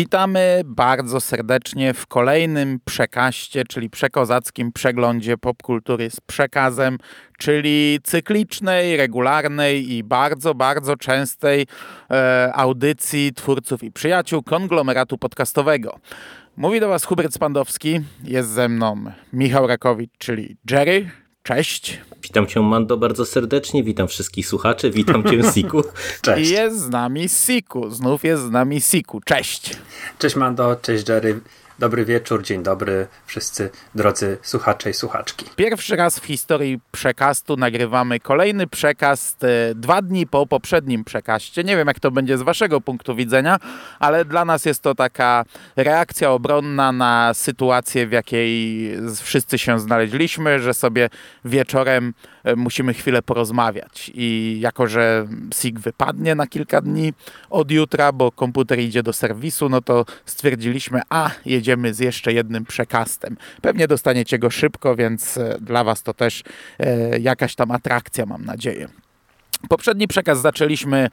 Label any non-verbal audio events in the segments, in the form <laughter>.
Witamy bardzo serdecznie w kolejnym przekaście, czyli przekozackim przeglądzie popkultury z przekazem, czyli cyklicznej, regularnej i bardzo, bardzo częstej e, audycji twórców i przyjaciół konglomeratu podcastowego. Mówi do Was Hubert Spandowski, jest ze mną Michał Rakowicz, czyli Jerry. Cześć. Witam Cię, Mando, bardzo serdecznie. Witam wszystkich słuchaczy. Witam Cię, <laughs> Siku. Cześć. I jest z nami Siku. Znów jest z nami Siku. Cześć. Cześć Mando, cześć Jerry. Dobry wieczór, dzień dobry wszyscy drodzy słuchacze i słuchaczki. Pierwszy raz w historii przekastu nagrywamy kolejny przekast e, dwa dni po poprzednim przekaście. Nie wiem, jak to będzie z waszego punktu widzenia, ale dla nas jest to taka reakcja obronna na sytuację, w jakiej wszyscy się znaleźliśmy, że sobie wieczorem musimy chwilę porozmawiać. I jako, że SIG wypadnie na kilka dni od jutra, bo komputer idzie do serwisu, no to stwierdziliśmy, a jedziemy z jeszcze jednym przekastem. Pewnie dostaniecie go szybko, więc e, dla Was to też e, jakaś tam atrakcja, mam nadzieję. Poprzedni przekaz zaczęliśmy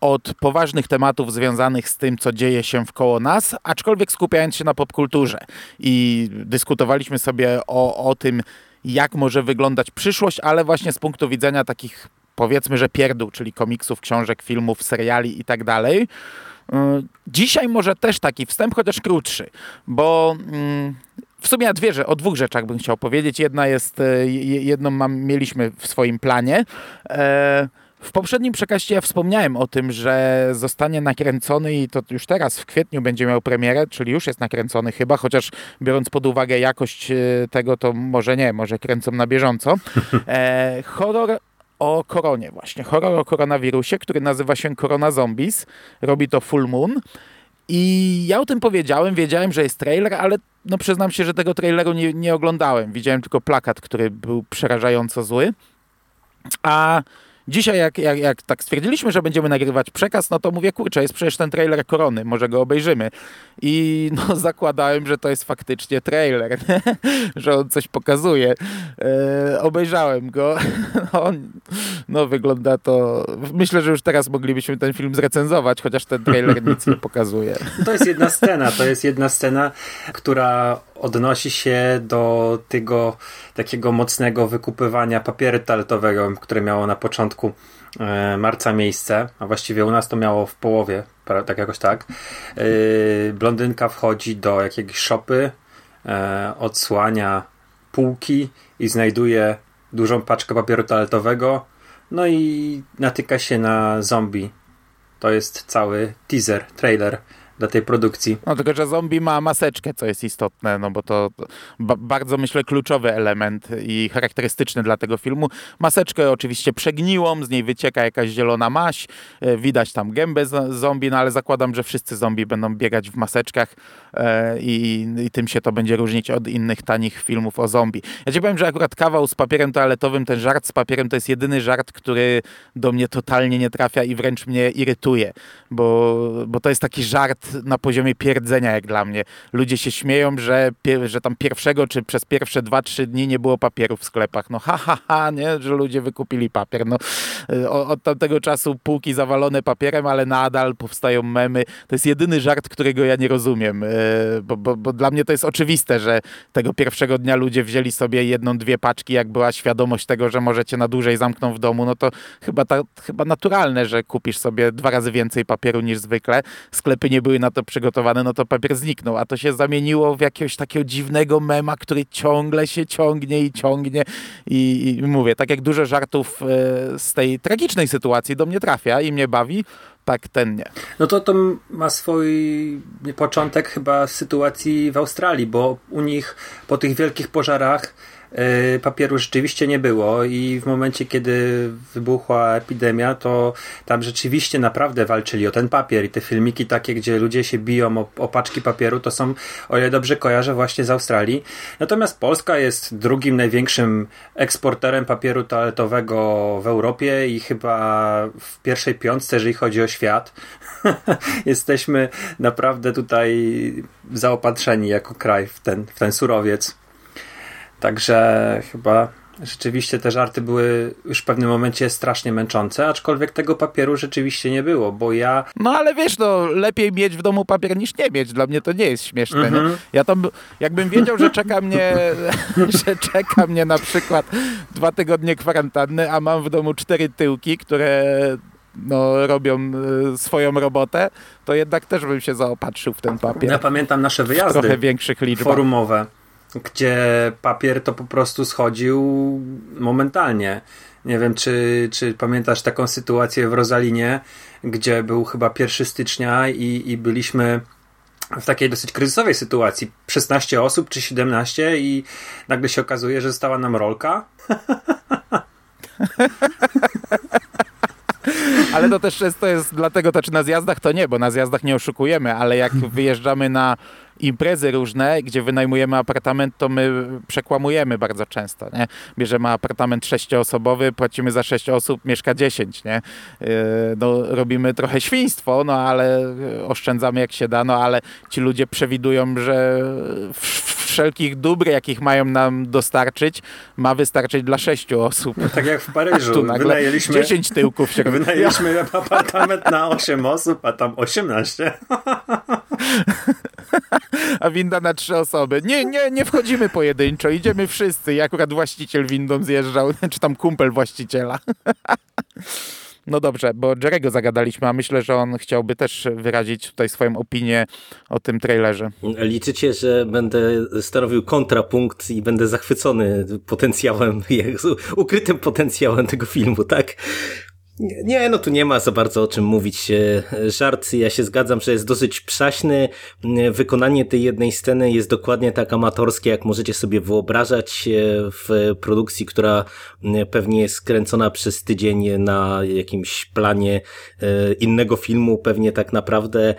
od poważnych tematów związanych z tym, co dzieje się wkoło nas, aczkolwiek skupiając się na popkulturze. I dyskutowaliśmy sobie o, o tym, jak może wyglądać przyszłość, ale właśnie z punktu widzenia takich powiedzmy, że pierdół, czyli komiksów, książek, filmów, seriali i tak dalej. Dzisiaj może też taki wstęp, chociaż krótszy, bo mm, w sumie ja dwie, o dwóch rzeczach bym chciał powiedzieć. Jedna jest, jedną mam, mieliśmy w swoim planie. E, w poprzednim przekaście ja wspomniałem o tym, że zostanie nakręcony i to już teraz w kwietniu będzie miał premierę, czyli już jest nakręcony chyba, chociaż biorąc pod uwagę jakość e, tego, to może nie, może kręcą na bieżąco. <laughs> E, horror o koronie właśnie. Horror o koronawirusie, który nazywa się Corona Zombies. Robi to Full Moon. I ja o tym powiedziałem, wiedziałem, że jest trailer, ale no przyznam się, że tego traileru nie, nie oglądałem. Widziałem tylko plakat, który był przerażająco zły. A Dzisiaj, jak, jak, jak tak stwierdziliśmy, że będziemy nagrywać przekaz, no to mówię, kurczę, jest przecież ten trailer Korony, może go obejrzymy. I no, <laughs> zakładałem, że to jest faktycznie trailer, <laughs> że on coś pokazuje. E, obejrzałem go. <laughs> No, no, wygląda to... Myślę, że już teraz moglibyśmy ten film zrecenzować, chociaż ten trailer nic nie pokazuje. To jest jedna scena, to jest jedna scena, która odnosi się do tego takiego mocnego wykupywania papieru toaletowego, które miało na początku e, marca miejsce, a właściwie u nas to miało w połowie, tak jakoś tak. E, blondynka wchodzi do jakiejś szopy, e, odsłania półki i znajduje dużą paczkę papieru toaletowego, no i natyka się na zombie. To jest cały teaser, trailer dla tej produkcji. No tylko, że zombie ma maseczkę, co jest istotne, no bo to ba bardzo, myślę, kluczowy element i charakterystyczny dla tego filmu. Maseczkę oczywiście przegniłą, z niej wycieka jakaś zielona maść, e, widać tam gębę zombie, no ale zakładam, że wszyscy zombie będą biegać w maseczkach e, i, i, tym się to będzie różnić od innych tanich filmów o zombie. Ja ci powiem, że akurat kawał z papierem toaletowym, ten żart z papierem to jest jedyny żart, który do mnie totalnie nie trafia i wręcz mnie irytuje, bo, bo to jest taki żart na poziomie pierdzenia, jak dla mnie. Ludzie się śmieją, że, że tam pierwszego czy przez pierwsze dwa, trzy dni nie było papieru w sklepach. No ha, ha, ha, nie? Że ludzie wykupili papier. No, y, od tamtego czasu półki zawalone papierem, ale nadal powstają memy. To jest jedyny żart, którego ja nie rozumiem, y, bo, bo, bo dla mnie to jest oczywiste, że tego pierwszego dnia ludzie wzięli sobie jedną, dwie paczki, jak była świadomość tego, że możecie na dłużej zamknąć w domu, no to chyba, ta, chyba naturalne, że kupisz sobie dwa razy więcej papieru niż zwykle. Sklepy nie były na to przygotowane, no to papier zniknął, a to się zamieniło w jakiegoś takiego dziwnego mema, który ciągle się ciągnie i ciągnie i, i mówię, tak jak dużo żartów e, z tej tragicznej sytuacji do mnie trafia i mnie bawi, tak ten nie. No to to ma swój początek chyba w sytuacji w Australii, bo u nich po tych wielkich pożarach papieru rzeczywiście nie było i w momencie, kiedy wybuchła epidemia, to tam rzeczywiście naprawdę walczyli o ten papier i te filmiki takie, gdzie ludzie się biją o, o paczki papieru, to są, o ile dobrze kojarzę, właśnie z Australii. Natomiast Polska jest drugim największym eksporterem papieru toaletowego w Europie i chyba w pierwszej piątce, jeżeli chodzi o świat. <laughs> Jesteśmy naprawdę tutaj zaopatrzeni jako kraj w ten, w ten surowiec. Także chyba rzeczywiście te żarty były już w pewnym momencie strasznie męczące, aczkolwiek tego papieru rzeczywiście nie było, bo ja... No ale wiesz, no lepiej mieć w domu papier niż nie mieć. Dla mnie to nie jest śmieszne. Mhm. Nie? Ja tam, jakbym wiedział, że czeka mnie, <laughs> że czeka mnie na przykład dwa tygodnie kwarantanny, a mam w domu cztery tyłki, które no, robią y, swoją robotę, to jednak też bym się zaopatrzył w ten papier. Ja pamiętam nasze w trochę wyjazdy większych liczbach. forumowe, gdzie papier to po prostu schodził momentalnie. Nie wiem, czy, czy pamiętasz taką sytuację w Rosalinie, gdzie był chyba 1 stycznia i, i byliśmy w takiej dosyć kryzysowej sytuacji. 16 osób czy 17 i nagle się okazuje, że została nam rolka. <laughs> Ale to też często jest dlatego, to czy na zjazdach to nie, bo na zjazdach nie oszukujemy, ale jak wyjeżdżamy na imprezy różne, gdzie wynajmujemy apartament, to my przekłamujemy bardzo często, nie? Bierzemy apartament sześcioosobowy, płacimy za sześć osób, mieszka dziesięć, nie? Yy, No, robimy trochę świństwo, no ale oszczędzamy jak się da, no ale ci ludzie przewidują, że w- wszelkich dóbr, jakich mają nam dostarczyć, ma wystarczyć dla sześciu osób. Tak jak w Paryżu. <laughs> Tu nagle Wynajęliśmy, 10 tyłków się wynajęliśmy <laughs> apartament na 8 osób, a tam 18. <laughs> a winda na trzy osoby. Nie, nie, nie wchodzimy pojedynczo, idziemy wszyscy. I akurat właściciel windą zjeżdżał, czy tam kumpel właściciela. No dobrze, bo Jerego zagadaliśmy, a myślę, że on chciałby też wyrazić tutaj swoją opinię o tym trailerze. Liczycie, że będę stanowił kontrapunkt i będę zachwycony potencjałem, <laughs> ukrytym potencjałem tego filmu, tak? Nie, no tu nie ma za bardzo o czym mówić. E, Żart, ja się zgadzam, że jest dosyć przaśny. E, Wykonanie tej jednej sceny jest dokładnie tak amatorskie, jak możecie sobie wyobrażać e, w produkcji, która e, pewnie jest kręcona przez tydzień na jakimś planie e, innego filmu, pewnie tak naprawdę,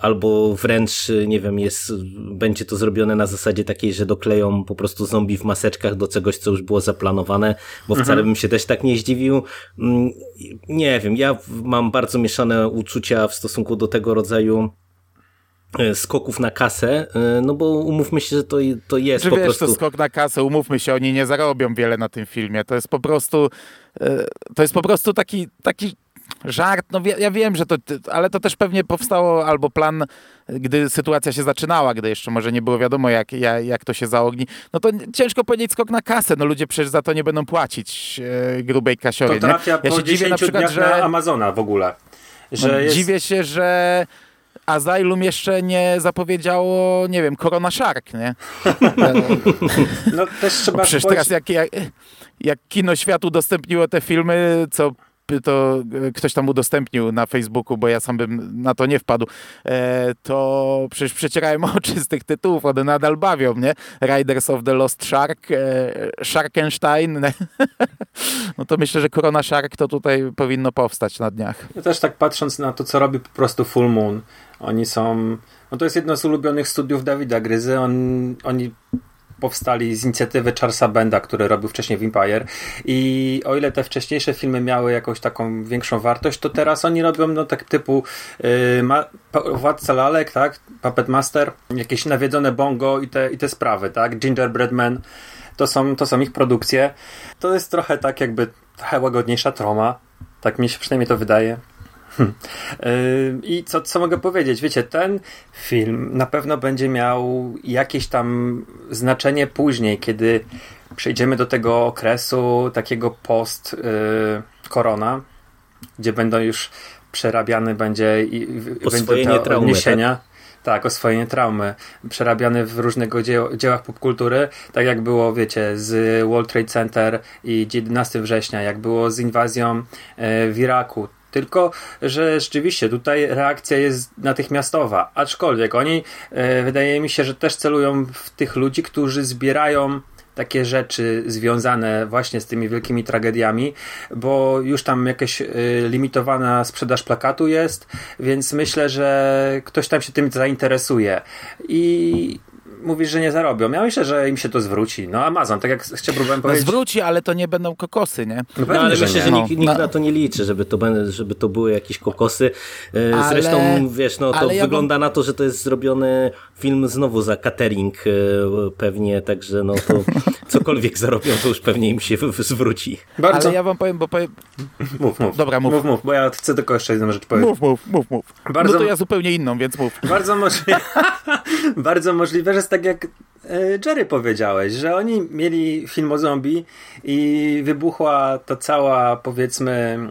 albo wręcz, nie wiem, jest, będzie to zrobione na zasadzie takiej, że dokleją po prostu zombie w maseczkach do czegoś, co już było zaplanowane, bo wcale bym się też tak nie zdziwił. Mm, Nie wiem, ja mam bardzo mieszane uczucia w stosunku do tego rodzaju e, skoków na kasę, e, no bo umówmy się, że to, to jest Czy po wiesz, prostu... to skok na kasę, umówmy się, oni nie zarobią wiele na tym filmie. To jest po prostu, e, to jest po prostu taki, taki żart. No wie- ja wiem, że to, ale to też pewnie powstało albo plan, gdy sytuacja się zaczynała, gdy jeszcze może nie było wiadomo, jak, jak, jak to się zaogni. No to ciężko powiedzieć skok na kasę. No ludzie przecież za to nie będą płacić e, grubej To kasiory. nie? trafia Ja po się 10 dziwię na przykład, dniach że... na Amazona w ogóle. Że No, jest... Dziwię się, że Asylum jeszcze nie zapowiedziało, nie wiem, Corona Shark, nie? <laughs> No też trzeba przecież teraz jak, jak, jak Kino Świat udostępniło te filmy, co to e, ktoś tam udostępnił na Facebooku, bo ja sam bym na to nie wpadł, e, to przecież przecierałem <laughs> oczy z tych tytułów, one nadal bawią, nie? Riders of the Lost Shark, e, Sharkenstein, <laughs> no to myślę, że Corona Shark to tutaj powinno powstać na dniach. Ja też tak patrząc na to, co robi po prostu Full Moon, oni są. No to jest jedno z ulubionych studiów Dawida Gryzy. On, oni powstali z inicjatywy Charlesa Benda, który robił wcześniej w Empire. I o ile te wcześniejsze filmy miały jakąś taką większą wartość, to teraz oni robią no tak typu yy, ma, Władca Lalek, tak? Puppet Master, jakieś nawiedzone bongo i te, i te sprawy, tak? Gingerbread Man. To są, to są ich produkcje. To jest trochę tak jakby trochę łagodniejsza troma. Tak mi się przynajmniej to wydaje. I co, co mogę powiedzieć? Wiecie, ten film na pewno będzie miał jakieś tam znaczenie później, kiedy przejdziemy do tego okresu takiego post-korona, gdzie będą już przerabiany będzie i Oswojenie traumy, odniesienia. Tak, oswojenie traumy. Przerabiany w różnego dzieł, dziełach popkultury, tak jak było, wiecie, z World Trade Center i 11 września, jak było z inwazją e, w Iraku. Tylko, że rzeczywiście tutaj reakcja jest natychmiastowa. Aczkolwiek oni, e, wydaje mi się, że też celują w tych ludzi, którzy zbierają takie rzeczy związane właśnie z tymi wielkimi tragediami, bo już tam jakaś y, limitowana sprzedaż plakatu jest, więc myślę, że ktoś tam się tym zainteresuje. I mówisz, że nie zarobią. Ja myślę, że im się to zwróci. No Amazon, tak jak chciałem próbowałem No powiedzieć. zwróci, ale to nie będą kokosy, nie? No No, ale że myślę, nie. że No. nikt, nikt No. na to nie liczy, żeby to, żeby to były jakieś kokosy. E, Ale- Zresztą, wiesz, no to ale ja bym- wygląda na to, że to jest zrobiony film znowu za catering e, pewnie, także no to <laughs> cokolwiek zarobią, to już pewnie im się zwróci. Bardzo. Ale ja wam powiem, bo powiem... Mów, mów. Dobra, mów. Mów, mów, bo ja chcę tylko jeszcze jedną rzecz powiedzieć. Mów, mów, mów, mów. Bardzo- No to ja zupełnie inną, więc mów. Bardzo <laughs> możliwe, <laughs> bardzo możliwe, że tak jak e, Jerry powiedziałeś, że oni mieli film o zombie i wybuchła ta cała, powiedzmy, mm,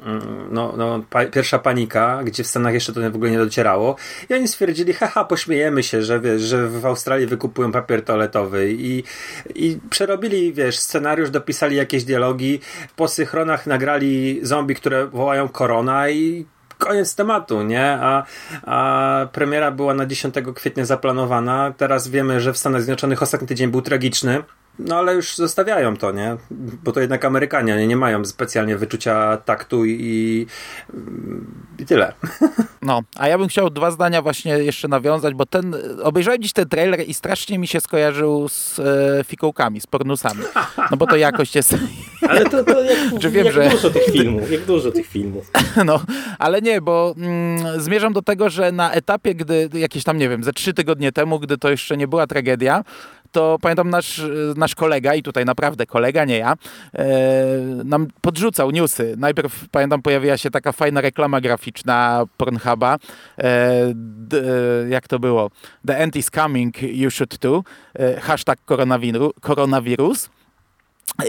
no, no, pa, pierwsza panika, gdzie w Stanach jeszcze to w ogóle nie docierało. I oni stwierdzili, haha, pośmiejemy się, że wiesz, że w Australii wykupują papier toaletowy. I, i przerobili, wiesz, scenariusz, dopisali jakieś dialogi, po synchronach nagrali zombie, które wołają korona i koniec tematu, nie? A, a premiera była na 10 kwietnia zaplanowana. Teraz wiemy, że w Stanach Zjednoczonych ostatni tydzień był tragiczny. No ale już zostawiają to, nie? Bo to jednak Amerykanie, oni nie mają specjalnie wyczucia taktu i, i, i tyle. <laughs> No, a ja bym chciał dwa zdania właśnie jeszcze nawiązać, bo ten, obejrzałem dziś ten trailer i strasznie mi się skojarzył z e, fikołkami, z pornusami. No bo to jakość jest, <laughs> Ale to, to jak, Czy wiem, jak że- dużo tych filmów, jak dużo tych filmów. <laughs> no, ale nie, bo mm, zmierzam do tego, że na etapie, gdy jakieś tam, nie wiem, ze trzy tygodnie temu, gdy to jeszcze nie była tragedia, to pamiętam nasz, nasz kolega, i tutaj naprawdę kolega, nie ja, e, nam podrzucał newsy. Najpierw, pamiętam, pojawiła się taka fajna reklama graficzna Pornhuba. E, e, jak to było? The end is coming, you should too. Hashtag koronawiru, koronawirus.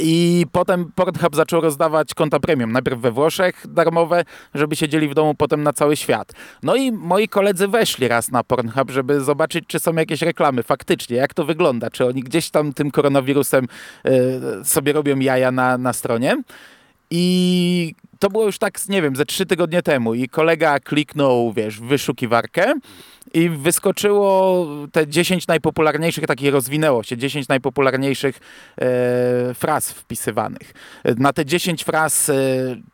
I potem Pornhub zaczął rozdawać konta premium. Najpierw we Włoszech darmowe, żeby siedzieli w domu, potem na cały świat. No i moi koledzy weszli raz na Pornhub, żeby zobaczyć, czy są jakieś reklamy faktycznie, jak to wygląda, czy oni gdzieś tam tym koronawirusem y, sobie robią jaja na, na stronie. I to było już tak, nie wiem, ze trzy tygodnie temu i kolega kliknął, wiesz, wyszukiwarkę i wyskoczyło te 10 najpopularniejszych, takie rozwinęło się, 10 najpopularniejszych e, fraz wpisywanych. Na te 10 fraz, e,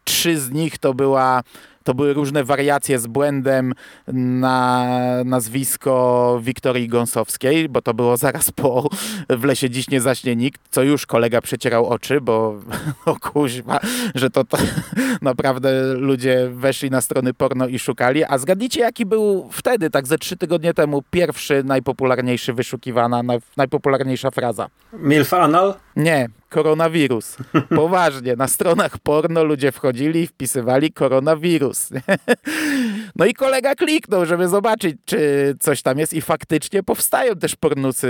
trzy z nich to była to były różne wariacje z błędem na nazwisko Wiktorii Gąsowskiej, bo to było zaraz po W lesie dziś nie zaśnie nikt, co już kolega przecierał oczy, bo <laughs> o kuźwa, że to, to <laughs> naprawdę ludzie weszli na strony porno i szukali. A zgadnijcie, jaki był wtedy, tak ze trzy tygodnie temu, pierwszy najpopularniejszy wyszukiwana, naj, najpopularniejsza fraza? Milf Anal? Nie, koronawirus. <laughs> Poważnie, na stronach porno ludzie wchodzili i wpisywali koronawirus. <laughs> No i kolega kliknął, żeby zobaczyć, czy coś tam jest i faktycznie powstają też pornusy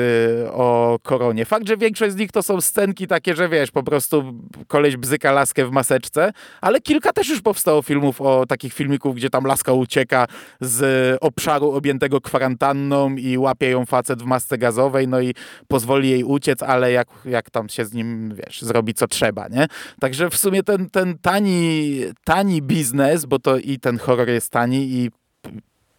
o koronie. Fakt, że większość z nich to są scenki takie, że wiesz, po prostu koleś bzyka laskę w maseczce, ale kilka też już powstało filmów o takich filmików, gdzie tam laska ucieka z obszaru objętego kwarantanną i łapie ją facet w masce gazowej, no i pozwoli jej uciec, ale jak, jak tam się z nim, wiesz, zrobi co trzeba, nie? Także w sumie ten, ten tani, tani biznes, bo to i ten horror jest tani i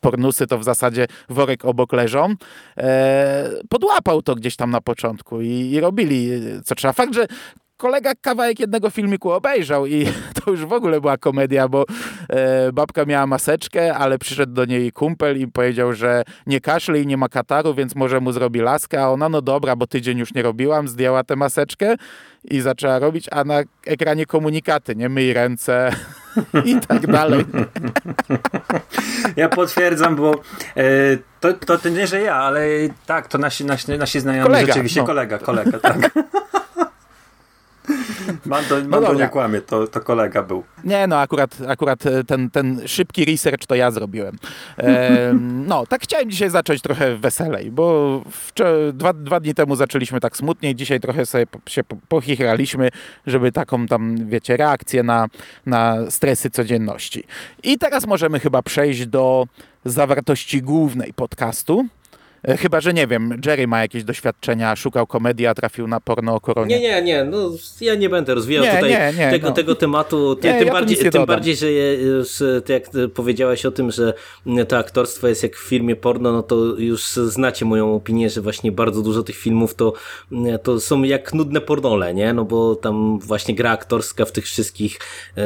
pornusy to w zasadzie worek obok leżą, e, podłapał to gdzieś tam na początku i, i robili co trzeba. Fakt, że kolega kawałek jednego filmiku obejrzał i <laughs> to już w ogóle była komedia, bo e, babka miała maseczkę, ale przyszedł do niej kumpel i powiedział, że nie kaszle i nie ma kataru, więc może mu zrobi laskę, a ona no dobra, bo tydzień już nie robiłam, zdjęła tę maseczkę i zaczęła robić, a na ekranie komunikaty, nie myj ręce <laughs> i tak dalej. <laughs> Ja potwierdzam, bo e, to, to, to nie, że ja, ale tak, to nasi, nasi, nasi znajomi Kolega, rzeczywiście, no. kolega, kolega, tak. Mando, Mando dobra. nie kłamie, to, to kolega był. Nie, no akurat, akurat e, ten, ten szybki research to ja zrobiłem. E, <laughs> no, tak chciałem dzisiaj zacząć trochę weselej, bo dwa, dwa dni temu zaczęliśmy tak smutniej, dzisiaj trochę sobie po- się po- pochichraliśmy, żeby taką tam, wiecie, reakcję na, na stresy codzienności. I teraz możemy chyba przejść do zawartości głównej podcastu, Chyba, że nie wiem, Jerry ma jakieś doświadczenia, szukał komedii, a trafił na porno o koronie. Nie, nie, nie, no ja nie będę rozwijał Nie, tutaj nie, nie, tego, no. tego tematu, ty, tym, ja bardziej, tym dodam. bardziej, że już, e, ty jak ty powiedziałeś o tym, że to aktorstwo jest jak w filmie porno, no to już znacie moją opinię, że właśnie bardzo dużo tych filmów to, to są jak nudne pornole, nie, no bo tam właśnie gra aktorska w tych wszystkich e,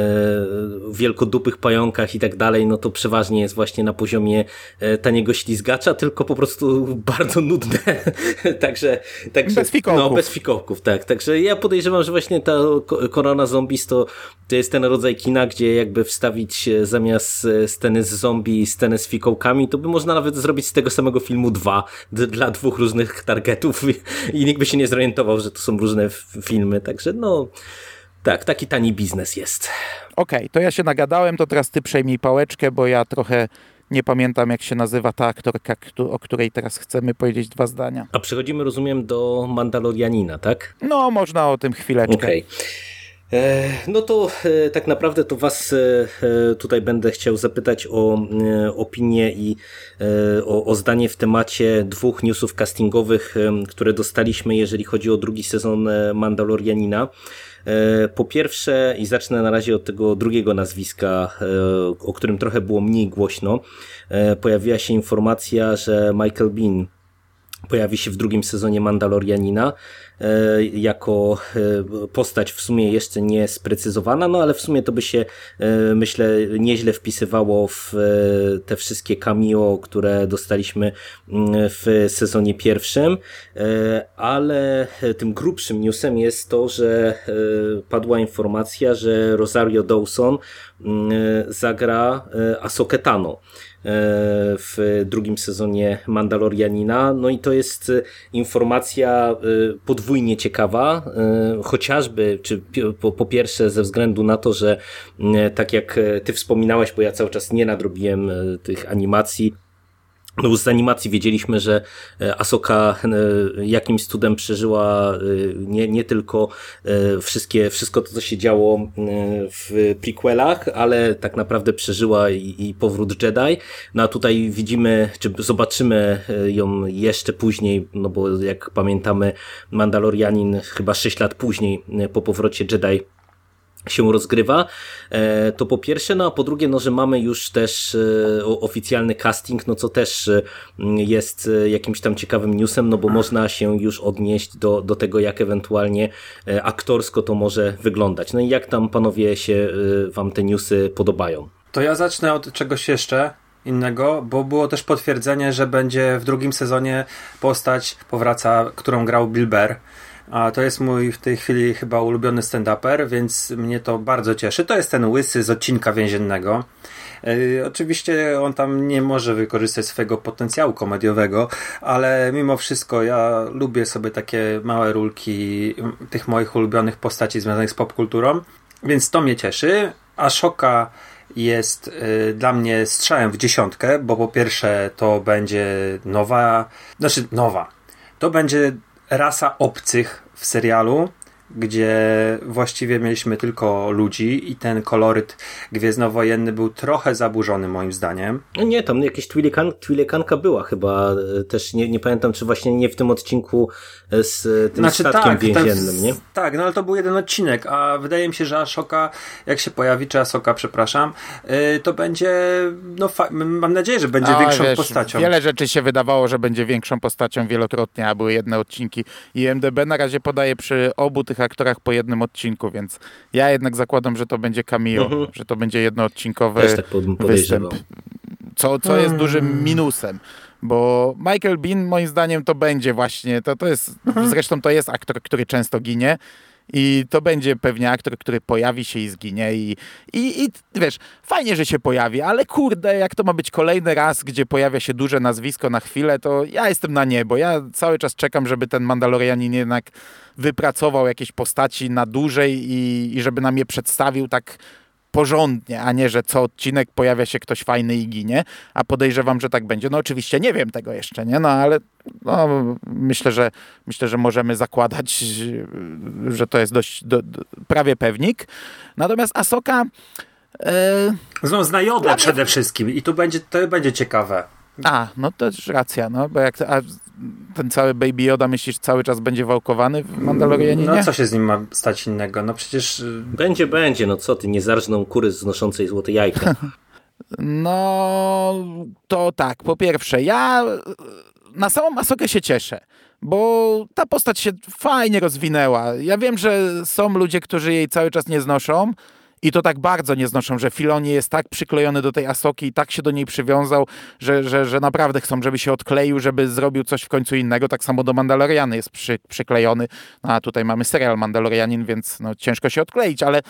wielkodupych pająkach i tak dalej, no to przeważnie jest właśnie na poziomie e, taniego ślizgacza, tylko po prostu bardzo nudne, <laughs> także, także Bez fikołków. No, bez fikołków, tak. Także ja podejrzewam, że właśnie ta ko- Korona Zombies to, to jest ten rodzaj kina, gdzie jakby wstawić zamiast e, sceny z zombie scenę z fikołkami, to by można nawet zrobić z tego samego filmu dwa, dla dwóch różnych targetów i, nikt by się nie zorientował, że to są różne filmy, także no tak, taki tani biznes jest. Okej, to ja się nagadałem, to teraz ty przejmij pałeczkę, bo ja trochę nie pamiętam, jak się nazywa ta aktorka, o której teraz chcemy powiedzieć dwa zdania. A przechodzimy, rozumiem, do Mandalorianina, tak? No, można o tym chwileczkę. Okej. E, No to e, tak naprawdę to Was e, tutaj będę chciał zapytać o opinię i o, o zdanie w temacie dwóch newsów castingowych, które dostaliśmy, jeżeli chodzi o drugi sezon Mandalorianina. E, Po pierwsze, i zacznę na razie od tego drugiego nazwiska, e, o którym trochę było mniej głośno, e, pojawiła się informacja, że Michael Bean pojawi się w drugim sezonie Mandalorianina jako e, postać w sumie jeszcze nie sprecyzowana, no ale w sumie to by się e, myślę nieźle wpisywało w e, te wszystkie cameo, które dostaliśmy mm, w sezonie pierwszym, E, ale tym grubszym newsem jest to, że e, padła informacja, że Rosario Dawson zagra e, Ahsokę Tano e, w drugim sezonie Mandalorianina. No i to jest informacja podwójnie ciekawa, chociażby, czy po, po pierwsze ze względu na to, że tak jak ty wspominałeś, bo ja cały czas nie nadrobiłem tych animacji, no bo z animacji wiedzieliśmy, że e, Asoka e, jakimś cudem przeżyła e, nie, nie tylko wszystkie, wszystko to, co się działo w prequelach, ale tak naprawdę przeżyła i, i powrót Jedi. No a tutaj widzimy, czy zobaczymy ją jeszcze później, no bo jak pamiętamy Mandalorianin chyba 6 lat później po powrocie Jedi się rozgrywa, e, to po pierwsze, no a po drugie, no, że mamy już też e, oficjalny casting, no co też e, jest jakimś tam ciekawym newsem, no bo można się już odnieść do, do tego, jak ewentualnie aktorsko to może wyglądać. No i jak tam panowie się wam te newsy podobają? To ja zacznę od czegoś jeszcze innego, bo było też potwierdzenie, że będzie w drugim sezonie postać powraca, którą grał Bill Burr. A to jest mój w tej chwili chyba ulubiony stand-uper, więc mnie to bardzo cieszy. To jest ten łysy z odcinka więziennego. Yy, oczywiście on tam nie może wykorzystać swojego potencjału komediowego, ale mimo wszystko ja lubię sobie takie małe rulki tych moich ulubionych postaci związanych z popkulturą, więc to mnie cieszy. A Szoka jest y, dla mnie strzałem w dziesiątkę, bo po pierwsze to będzie nowa, znaczy nowa, to będzie rasa obcych w serialu, gdzie właściwie mieliśmy tylko ludzi i ten koloryt gwiezdnowojenny był trochę zaburzony moim zdaniem. No nie, tam jakieś Twilikan, Twilikanka była chyba, e, też nie, nie pamiętam, czy właśnie nie w tym odcinku e, z e, tym statkiem więziennym, tak, nie? Tak, no ale to był jeden odcinek, a wydaje mi się, że Ashoka, jak się pojawi, czy Asoka, przepraszam, yy, to będzie, no mam nadzieję, że będzie A, większą wiesz, postacią. Wiele rzeczy się wydawało, że będzie większą postacią wielokrotnie, a były jedne odcinki. I MDB na razie podaje przy obu tych aktorach po jednym odcinku, więc ja jednak zakładam, że to będzie cameo, Mhm. że to będzie jednoodcinkowy Też tak występ. Co, co jest dużym minusem. Bo Michael Bean moim zdaniem to będzie właśnie, to, to jest, zresztą to jest aktor, który często ginie i to będzie pewnie aktor, który pojawi się i zginie i, i, i wiesz, fajnie, że się pojawi, ale kurde, jak to ma być kolejny raz, gdzie pojawia się duże nazwisko na chwilę, to ja jestem na niebo. Ja cały czas czekam, żeby ten Mandalorianin jednak wypracował jakieś postaci na dłużej i, i żeby nam je przedstawił tak porządnie, a nie, że co odcinek pojawia się ktoś fajny i ginie, a podejrzewam, że tak będzie. No oczywiście nie wiem tego jeszcze, nie? No ale no, myślę, że myślę, że możemy zakładać, że to jest dość do, do, prawie pewnik. Natomiast Asoka zna Jodę przede wszystkim i to będzie, to będzie ciekawe. A, no to też racja, no, bo jak a ten cały Baby Yoda myślisz cały czas będzie wałkowany w Mandalorianie? No co się z nim ma stać innego? No przecież... y, Będzie, będzie, no co ty, nie zarżną kury znoszącej złote jajka. <laughs> <laughs> No, to tak, po pierwsze, ja na samą Masokę się cieszę, bo ta postać się fajnie rozwinęła. Ja wiem, że są ludzie, którzy jej cały czas nie znoszą i to tak bardzo nie znoszą, że Filoni jest tak przyklejony do tej Asoki i tak się do niej przywiązał, że, że, że naprawdę chcą, żeby się odkleił, żeby zrobił coś w końcu innego. Tak samo do Mandaloriany jest przy, przyklejony. No, a tutaj mamy serial Mandalorianin, więc no, ciężko się odkleić, ale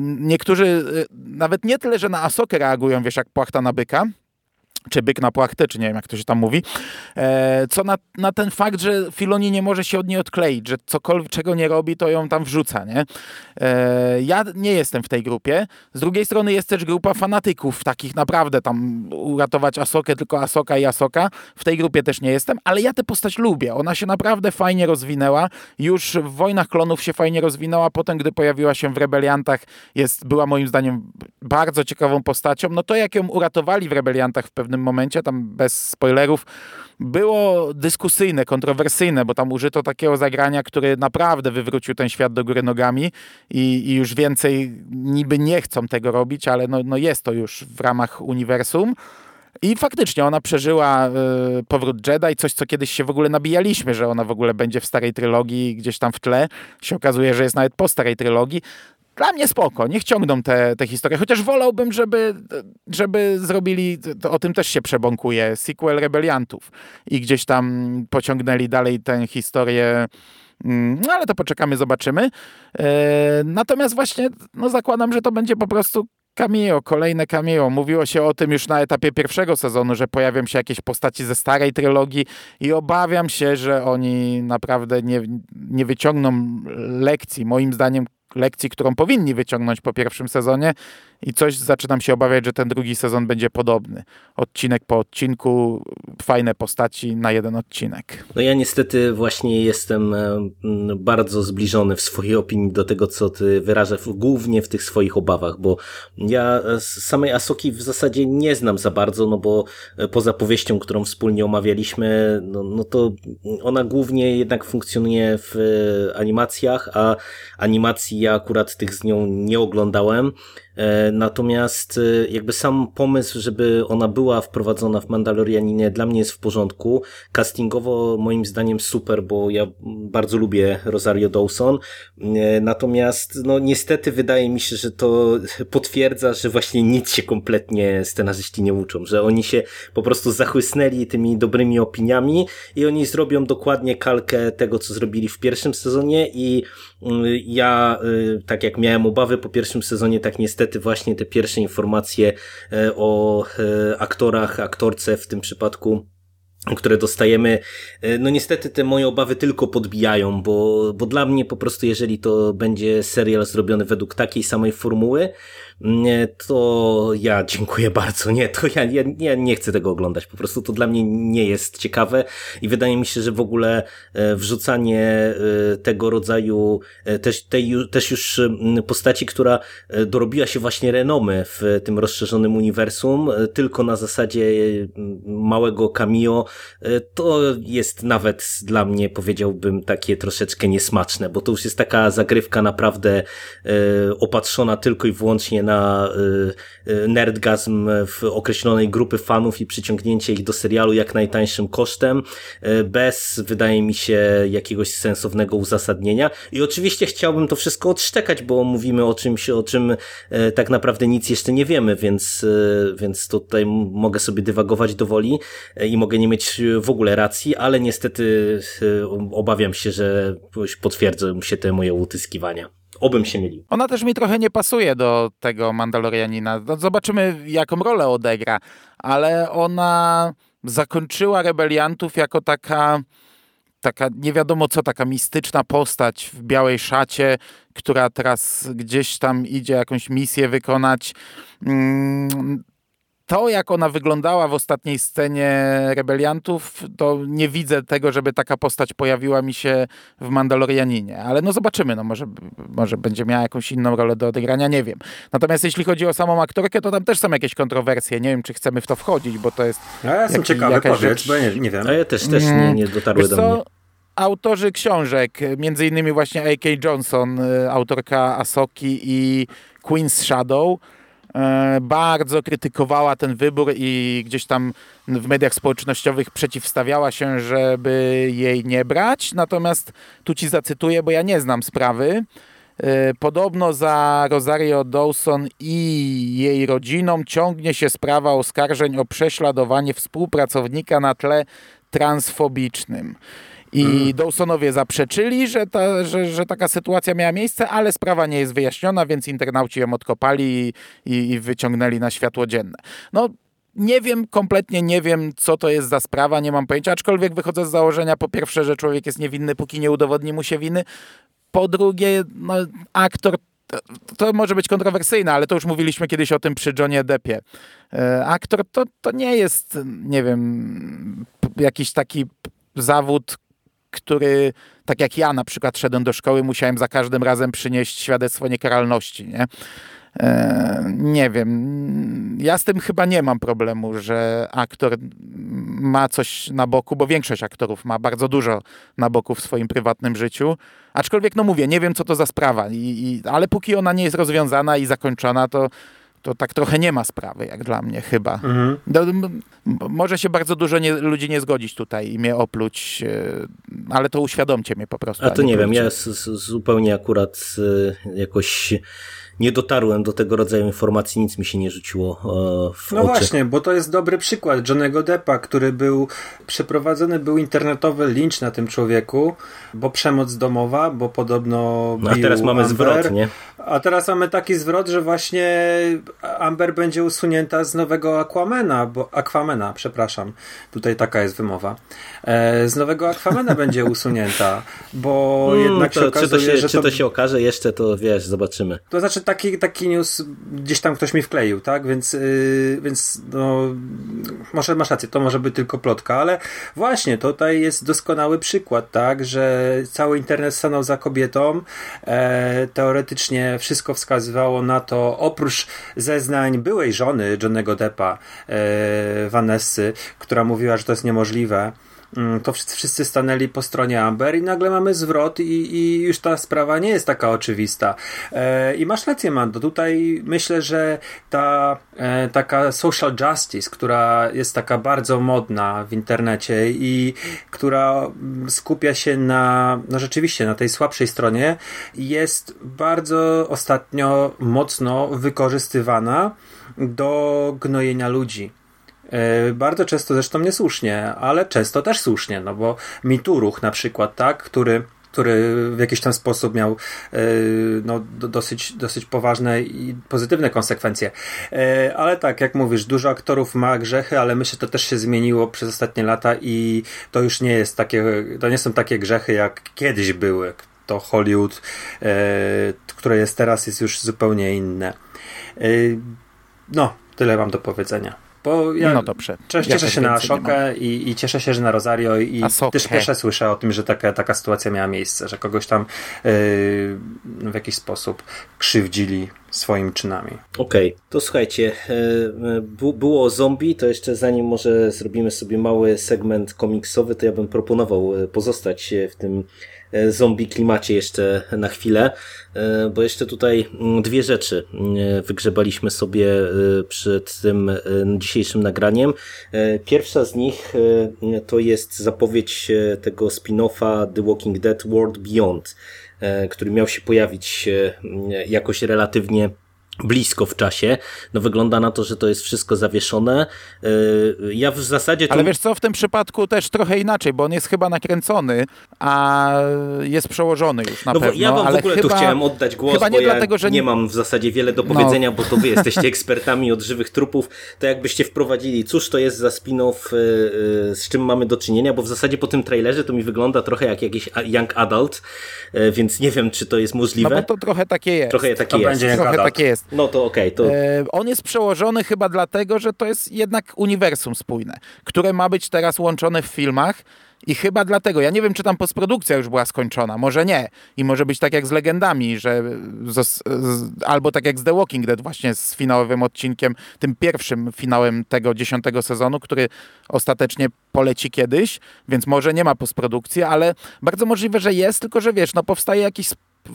niektórzy y, nawet nie tyle, że na Asokę reagują, wiesz, jak płachta na byka, czy byk na płachtę, czy nie wiem jak to się tam mówi, e, co na, na ten fakt, że Filoni nie może się od niej odkleić, że cokolwiek, czego nie robi, to ją tam wrzuca, nie? E, ja nie jestem w tej grupie. Z drugiej strony jest też grupa fanatyków, takich naprawdę tam uratować Asokę, tylko Asoka i Asoka. W tej grupie też nie jestem, ale ja tę postać lubię. Ona się naprawdę fajnie rozwinęła. Już w Wojnach Klonów się fajnie rozwinęła, potem gdy pojawiła się w Rebeliantach, jest, była moim zdaniem bardzo ciekawą postacią. No to jak ją uratowali w Rebeliantach w pewnym momencie, tam bez spoilerów, było dyskusyjne, kontrowersyjne, bo tam użyto takiego zagrania, które naprawdę wywrócił ten świat do góry nogami i, i już więcej niby nie chcą tego robić, ale no, no jest to już w ramach uniwersum. I faktycznie ona przeżyła y, powrót Jedi, coś co kiedyś się w ogóle nabijaliśmy, że ona w ogóle będzie w starej trylogii gdzieś tam w tle. Się okazuje, że jest nawet po starej trylogii. Dla mnie spoko, niech ciągną te, te historie, chociaż wolałbym, żeby, żeby zrobili, o tym też się przebąkuje, sequel Rebeliantów i gdzieś tam pociągnęli dalej tę historię Mm, No ale to poczekamy, zobaczymy. E, natomiast właśnie no, zakładam, że to będzie po prostu cameo, kolejne cameo. Mówiło się o tym już na etapie pierwszego sezonu, że pojawią się jakieś postaci ze starej trylogii i obawiam się, że oni naprawdę nie, nie wyciągną lekcji. Moim zdaniem lekcji, którą powinni wyciągnąć po pierwszym sezonie i coś zaczynam się obawiać, że ten drugi sezon będzie podobny. Odcinek po odcinku, fajne postaci na jeden odcinek. No ja niestety właśnie jestem e, bardzo zbliżony w swojej opinii do tego, co ty wyrażasz, głównie w tych swoich obawach, bo ja samej Asoki w zasadzie nie znam za bardzo, no bo e, poza powieścią, którą wspólnie omawialiśmy, no, no to ona głównie jednak funkcjonuje w e, animacjach, a animacji ja akurat tych z nią nie oglądałem. E, Natomiast e, jakby sam pomysł, żeby ona była wprowadzona w Mandalorianinie dla mnie jest w porządku. Castingowo moim zdaniem super, bo ja bardzo lubię Rosario Dawson. E, Natomiast no niestety wydaje mi się, że to potwierdza, że właśnie nic się kompletnie scenarzyści nie uczą, że oni się po prostu zachłysnęli tymi dobrymi opiniami i oni zrobią dokładnie kalkę tego, co zrobili w pierwszym sezonie i mm, ja, tak jak miałem obawy po pierwszym sezonie, tak niestety właśnie te pierwsze informacje e, o e, aktorach, aktorce w tym przypadku które dostajemy, e, no niestety te moje obawy tylko podbijają, bo, bo dla mnie po prostu jeżeli to będzie serial zrobiony według takiej samej formuły, to ja dziękuję bardzo. Nie, to ja, ja, ja nie chcę tego oglądać. Po prostu to dla mnie nie jest ciekawe i wydaje mi się, że w ogóle e, wrzucanie e, tego rodzaju e, też, tej, też już postaci, która dorobiła się właśnie renomy w tym rozszerzonym uniwersum, tylko na zasadzie małego cameo, to jest nawet dla mnie, powiedziałbym, takie troszeczkę niesmaczne, bo to już jest taka zagrywka naprawdę opatrzona tylko i wyłącznie na y, y, nerdgazm w określonej grupy fanów i przyciągnięcie ich do serialu jak najtańszym kosztem, y, bez, wydaje mi się, jakiegoś sensownego uzasadnienia. I oczywiście chciałbym to wszystko odszczekać, bo mówimy o czymś, o czym tak naprawdę nic jeszcze nie wiemy, więc, więc tutaj mogę sobie dywagować do woli i mogę nie mieć w ogóle racji, ale niestety obawiam się, że potwierdzą się te moje utyskiwania. Obym się mylił. Ona też mi trochę nie pasuje do tego Mandalorianina. No, zobaczymy, jaką rolę odegra, ale ona zakończyła rebeliantów jako taka, taka nie wiadomo co, taka mistyczna postać w białej szacie, która teraz gdzieś tam idzie jakąś misję wykonać. To, jak ona wyglądała w ostatniej scenie Rebeliantów, to nie widzę tego, żeby taka postać pojawiła mi się w Mandalorianinie. Ale no zobaczymy, no może, może będzie miała jakąś inną rolę do odegrania, nie wiem. Natomiast jeśli chodzi o samą aktorkę, to tam też są jakieś kontrowersje. Nie wiem, czy chcemy w to wchodzić, bo to jest... A ja jestem ciekawy, powiedz, rzecz- bo ja nie, nie wiem. A ja też, też nie, nie dotarły Wiesz do co? mnie. Autorzy książek, między innymi właśnie A.K. Johnson, y, autorka Asoki i Queen's Shadow, bardzo krytykowała ten wybór i gdzieś tam w mediach społecznościowych przeciwstawiała się, żeby jej nie brać. Natomiast tu ci zacytuję, bo ja nie znam sprawy. Y, Podobno za Rosario Dawson i jej rodziną ciągnie się sprawa oskarżeń o prześladowanie współpracownika na tle transfobicznym. I Dawsonowie zaprzeczyli, że, ta, że, że taka sytuacja miała miejsce, ale sprawa nie jest wyjaśniona, więc internauci ją odkopali i, i wyciągnęli na światło dzienne. No, nie wiem, kompletnie nie wiem, co to jest za sprawa, nie mam pojęcia, aczkolwiek wychodzę z założenia, po pierwsze, że człowiek jest niewinny, póki nie udowodni mu się winy, po drugie, no, aktor to, to może być kontrowersyjne, ale to już mówiliśmy kiedyś o tym przy Johnie Deppie. E, aktor to, to nie jest, nie wiem, jakiś taki zawód, który, tak jak ja na przykład szedłem do szkoły, musiałem za każdym razem przynieść świadectwo niekaralności, nie? E, nie wiem. Ja z tym chyba nie mam problemu, że aktor ma coś na boku, bo większość aktorów ma bardzo dużo na boku w swoim prywatnym życiu. Aczkolwiek, no mówię, nie wiem, co to za sprawa, I, i, ale póki ona nie jest rozwiązana i zakończona, to, to tak trochę nie ma sprawy, jak dla mnie chyba. Mhm. No, może się bardzo dużo nie, ludzi nie zgodzić tutaj i mnie opluć, e, ale to uświadomcie mnie po prostu. A to nie wiem, plujcie. ja z, z, zupełnie akurat y, jakoś nie dotarłem do tego rodzaju informacji, nic mi się nie rzuciło e, w No oczy. właśnie, bo to jest dobry przykład Johnego Deppa, który był przeprowadzony, był internetowy lincz na tym człowieku, bo przemoc domowa, bo podobno No, a teraz mamy Amber. zwrot, nie? A teraz mamy taki zwrot, że właśnie Amber będzie usunięta z nowego Aquamena, bo Aquamena, przepraszam, tutaj taka jest wymowa. E, z nowego Aquamena <laughs> będzie usunięta, bo Mm, jednak się to, okazuje, czy, to się, że czy to się okaże jeszcze, to wiesz, zobaczymy. to znaczy taki, taki news gdzieś tam ktoś mi wkleił, tak? Więc, yy, więc no, może masz rację, to może być tylko plotka, ale właśnie tutaj jest doskonały przykład, tak? Że cały internet stanął za kobietą. E, teoretycznie wszystko wskazywało na to, oprócz zeznań byłej żony Johnego Deppa, e, Vanessy, która mówiła, że to jest niemożliwe to wszyscy, stanęli po stronie Amber i nagle mamy zwrot i, i już ta sprawa nie jest taka oczywista. E, I masz rację, Mando. Tutaj myślę, że ta e, taka social justice, która jest taka bardzo modna w internecie i która mm, skupia się na, no rzeczywiście, na tej słabszej stronie, jest bardzo ostatnio mocno wykorzystywana do gnojenia ludzi. E, Bardzo często zresztą niesłusznie, ale często też słusznie, no bo MeToo ruch na przykład, tak, który który w jakiś tam sposób miał e, no, do, dosyć, dosyć poważne i pozytywne konsekwencje. E, Ale tak, jak mówisz, dużo aktorów ma grzechy, ale myślę, że to też się zmieniło przez ostatnie lata i to już nie jest takie, to nie są takie grzechy, jak kiedyś były. To Hollywood, które jest teraz, jest już zupełnie inne. No, tyle mam do powiedzenia. Bo ja no dobrze. Ja cieszę się na. Ashokę i, i cieszę się, że na Rosario i Asokę. też pierwsze słyszę o tym, że taka, taka sytuacja miała miejsce, że kogoś tam yy, w jakiś sposób krzywdzili swoimi czynami. Okej, to słuchajcie, e, było o zombie, to jeszcze zanim może zrobimy sobie mały segment komiksowy, to ja bym proponował e, pozostać e, w tym zombie klimacie jeszcze na chwilę, e, bo jeszcze tutaj mm, dwie rzeczy mm, wygrzebaliśmy sobie e, przed tym e, dzisiejszym nagraniem. E, Pierwsza z nich e, to jest zapowiedź e, tego spin-offa The Walking Dead World Beyond, e, który miał się pojawić e, jakoś relatywnie blisko w czasie. No wygląda na to, że to jest wszystko zawieszone. Yy, Ja w zasadzie... Ale tu- wiesz co, w tym przypadku też trochę inaczej, bo on jest chyba nakręcony, a jest przełożony już na no bo pewno. ja wam ale w ogóle chyba, tu chciałem oddać głos, chyba bo nie ja dlatego, że nie mam w zasadzie wiele do No. powiedzenia, bo to wy jesteście <laughs> ekspertami od żywych trupów, to jakbyście wprowadzili, cóż to jest za spin-off, yy, yy, z czym mamy do czynienia, bo w zasadzie po tym trailerze to mi wygląda trochę jak jakiś young adult, więc nie wiem, czy to jest No możliwe. bo to trochę takie jest. Trochę takie To jest. będzie Trochę takie jest. No to okej, to E, on jest przełożony chyba dlatego, że to jest jednak uniwersum spójne, które ma być teraz łączone w filmach i chyba dlatego. Ja nie wiem, czy tam postprodukcja już była skończona. Może nie. I może być tak jak z legendami, że zos- z, albo tak jak z The Walking Dead właśnie z finałowym odcinkiem, tym pierwszym finałem tego dziesiątego sezonu, który ostatecznie poleci kiedyś, więc może nie ma postprodukcji, ale bardzo możliwe, że jest, tylko że wiesz, no powstaje jakiś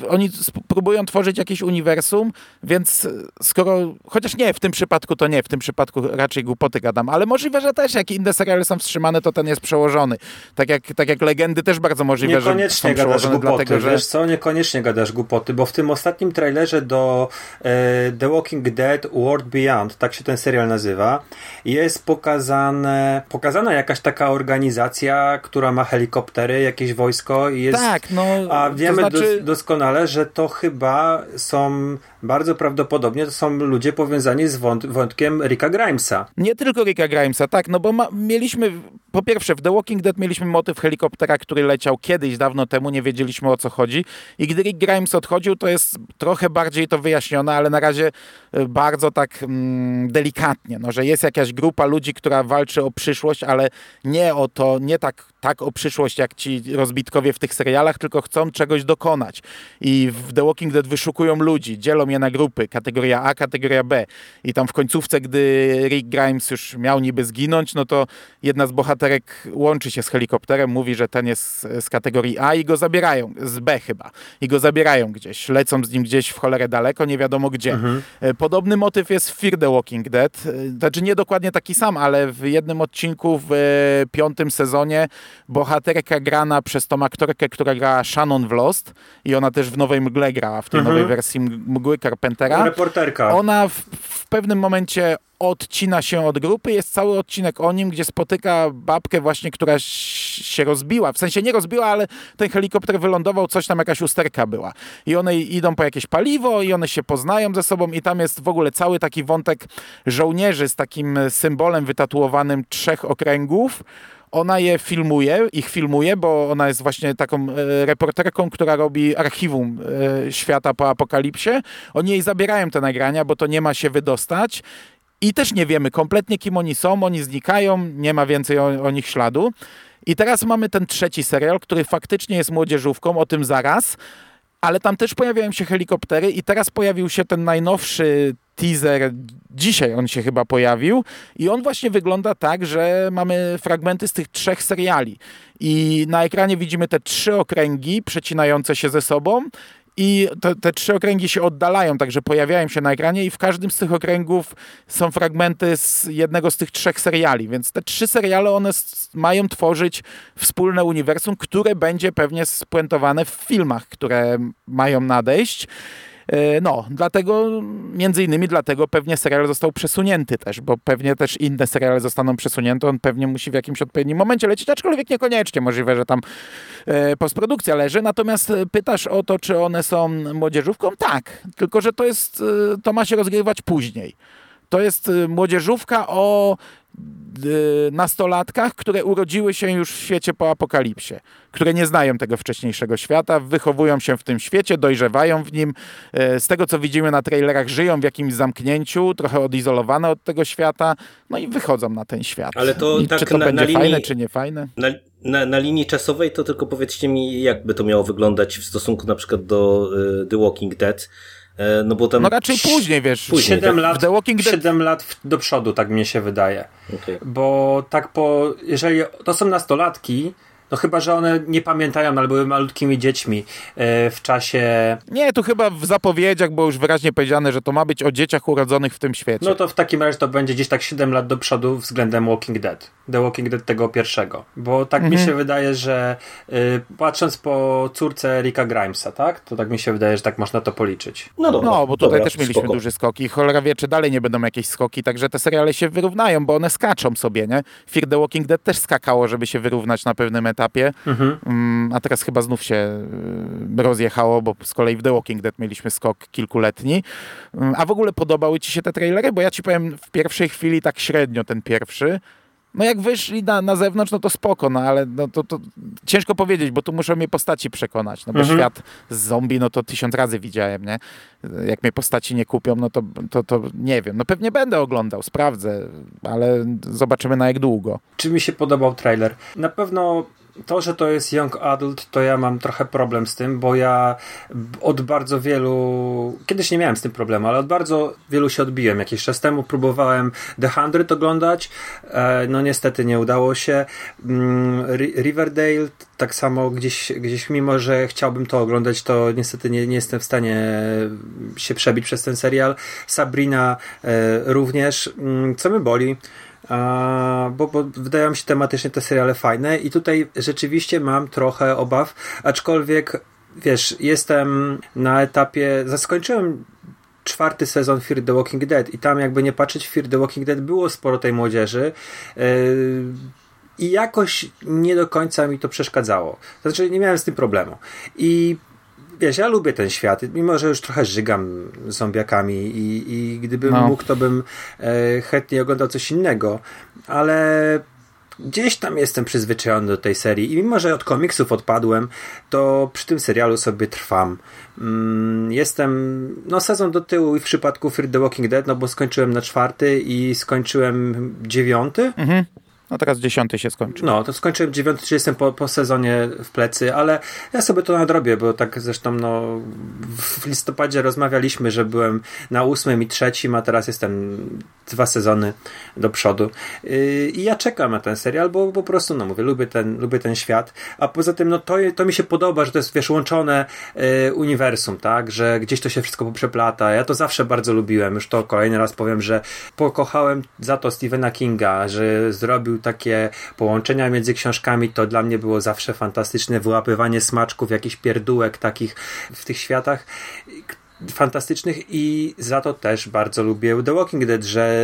oni próbują tworzyć jakieś uniwersum, więc e, skoro, chociaż nie, w tym przypadku to nie, w tym przypadku raczej głupoty gadam, ale możliwe, że też jak inne seriale są wstrzymane, to ten jest przełożony. Tak jak, tak jak Legendy też bardzo możliwe, że Niekoniecznie są gadasz głupoty, dlatego, że... wiesz co, niekoniecznie gadasz głupoty, bo w tym ostatnim trailerze do e, The Walking Dead World Beyond, tak się ten serial nazywa, jest pokazane, pokazana jakaś taka organizacja, która ma helikoptery, jakieś wojsko i jest... Tak, no, A to wiemy znaczy... dos- doskonale, że to chyba są, bardzo prawdopodobnie to są ludzie powiązani z wąt- wątkiem Ricka Grimesa. Nie tylko Ricka Grimesa, tak, no bo mieliśmy, po pierwsze w The Walking Dead mieliśmy motyw helikoptera, który leciał kiedyś, dawno temu, nie wiedzieliśmy o co chodzi i gdy Rick Grimes odchodził, to jest trochę bardziej to wyjaśnione, ale na razie y, bardzo tak mm, delikatnie, no, że jest jakaś grupa ludzi, która walczy o przyszłość, ale nie o to, nie tak, tak o przyszłość jak ci rozbitkowie w tych serialach, tylko chcą czegoś dokonać i w The Walking Dead wyszukują ludzi, dzielą na grupy, kategoria A, kategoria B i tam w końcówce, gdy Rick Grimes już miał niby zginąć, no to jedna z bohaterek łączy się z helikopterem, mówi, że ten jest z kategorii A i go zabierają, z B chyba, i go zabierają gdzieś, lecą z nim gdzieś w cholerę daleko, nie wiadomo gdzie. E, Podobny motyw jest w Fear the Walking Dead, E, znaczy nie dokładnie taki sam, ale w jednym odcinku w e, piątym sezonie bohaterka grana przez tą aktorkę, która gra Shannon w Lost i ona też w Nowej Mgle gra, w tej Mhm. nowej wersji Mgły Carpentera. Reporterka. Ona w, w pewnym momencie odcina się od grupy. Jest cały odcinek o nim, gdzie spotyka babkę właśnie, która się rozbiła. W sensie nie rozbiła, ale ten helikopter wylądował, coś tam jakaś usterka była. I one idą po jakieś paliwo i one się poznają ze sobą i tam jest w ogóle cały taki wątek żołnierzy z takim symbolem wytatuowanym trzech okręgów. Ona je filmuje, ich filmuje, bo ona jest właśnie taką e, reporterką, która robi archiwum e, świata po apokalipsie. Oni jej zabierają te nagrania, bo to nie ma się wydostać. I też nie wiemy kompletnie, kim oni są. Oni znikają, nie ma więcej o, o nich śladu. I teraz mamy ten trzeci serial, który faktycznie jest młodzieżówką, o tym zaraz. Ale tam też pojawiają się helikoptery i teraz pojawił się ten najnowszy teaser, dzisiaj on się chyba pojawił i on właśnie wygląda tak, że mamy fragmenty z tych trzech seriali i na ekranie widzimy te trzy okręgi przecinające się ze sobą i te, te trzy okręgi się oddalają, także pojawiają się na ekranie i w każdym z tych okręgów są fragmenty z jednego z tych trzech seriali, więc te trzy seriale one mają tworzyć wspólne uniwersum, które będzie pewnie spuentowane w filmach, które mają nadejść. E, No, dlatego, między innymi dlatego pewnie serial został przesunięty też, bo pewnie też inne seriale zostaną przesunięte, on pewnie musi w jakimś odpowiednim momencie lecieć, aczkolwiek niekoniecznie, możliwe, że tam e, postprodukcja leży, natomiast e, pytasz o to, czy one są młodzieżówką? Tak, tylko że to jest, to ma się rozgrywać później. To jest młodzieżówka o nastolatkach, które urodziły się już w świecie po apokalipsie, które nie znają tego wcześniejszego świata, wychowują się w tym świecie, dojrzewają w nim. E, Z tego, co widzimy na trailerach, żyją w jakimś zamknięciu, trochę odizolowane od tego świata, no i wychodzą na ten świat. Ale to I tak czy to na- będzie na linii- fajne, czy nie fajne? Na, na, na linii czasowej to tylko powiedzcie mi, jak by to miało wyglądać w stosunku na przykład do y, The Walking Dead. E, no bo tam... No raczej później, wiesz. Później, Siedem tak? lat, W The Walking Dead- siedem lat w- do przodu, tak mnie się wydaje. Okej. Bo tak po, jeżeli to są nastolatki, no chyba, że one nie pamiętają, ale były malutkimi dziećmi e, w czasie, Nie, tu chyba w zapowiedziach było już wyraźnie powiedziane, że to ma być o dzieciach urodzonych w tym świecie. no to w takim razie to będzie gdzieś tak 7 lat do przodu względem Walking Dead. The Walking Dead tego pierwszego. Bo tak Mhm. mi się wydaje, że y, patrząc po córce Ricka Grimesa, tak? To tak mi się wydaje, że tak można to policzyć. No dobra. No, bo tutaj dobra, też mieliśmy spoko. duże skoki. Cholera wie, czy dalej nie będą jakieś skoki, także te seriale się wyrównają, bo one skaczą sobie, nie? Fear the Walking Dead też skakało, żeby się wyrównać na pewnym etapie, mm, a teraz chyba znów się y, rozjechało, bo z kolei w The Walking Dead mieliśmy skok kilkuletni. Mm, A w ogóle podobały ci się te trailery? Bo ja ci powiem w pierwszej chwili tak średnio ten pierwszy, No jak wyszli na, na zewnątrz, no to spoko, no ale no to, to ciężko powiedzieć, bo tu muszą mnie postaci przekonać, no bo Mhm. świat z zombie, no to tysiąc razy widziałem, nie? Jak mnie postaci nie kupią, no to, to, to nie wiem. No pewnie będę oglądał, sprawdzę, ale zobaczymy na jak długo. Czy mi się podobał trailer? Na pewno to, że to jest young adult, to ja mam trochę problem z tym, bo ja od bardzo wielu, kiedyś nie miałem z tym problemu, ale od bardzo wielu się odbiłem. Jakiś czas temu próbowałem The Hundred oglądać, e, no niestety nie udało się. Mm, Ri- Riverdale tak samo gdzieś, gdzieś mimo, że chciałbym to oglądać, to niestety nie, nie jestem w stanie się przebić przez ten serial. Sabrina e, również. Mm, Co mnie boli? Bo, bo wydają mi się tematycznie te seriale fajne i tutaj rzeczywiście mam trochę obaw, aczkolwiek wiesz, jestem na etapie, zaskończyłem czwarty sezon Fear the Walking Dead i tam jakby nie patrzeć Fear the Walking Dead było sporo tej młodzieży yy, i jakoś nie do końca mi to przeszkadzało. Znaczy nie miałem z tym problemu. I wiesz, ja lubię ten świat, mimo że już trochę żygam zombiakami i, i gdybym No. mógł, to bym e, chętnie oglądał coś innego, ale gdzieś tam jestem przyzwyczajony do tej serii i mimo, że od komiksów odpadłem, to przy tym serialu sobie trwam. Mm, Jestem, no sezon do tyłu i w przypadku Fear the Walking Dead, no bo skończyłem na czwarty i skończyłem dziewiąty. Mhm. No teraz dziesiąty się skończy. No, to skończyłem dziewiąty, czyli jestem po, po sezonie w plecy, ale ja sobie to nadrobię, bo tak zresztą no, w listopadzie rozmawialiśmy, że byłem na ósmym i trzecim, a teraz jestem dwa sezony do przodu. Yy, I ja czekam na ten serial, bo po prostu, no mówię, lubię ten, lubię ten świat, a poza tym, no to, to mi się podoba, że to jest, wiesz, łączone yy, uniwersum, tak, że gdzieś to się wszystko poprzeplata. Ja to zawsze bardzo lubiłem, już to kolejny raz powiem, że pokochałem za to Stephena Kinga, że zrobił takie połączenia między książkami, to dla mnie było zawsze fantastyczne, wyłapywanie smaczków, jakichś pierdółek takich w tych światach fantastycznych i za to też bardzo lubię The Walking Dead, że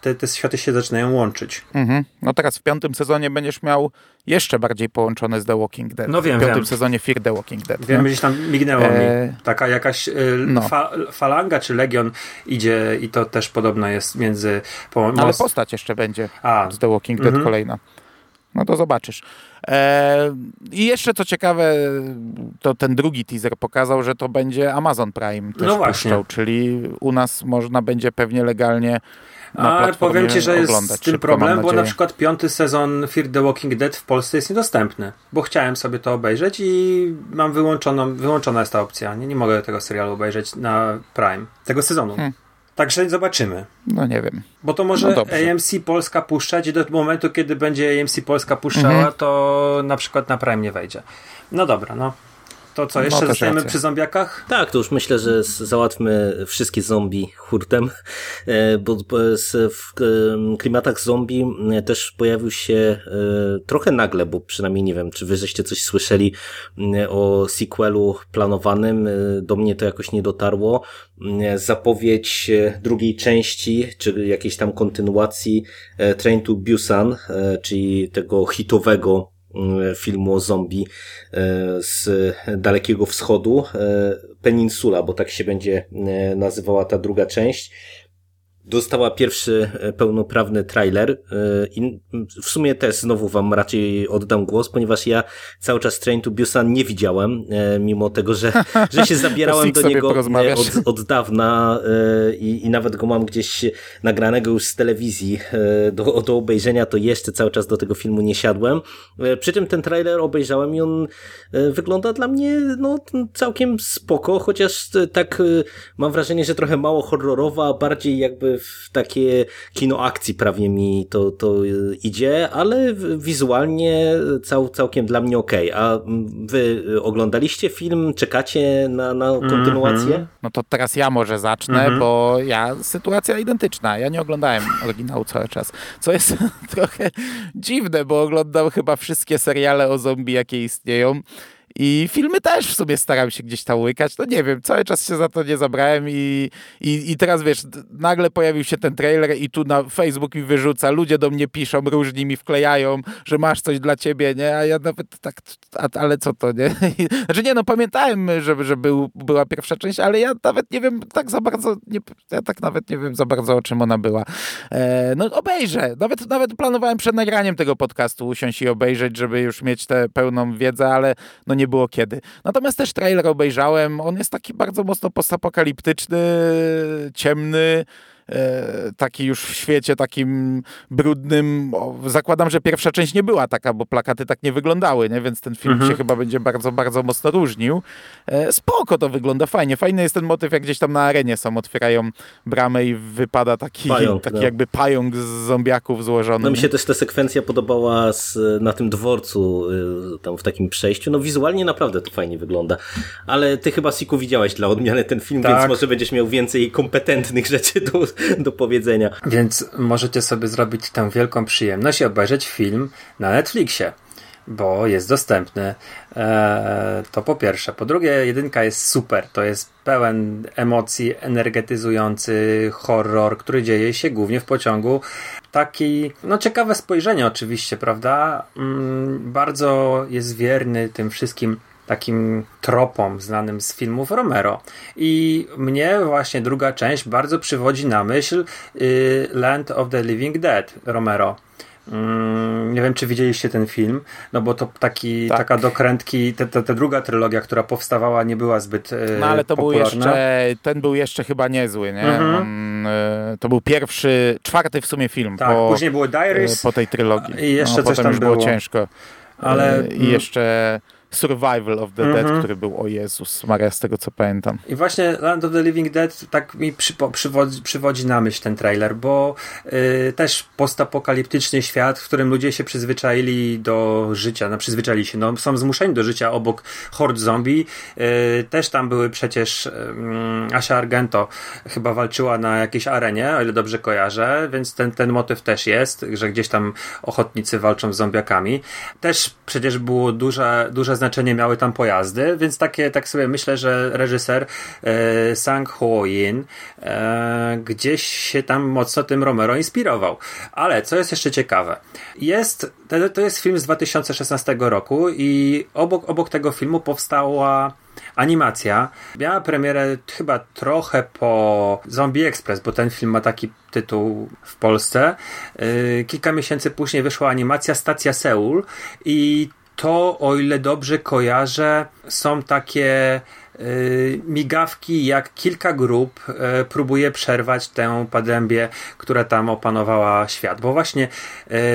te, te światy się zaczynają łączyć. Mhm. No teraz w piątym sezonie będziesz miał jeszcze bardziej połączone z The Walking Dead. No wiem, W piątym wiem. sezonie Fear the Walking Dead. Wiem, nie? gdzieś tam mignęło E, mi. Taka jakaś y, no. fa, falanga czy legion idzie i to też podobno jest między... Po, Ale postać jeszcze będzie A, z The Walking Dead Mhm. kolejna. No to zobaczysz. E, I jeszcze co ciekawe, to ten drugi teaser pokazał, że to będzie Amazon Prime też No właśnie. puszczał, czyli u nas można będzie pewnie legalnie na A platformie powiem ci, że jest z tym problem, bo na przykład piąty sezon Fear the Walking Dead w Polsce jest niedostępny, bo chciałem sobie to obejrzeć i mam wyłączoną, wyłączona jest ta opcja. Nie, nie mogę tego serialu obejrzeć na Prime, tego sezonu. Hmm. Także zobaczymy. No nie wiem. Bo to może No. AMC Polska puszczać i do momentu, kiedy będzie AMC Polska puszczała, Mhm. to na przykład na Prime nie wejdzie. No dobra, no. To co, jeszcze No, zostajemy racja. przy zombiakach? Tak, to już myślę, że załatwmy wszystkie zombie hurtem, <laughs> e, bo w klimatach zombie też pojawił się e, trochę nagle, bo przynajmniej nie wiem, czy wy żeście coś słyszeli o sequelu planowanym, e, do mnie to jakoś nie dotarło. Zapowiedź drugiej części, czy jakiejś tam kontynuacji Train to Busan, czyli tego hitowego filmu o zombie e, z Dalekiego Wschodu, e, Peninsula, bo tak się będzie e, nazywała ta druga część. Dostała pierwszy e, pełnoprawny trailer e, i w sumie też znowu wam raczej oddam głos, ponieważ ja cały czas Train to Busan nie widziałem, e, mimo tego, że, <laughs> że się zabierałem do niego od, od dawna i, i nawet go mam gdzieś nagranego już z telewizji do, do obejrzenia, to jeszcze cały czas do tego filmu nie siadłem. Przy czym ten trailer obejrzałem i on wygląda dla mnie no, całkiem spoko, chociaż tak mam wrażenie, że trochę mało horrorowa, bardziej jakby w takie kino akcji prawie mi to, to e, idzie, ale wizualnie cał, całkiem dla mnie okej. A mm, wy oglądaliście film? Czekacie na, na kontynuację? No to teraz ja może zacznę, Mhm. bo ja sytuacja identyczna. Ja nie oglądałem oryginału cały czas. Co jest <laughs> trochę dziwne, bo oglądam chyba wszystkie seriale o zombie, jakie istnieją. I filmy też w sumie staram się gdzieś tam łykać. No nie wiem, cały czas się za to nie zabrałem i, i, i teraz wiesz, nagle pojawił się ten trailer i tu na Facebook mi wyrzuca, ludzie do mnie piszą, różni mi wklejają, że masz coś dla ciebie, nie? A ja nawet tak, a, ale co to, nie? <laughs> Znaczy nie, no pamiętałem, że, że był, była pierwsza część, ale ja nawet nie wiem tak za bardzo, nie, ja tak nawet nie wiem za bardzo o czym ona była. E, no obejrzę, nawet, nawet planowałem przed nagraniem tego podcastu usiąść i obejrzeć, żeby już mieć tę pełną wiedzę, ale no nie było kiedy. Natomiast też trailer obejrzałem, on jest taki bardzo mocno postapokaliptyczny, ciemny, taki już w świecie takim brudnym. Zakładam, że pierwsza część nie była taka, bo plakaty tak nie wyglądały, nie? więc ten film mhm. się chyba będzie bardzo, bardzo mocno różnił. E, spoko to wygląda, fajnie. Fajny jest ten motyw, jak gdzieś tam na arenie są, otwierają bramę i wypada taki, pająk, taki no. jakby pająk z zombiaków złożony. No mi się też ta sekwencja podobała z, na tym dworcu, y, tam w takim przejściu. No wizualnie naprawdę to fajnie wygląda. Ale ty chyba, Siku, widziałeś dla odmiany ten film, tak. więc może będziesz miał więcej kompetentnych rzeczy do, <laughs> do powiedzenia. Więc możecie sobie zrobić tę wielką przyjemność i obejrzeć film na Netflixie bo jest dostępny. Eee, to po pierwsze. Po drugie, jedynka jest super. To jest pełen emocji, energetyzujący horror, który dzieje się głównie w pociągu. Taki, no ciekawe spojrzenie oczywiście, prawda? Mm, bardzo jest wierny tym wszystkim takim tropom znanym z filmów Romero. I mnie właśnie druga część bardzo przywodzi na myśl y, Land of the Living Dead Romero. Mm, nie wiem, czy widzieliście ten film, no bo to taki, tak. taka dokrętki, ta, ta, druga trylogia, która powstawała, nie była zbyt y, No ale to popularna. był jeszcze, ten był jeszcze chyba niezły, nie? On, y, to był pierwszy, czwarty w sumie film. Tak, po, później było Diaries. po tej trylogii. I jeszcze no, coś tam już było. było ciężko. Ale, I jeszcze Survival of the Dead, mhm. który był o Jezus Maria, z tego co pamiętam. I właśnie Land of the Living Dead tak mi przypo, przywodzi, przywodzi na myśl ten trailer, bo y, też postapokaliptyczny świat, w którym ludzie się przyzwyczaili do życia, no przyzwyczaili się, no są zmuszeni do życia obok hord zombie. Y, też tam były przecież y, Asia Argento chyba walczyła na jakiejś arenie, o ile dobrze kojarzę, więc ten, ten motyw też jest, że gdzieś tam ochotnicy walczą z zombiakami. Też przecież było duże, duże znaczenie miały tam pojazdy, więc takie, tak sobie myślę, że reżyser e, Sang Ho Yin e, gdzieś się tam mocno tym Romero inspirował. Ale co jest jeszcze ciekawe, jest, to, to jest film z 2016 roku i obok, obok tego filmu powstała animacja. Miała premierę chyba trochę po Zombie Express, bo ten film ma taki tytuł w Polsce. E, kilka miesięcy później wyszła animacja Stacja Seul i to, o ile dobrze kojarzę, są takie y, migawki, jak kilka grup y, próbuje przerwać tę pandemię, która tam opanowała świat. Bo właśnie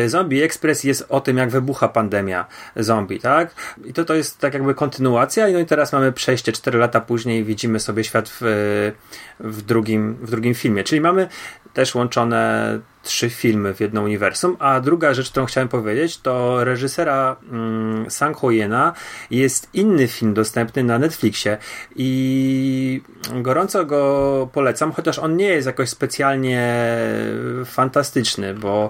y, Zombie Express jest o tym, jak wybucha pandemia zombie, tak? I to, to jest tak jakby kontynuacja, no i teraz mamy przejście 4 lata później widzimy sobie świat w, w, drugim, w drugim filmie. Czyli mamy też łączone trzy filmy w jedno uniwersum. A druga rzecz, którą chciałem powiedzieć, to reżysera mm, Sang Ho Yena jest inny film dostępny na Netflixie i gorąco go polecam, chociaż on nie jest jakoś specjalnie fantastyczny, bo,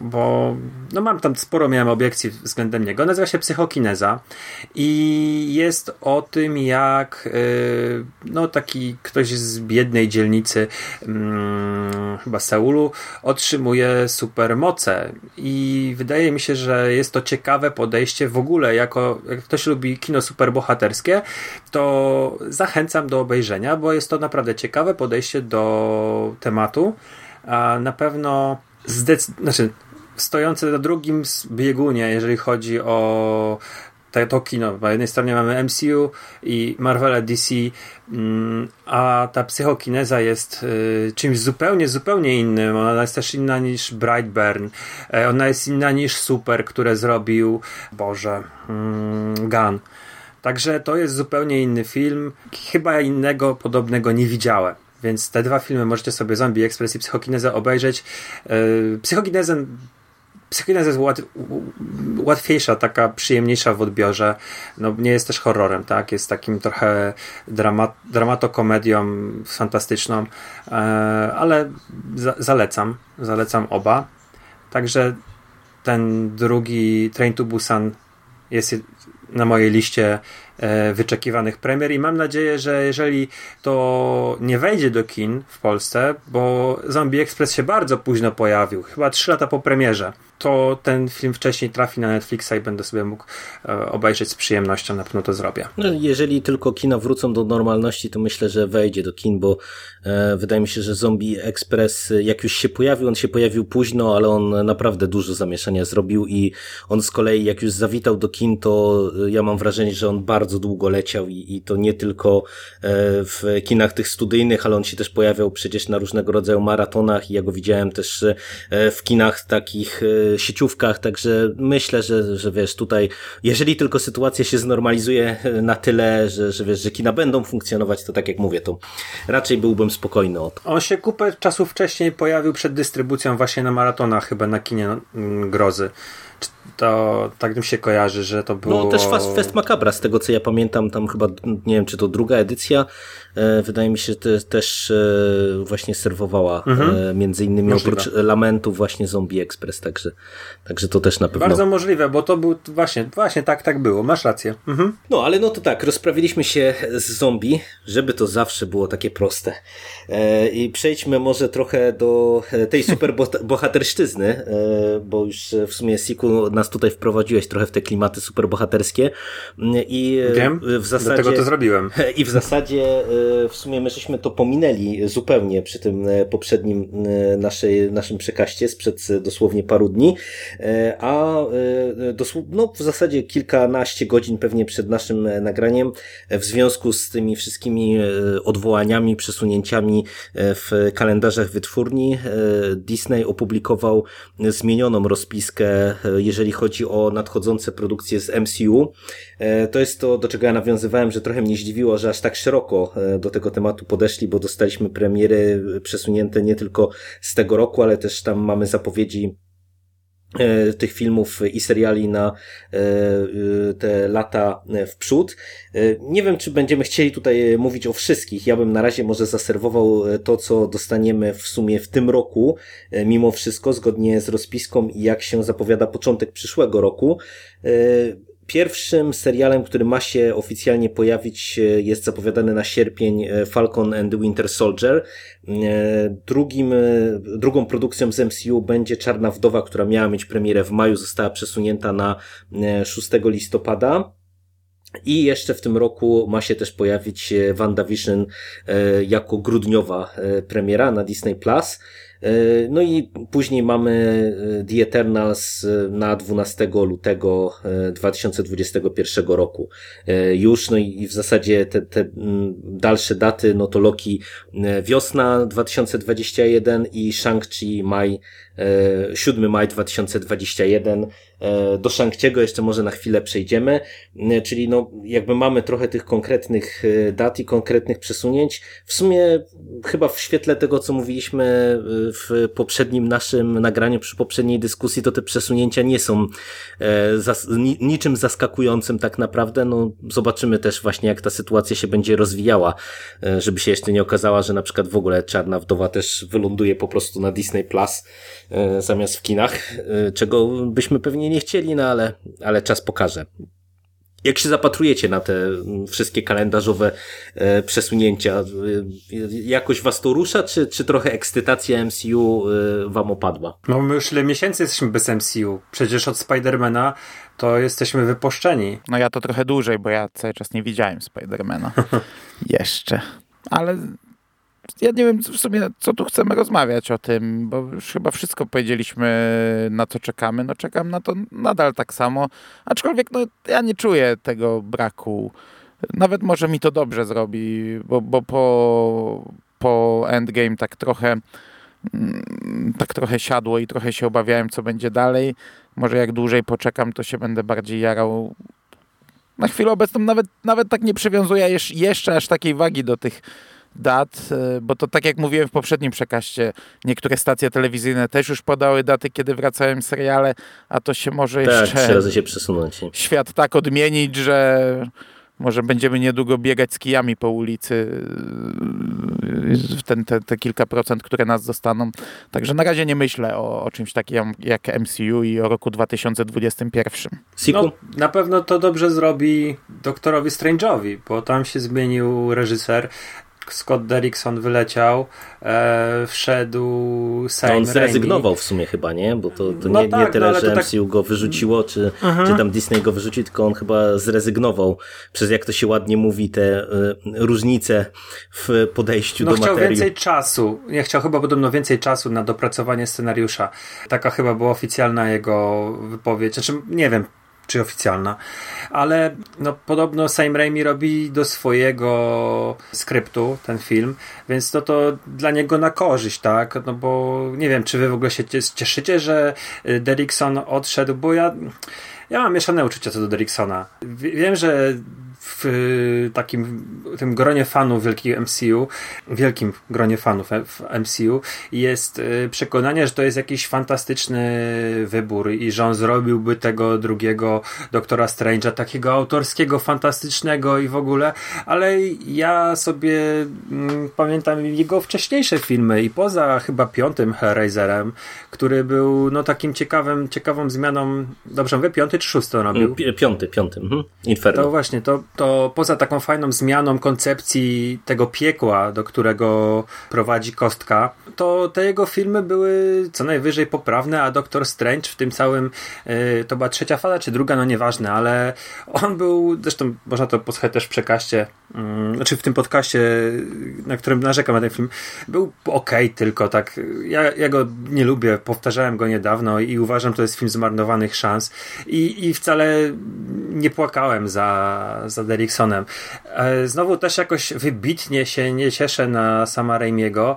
bo no mam tam sporo miałem obiekcji względem niego. Nazywa się Psychokineza i jest o tym, jak yy, no taki ktoś z biednej dzielnicy yy, chyba Seulu, otrzymuje supermoce. I wydaje mi się, że jest to ciekawe podejście w ogóle. Jako, jak ktoś lubi kino superbohaterskie, to zachęcam do obejrzenia, bo jest to naprawdę ciekawe podejście do tematu. A na pewno zdecyd- znaczy, stojące na drugim biegunie, jeżeli chodzi o to kino. Po jednej stronie mamy MCU i Marvel DC, mm, a ta psychokineza jest y, czymś zupełnie, zupełnie innym. Ona jest też inna niż Brightburn. E, ona jest inna niż Super, które zrobił, Boże, mm, Gun. Także to jest zupełnie inny film. Chyba innego podobnego nie widziałem. Więc te dwa filmy możecie sobie Zombie Express i Psychokinezę obejrzeć. E, psychokinezę Psychokineza jest łat, łatwiejsza, taka przyjemniejsza w odbiorze. No, nie jest też horrorem, tak? Jest takim trochę dramat, dramatokomedią fantastyczną, e, ale za, zalecam. Zalecam oba. Także ten drugi Train to Busan jest na mojej liście e, wyczekiwanych premier i mam nadzieję, że jeżeli to nie wejdzie do kin w Polsce, bo Zombie Express się bardzo późno pojawił, chyba 3 lata po premierze, to ten film wcześniej trafi na Netflixa i będę sobie mógł e, obejrzeć z przyjemnością, na pewno to zrobię. No, jeżeli tylko kina wrócą do normalności, to myślę, że wejdzie do kin, bo e, wydaje mi się, że Zombie Express, jak już się pojawił, on się pojawił późno, ale on naprawdę dużo zamieszania zrobił i on z kolei, jak już zawitał do kin, to ja mam wrażenie, że on bardzo długo leciał i, i to nie tylko e, w kinach tych studyjnych, ale on się też pojawiał przecież na różnego rodzaju maratonach i ja go widziałem też e, w kinach takich e, sieciówkach, także myślę, że, że wiesz, tutaj, jeżeli tylko sytuacja się znormalizuje na tyle, że, że wiesz, że kina będą funkcjonować, to tak jak mówię, to raczej byłbym spokojny o to. On się kupę czasu wcześniej pojawił przed dystrybucją właśnie na maratonach, chyba na kinie mm, Grozy to tak mi się kojarzy, że to było... No też Fast Fest Macabra, z tego co ja pamiętam, tam chyba, nie wiem, czy to druga edycja, wydaje mi się, że te, też e, właśnie serwowała, mhm. e, między innymi możliwe. oprócz lamentów właśnie Zombie Express, także, także to też na pewno... Bardzo możliwe, bo to był właśnie, właśnie tak, tak było, masz rację. Mhm. No, ale no to tak, rozprawiliśmy się z zombie, żeby to zawsze było takie proste. E, I przejdźmy może trochę do tej <laughs> super bohatersztyzny, e, bo już w sumie Siku nas tutaj wprowadziłeś trochę w te klimaty superbohaterskie i Wiem, w zasadzie dlatego to zrobiłem. <laughs> I w zasadzie e, w sumie my żeśmy to pominęli zupełnie przy tym e, poprzednim e, naszej, naszym przekaście sprzed dosłownie paru dni, a no w zasadzie kilkanaście godzin pewnie przed naszym nagraniem w związku z tymi wszystkimi odwołaniami, przesunięciami w kalendarzach wytwórni Disney opublikował zmienioną rozpiskę, jeżeli chodzi o nadchodzące produkcje z MCU. E, to jest to, do czego ja nawiązywałem, że trochę mnie zdziwiło, że aż tak szeroko e, do tego tematu podeszli, bo dostaliśmy premiery przesunięte nie tylko z tego roku, ale też tam mamy zapowiedzi E, tych filmów i seriali na te lata w przód. Nie wiem, czy będziemy chcieli tutaj mówić o wszystkich. Ja bym na razie może zaserwował to, co dostaniemy w sumie w tym roku, mimo wszystko, zgodnie z rozpiską i jak się zapowiada początek przyszłego roku. Pierwszym serialem, który ma się oficjalnie pojawić, jest zapowiadany na sierpień e, Falcon and the Winter Soldier. E, drugim, e, drugą produkcją z MCU będzie Czarna Wdowa, która miała mieć premierę w maju, została przesunięta na 6 listopada. I jeszcze w tym roku ma się też pojawić WandaVision jako grudniowa premiera na Disney Plus. E, no i później mamy e, The Eternals e, na 12 lutego 2021 roku. Już, no i w zasadzie te, te dalsze daty, no to Loki wiosna 2021 i Shang-Chi maj 7 maj 2021. E, do Shangciego jeszcze może na chwilę przejdziemy, czyli no jakby mamy trochę tych konkretnych dat i konkretnych przesunięć. W sumie chyba w świetle tego, co mówiliśmy w poprzednim naszym nagraniu, przy poprzedniej dyskusji, to te przesunięcia nie są niczym zaskakującym tak naprawdę. No zobaczymy też właśnie, jak ta sytuacja się będzie rozwijała, żeby się jeszcze nie okazała, że na przykład w ogóle Czarna Wdowa też wyląduje po prostu na Disney Plus E, zamiast w kinach, e, czego byśmy pewnie nie chcieli, no ale, ale czas pokaże. Jak się zapatrujecie na te wszystkie kalendarzowe e, przesunięcia? Jakoś was to rusza, czy, czy trochę ekscytacja MCU wam opadła? No my już ile miesięcy jesteśmy bez MCU. Przecież od Spidermana to jesteśmy wypuszczeni. No ja to trochę dłużej, bo ja cały czas nie widziałem Spidermana. <laughs> Jeszcze. Ale ja nie wiem w sumie, co tu chcemy rozmawiać o tym, bo już chyba wszystko powiedzieliśmy, na co czekamy. No czekam na to nadal tak samo, aczkolwiek no, ja nie czuję tego braku. Nawet może mi to dobrze zrobi, bo, bo po, po Endgame tak trochę mm, tak trochę siadło i trochę się obawiałem, co będzie dalej. Może jak dłużej poczekam, to się będę bardziej jarał. Na chwilę obecną nawet, nawet tak nie przywiązuję jeszcze aż takiej wagi do tych dat, e, bo to tak jak mówiłem w poprzednim przekaście, niektóre stacje telewizyjne też już podały daty, kiedy wracają seriale, a to się może tak, jeszcze trzy razy się przesunąć. świat tak odmienić, że Może będziemy niedługo biegać z kijami po ulicy w ten, te, te kilka procent, które nas zostaną. Także na razie nie myślę o, o czymś takim jak MCU i o roku 2021. Siku? No, na pewno to dobrze zrobi doktorowi Strange'owi, bo tam się zmienił reżyser. Scott Derrickson wyleciał, e, wszedł Sam No on Raimi. zrezygnował w sumie chyba, nie? Bo to, to No nie, tak, nie tyle, no że to tak- MCU go wyrzuciło, czy, czy tam Disney go wyrzucił, tylko on chyba zrezygnował przez, jak to się ładnie mówi, te y, różnice w podejściu No do chciał materii. więcej czasu. Nie chciał chyba podobno więcej czasu na dopracowanie scenariusza. Taka chyba była oficjalna jego wypowiedź. Znaczy, nie wiem, czy oficjalna, ale no, podobno Sam Raimi robi do swojego skryptu ten film, więc to to dla niego na korzyść, tak? No bo nie wiem, czy wy w ogóle się cies- cieszycie, że y, Derrickson odszedł, bo ja ja mam mieszane uczucia co do Derricksona. Wie- Wiem, że w y, takim tym gronie fanów wielkiego MCU, wielkim gronie fanów w MCU jest y, przekonanie, że to jest jakiś fantastyczny wybór i że on zrobiłby tego drugiego Doktora Strange'a, takiego autorskiego, fantastycznego i w ogóle, ale ja sobie mm, pamiętam jego wcześniejsze filmy i poza chyba piątym Hellraiserem, który był no takim ciekawym, ciekawą zmianą, dobrze mówię, piąty czy szósty robił? Pi- Piąty, piąty. Mhm. Inferno. To właśnie, to, to poza taką fajną zmianą koncepcji tego piekła, do którego prowadzi Kostka, to te jego filmy były co najwyżej poprawne, a Doctor Strange w tym całym, y, to była trzecia fala czy druga, no nieważne, ale on był, zresztą można to posłuchać też w przekaście, mm, znaczy w tym podcaście, na którym narzekam na ten film, był okej tylko, tak, ja, ja go nie lubię, powtarzałem go niedawno i uważam, to jest film zmarnowanych szans i, i wcale nie płakałem za, za Derricksonem. E, Znowu też jakoś wybitnie się nie cieszę na sama Raimiego.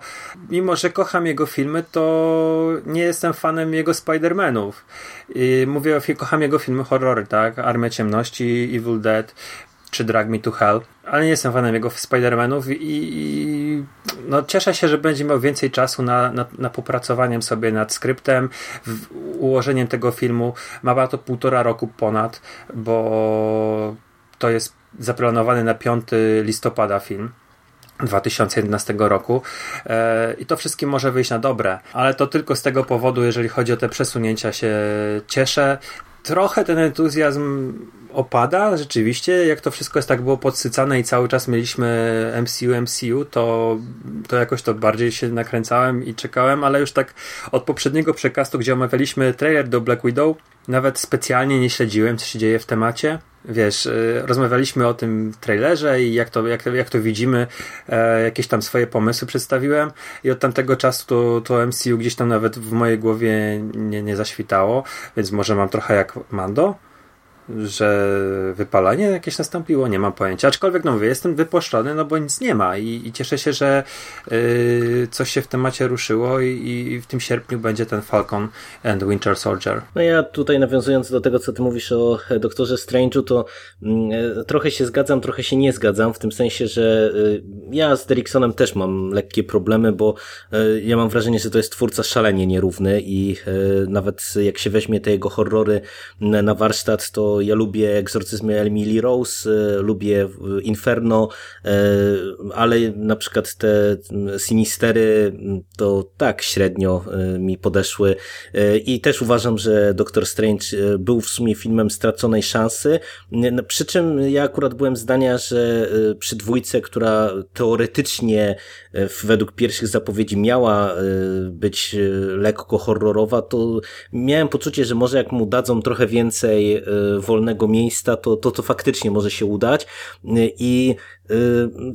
Mimo, że kocham jego filmy, to nie jestem fanem jego Spider-Manów. I Mówię, kocham jego filmy horrory, tak? Armia Ciemności, Evil Dead czy Drag Me to Hell, ale nie jestem fanem jego Spider-Manów i, i no, cieszę się, że będzie miał więcej czasu na, na, na popracowaniem sobie nad skryptem, ułożeniem tego filmu. Ma to półtora roku ponad, bo to jest zaplanowany na 5 listopada film. 2011 roku e, i to wszystkim może wyjść na dobre, ale to tylko z tego powodu, jeżeli chodzi o te przesunięcia się cieszę. Trochę ten entuzjazm opada, rzeczywiście, jak to wszystko jest tak było podsycane i cały czas mieliśmy MCU, MCU, to, to jakoś to bardziej się nakręcałem i czekałem, ale już tak od poprzedniego przekastu, gdzie omawialiśmy trailer do Black Widow, nawet specjalnie nie śledziłem, co się dzieje w temacie. Wiesz, y, rozmawialiśmy o tym trailerze i jak to, jak jak to widzimy, e, jakieś tam swoje pomysły przedstawiłem i od tamtego czasu to, to MCU gdzieś tam nawet w mojej głowie nie, nie zaświtało, więc może mam trochę jak Mando, że wypalanie jakieś nastąpiło, nie mam pojęcia. Aczkolwiek, no mówię, jestem wypłoszczony, no bo nic nie ma i, i cieszę się, że y, coś się w temacie ruszyło i, i w tym sierpniu będzie ten Falcon and Winter Soldier. No ja tutaj nawiązując do tego, co ty mówisz o e, doktorze Strange'u, to e, trochę się zgadzam, trochę się nie zgadzam, w tym sensie, że e, ja z Derricksonem też mam lekkie problemy, bo ja mam wrażenie, że to jest twórca szalenie nierówny i nawet jak się weźmie te jego horrory na warsztat, to ja lubię Egzorcyzmy Emily Rose, e, lubię e, Inferno, e, ale na przykład te Sinistery to tak średnio mi podeszły. I też uważam, że Doctor Strange był w sumie filmem straconej szansy, przy czym ja akurat byłem zdania, że przy dwójce, która teoretycznie według pierwszych zapowiedzi miała e, być e, lekko horrorowa, to miałem poczucie, że może jak mu dadzą trochę więcej e, wolnego miejsca, to, to to faktycznie może się udać. E, i e,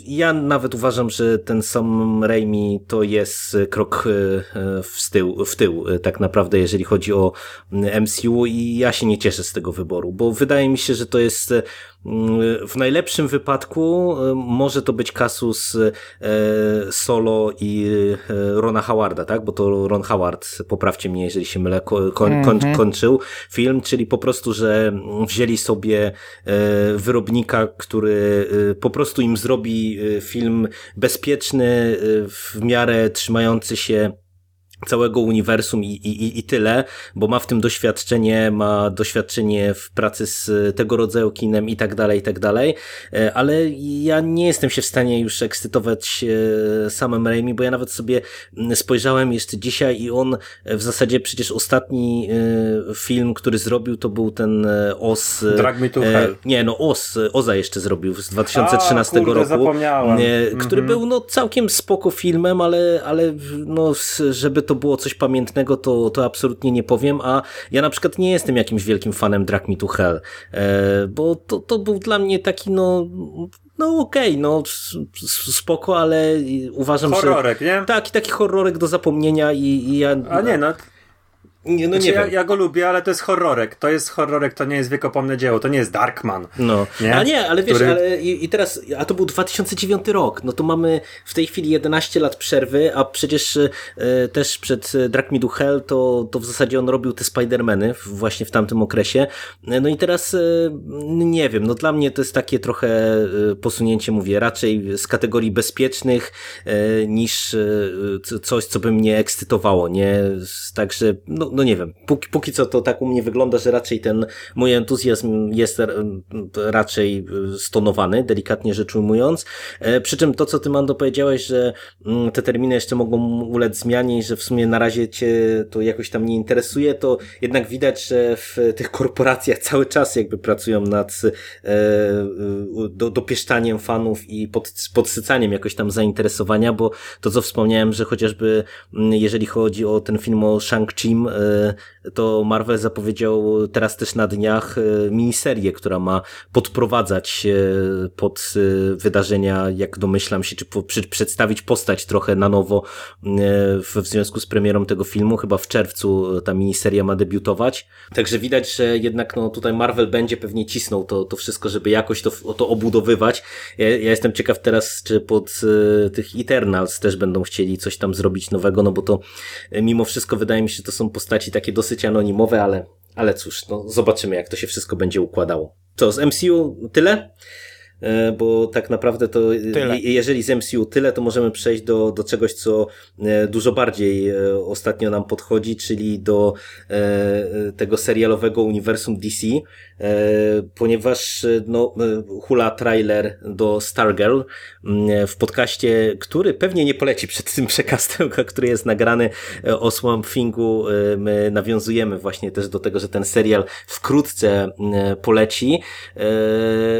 ja nawet uważam, że ten sam Raimi to jest krok e, w tył, w tył tak naprawdę, jeżeli chodzi o MCU i ja się nie cieszę z tego wyboru, bo wydaje mi się, że to jest w najlepszym wypadku może to być kasus Solo i Rona Howarda, tak? Bo to Ron Howard, poprawcie mnie, jeżeli się mylę, ko- koń, koń, kończył film, czyli po prostu, że wzięli sobie wyrobnika, który po prostu im zrobi e, film bezpieczny, e, w miarę trzymający się całego uniwersum i, i, i tyle, bo ma w tym doświadczenie, ma doświadczenie w pracy z tego rodzaju kinem i tak dalej, i tak dalej, e, ale ja nie jestem się w stanie już ekscytować e, samym Raimi, bo ja nawet sobie spojrzałem jeszcze dzisiaj i on w zasadzie przecież ostatni e, film, który zrobił, to był ten Os... Drag Me to Hell. Nie, no Os, Oza jeszcze zrobił z 2013 A, kurde, roku. zapomniałem. Który Mhm. był no całkiem spoko filmem, ale, ale no, żeby to było coś pamiętnego, to, to absolutnie nie powiem, a ja na przykład nie jestem jakimś wielkim fanem Drag Me to Hell, e, bo to, to był dla mnie taki no, no okej, okay, no spoko, ale uważam, Horrorek, że... nie? Tak, taki horrorek do zapomnienia i, i ja... A nie, no nie, no znaczy, nie ja, wiem. ja go lubię, ale to jest horrorek. To jest horrorek, to nie jest wiekopomne dzieło, to nie jest Darkman. No, Nie? a nie, ale wiesz, Który- ale i, i teraz, a to był 2009 rok, no to mamy w tej chwili 11 lat przerwy, a przecież e, też przed Drag Me to Hell to, to w zasadzie on robił te Spidermany właśnie w tamtym okresie. E, No i teraz, e, nie wiem, no dla mnie to jest takie trochę posunięcie, mówię, raczej z kategorii bezpiecznych e, niż coś, co by mnie ekscytowało, nie? Także, no, no nie wiem, póki, póki co to tak u mnie wygląda, że raczej ten mój entuzjazm jest raczej y, stonowany, delikatnie rzecz ujmując. E, Przy czym to, co ty Mando powiedziałeś, że mm, te terminy jeszcze mogą ulec zmianie i że w sumie na razie cię to jakoś tam nie interesuje, to jednak widać, że w tych korporacjach cały czas jakby pracują nad e, do, dopieszczaniem fanów i pod, podsycaniem jakoś tam zainteresowania, bo to, co wspomniałem, że chociażby mm, jeżeli chodzi o ten film o Shang-Chim, e, to Marvel zapowiedział teraz też na dniach e, miniserię, która ma podprowadzać pod e, wydarzenia, jak domyślam się, czy przedstawić postać trochę na nowo w, związku z premierą tego filmu. Chyba w czerwcu ta miniseria ma debiutować. Także widać, że jednak no, tutaj Marvel będzie pewnie cisnął to, to wszystko, żeby jakoś to, to obudowywać. Ja, ja jestem ciekaw teraz, czy pod tych Eternals też będą chcieli coś tam zrobić nowego, no bo to mimo wszystko wydaje mi się, że to są postaci takie dosyć anonimowe, ale, ale cóż, no zobaczymy, jak to się wszystko będzie układało. Co, z MCU tyle? E, Bo tak naprawdę to, Tyle. je- jeżeli z MCU tyle, to możemy przejść do, do czegoś, co e, dużo bardziej e, ostatnio nam podchodzi, czyli do tego serialowego uniwersum DC, ponieważ no, hula trailer do Stargirl m, w podcaście, który pewnie nie poleci przed tym przekastem, <laughs> który jest nagrany o Swamp Thingu. My nawiązujemy właśnie też do tego, że ten serial wkrótce m, poleci.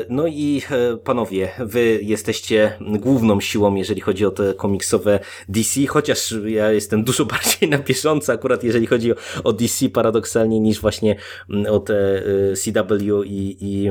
No i panowie, wy jesteście główną siłą, jeżeli chodzi o te komiksowe DC, chociaż ja jestem dużo <laughs> bardziej na bieżąco akurat jeżeli chodzi o, DC paradoksalnie niż właśnie o te e, CW i, i